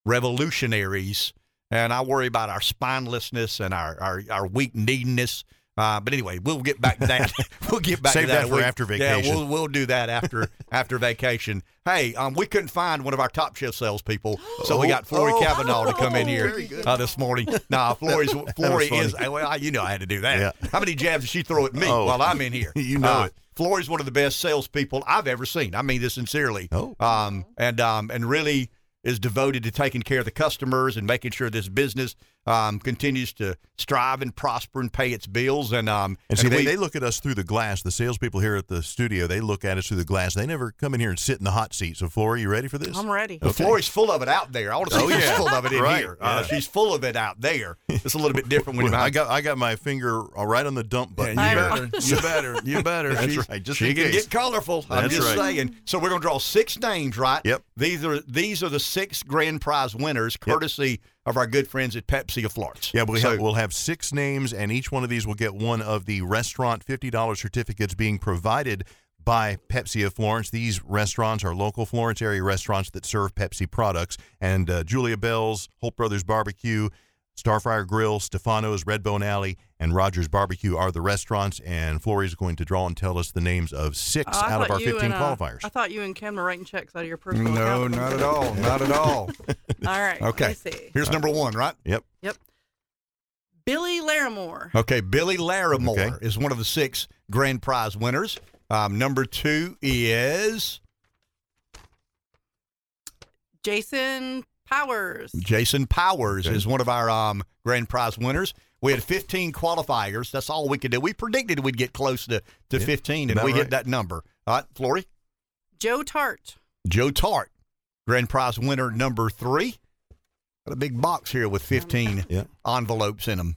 revolutionaries. And I worry about our spinelessness and our, our, our weak kneedness. Uh, but anyway, we'll get back to that. we'll get back Save to that, that for after Yeah, vacation. we'll, we'll do that after after vacation. Hey, um, we couldn't find one of our top shelf salespeople, so we Oh, got Flory oh, Kavanaugh to come in oh, here uh, this morning. Nah, Flory's Flory is well, I- you know I had to do that. Yeah. How many jabs did she throw at me Oh, while I'm in here? you know Uh, it. Flory's one of the best salespeople I've ever seen. I mean this sincerely. Oh. Um, and um, and really is devoted to taking care of the customers and making sure this business um, continues to strive and prosper and pay its bills. And um, And see, they, we- they look at us through the glass. The salespeople here at the studio, they look at us through the glass. They never come in here and sit in the hot seat. So, Flora, you ready for this? I'm ready. The Flory's full of it out there. I want to see Oh, if she's yeah. full of it in Right, here. Uh, yeah. she's full of it out there. It's a little bit different when you're Well, I got I got my finger uh, right on the dump button. Yeah, you better, you better, you better. That's She's- right. Just she in can get colorful. I'm just right. saying. So we're gonna draw six names, right? Yep. These are these are the six grand prize winners, courtesy of our good friends at Pepsi of Florence. Yeah, we So- have, we'll have six names, and each one of these will get one of the restaurant $50 certificates being provided by Pepsi of Florence. These restaurants are local Florence area restaurants that serve Pepsi products. And uh, Julia Bell's, Holt Brothers Barbecue, Starfire Grill, Stefano's, Redbone Alley, and Rogers Barbecue are the restaurants. And Flory's going to draw and tell us the names of six Oh, I out of our 15 and, uh, qualifiers. I thought you and Ken were writing checks out of your personal No, account. not at all. Not at all. All right. Okay. See. Here's number one, right? Yep. Yep. Billy Larimore. Okay, Billy Larimore Okay. is one of the six grand prize winners. Um, number two is Jason Powers. Jason Powers Okay. is one of our um, grand prize winners. We had 15 qualifiers. That's all we could do. We predicted we'd get close to, to Yeah, 15, and about we hit that number. All right, Flory? Joe Tart. Joe Tart, grand prize winner number three. Got a big box here with 15 Yeah. envelopes in them.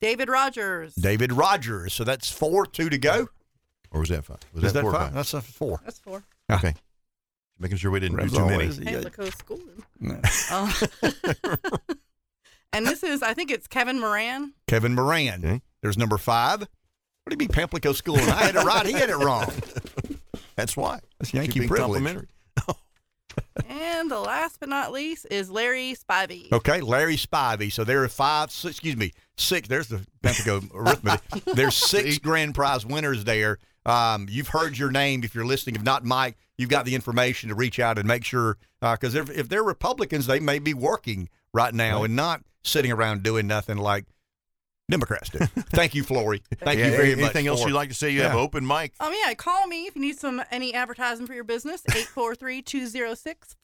David Rogers. David Rogers. So that's four, two to go. Or was that five? Was Is that four or five? five? That's a four. That's four. Okay. Making sure we didn't Rev's do too many. always- yeah. Pamlico School. No. Uh, and this is, I think it's Kevin Moran. Kevin Moran. Okay. There's number five. What do you mean, Pamplico School? And I had it right. He had it wrong. That's why. That's Yankee being privilege. complimentary. And the last but not least is Larry Spivey. Okay, Larry Spivey. So there are five, six, excuse me, six. There's the Pamplico arithmetic. There's six grand prize winners there. Um, you've heard your name if you're listening. If not, Mike, you've got the information to reach out and make sure. Because if, if they're Republicans, they may be working right now Right. and not sitting around doing nothing like Democrats do. Thank you, Flory. Thank Yeah, you very much. Anything else for- you'd like to say? You have open mic. Um, yeah, call me if you need some any advertising for your business.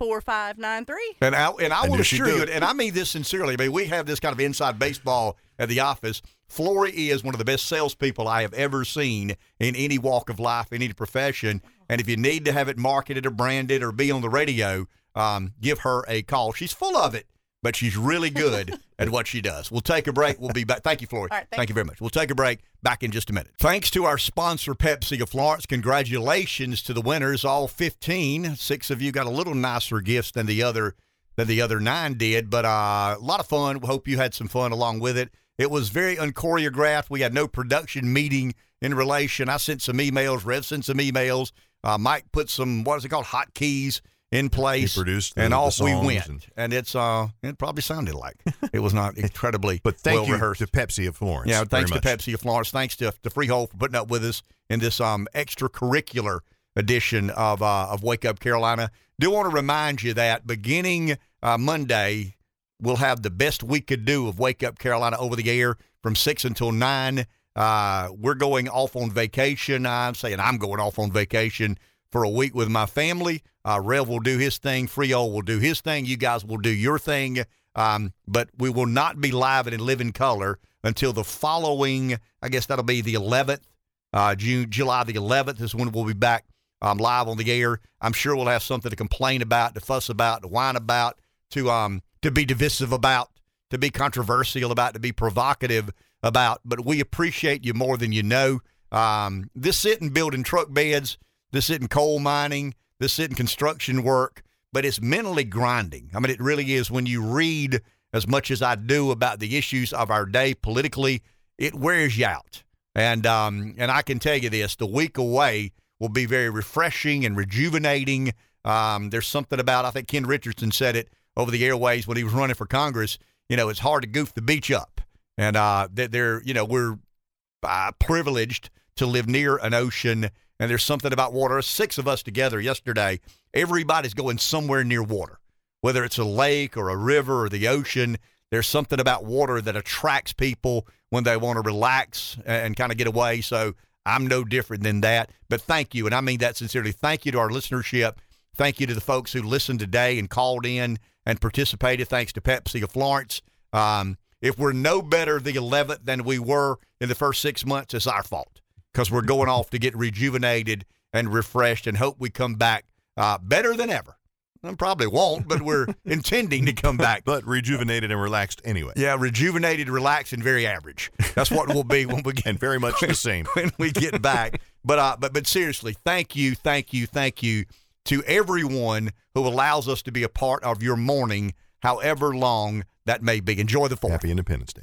843-206-4593. And I and I I will she'd assure you, and I mean this sincerely. I mean, we have this kind of inside baseball at the office. Flory is one of the best salespeople I have ever seen in any walk of life, in any profession. And if you need to have it marketed or branded or be on the radio, um, give her a call. She's full of it, but she's really good at what she does. We'll take a break. We'll be back. Thank you, Flory. Right, Thank you very much. We'll take a break. Back in just a minute. Thanks to our sponsor, Pepsi of Florence. Congratulations to the winners, all 15. Six of you got a little nicer gifts than the other than the other nine did, but uh, a lot of fun. We hope you had some fun along with it. It was very unchoreographed. We had no production meeting in relation. I sent some emails. Rev sent some emails. Uh, Mike put some what is it called hot keys in place. He produced the- and off we went. and- And, it's uh, it probably sounded like it was not incredibly But thank well you rehearsed. to Pepsi of Florence. Yeah, thanks to. Pepsi of Florence. Thanks to, to Freehold for putting up with us in this um, extracurricular edition of uh, of Wake Up Carolina. Do want to remind you that beginning uh, Monday, we'll have the best we could do of Wake Up Carolina over the air from six until nine. Uh, we're going off on vacation. I'm saying I'm going off on vacation for a week with my family. Uh, Rev will do his thing. Frio will do his thing. You guys will do your thing. Um, but we will not be live and in living color until the following. I guess that'll be the 11th, uh, June, July the 11th is when we'll be back um, live on the air. I'm sure we'll have something to complain about, to fuss about, to whine about, to um to be divisive about, to be controversial about, to be provocative about. But we appreciate you more than you know. Um, this sitting building truck beds, this sitting coal mining, this sitting construction work, but it's mentally grinding. I mean, it really is. When you read as much as I do about the issues of our day politically, it wears you out. And um, and I can tell you this: the week away will be very refreshing and rejuvenating. Um, there's something about I think Ken Richardson said it over the airways when he was running for Congress. You know, it's hard to goof the beach up, and uh, that they're you know we're uh, privileged to live near an ocean, and there's something about water. Six of us together yesterday. Everybody's going somewhere near water, whether it's a lake or a river or the ocean. There's something about water that attracts people when they want to relax and kind of get away. So I'm no different than that. But thank you, and I mean that sincerely. Thank you to our listenership. Thank you to the folks who listened today and called in and participated. Thanks to Pepsi of Florence. Um, if we're no better the 11th than we were in the first six months, it's our fault because we're going off to get rejuvenated and refreshed and hope we come back uh, better than ever. I probably won't, but we're intending to come back. But rejuvenated and relaxed anyway. Yeah, rejuvenated, relaxed, and very average. That's what we'll be when we get and very much the same when we get back. But uh, but but seriously, thank you, thank you, thank you to everyone who allows us to be a part of your morning, however long that may be. Enjoy the fourth. Happy Independence Day.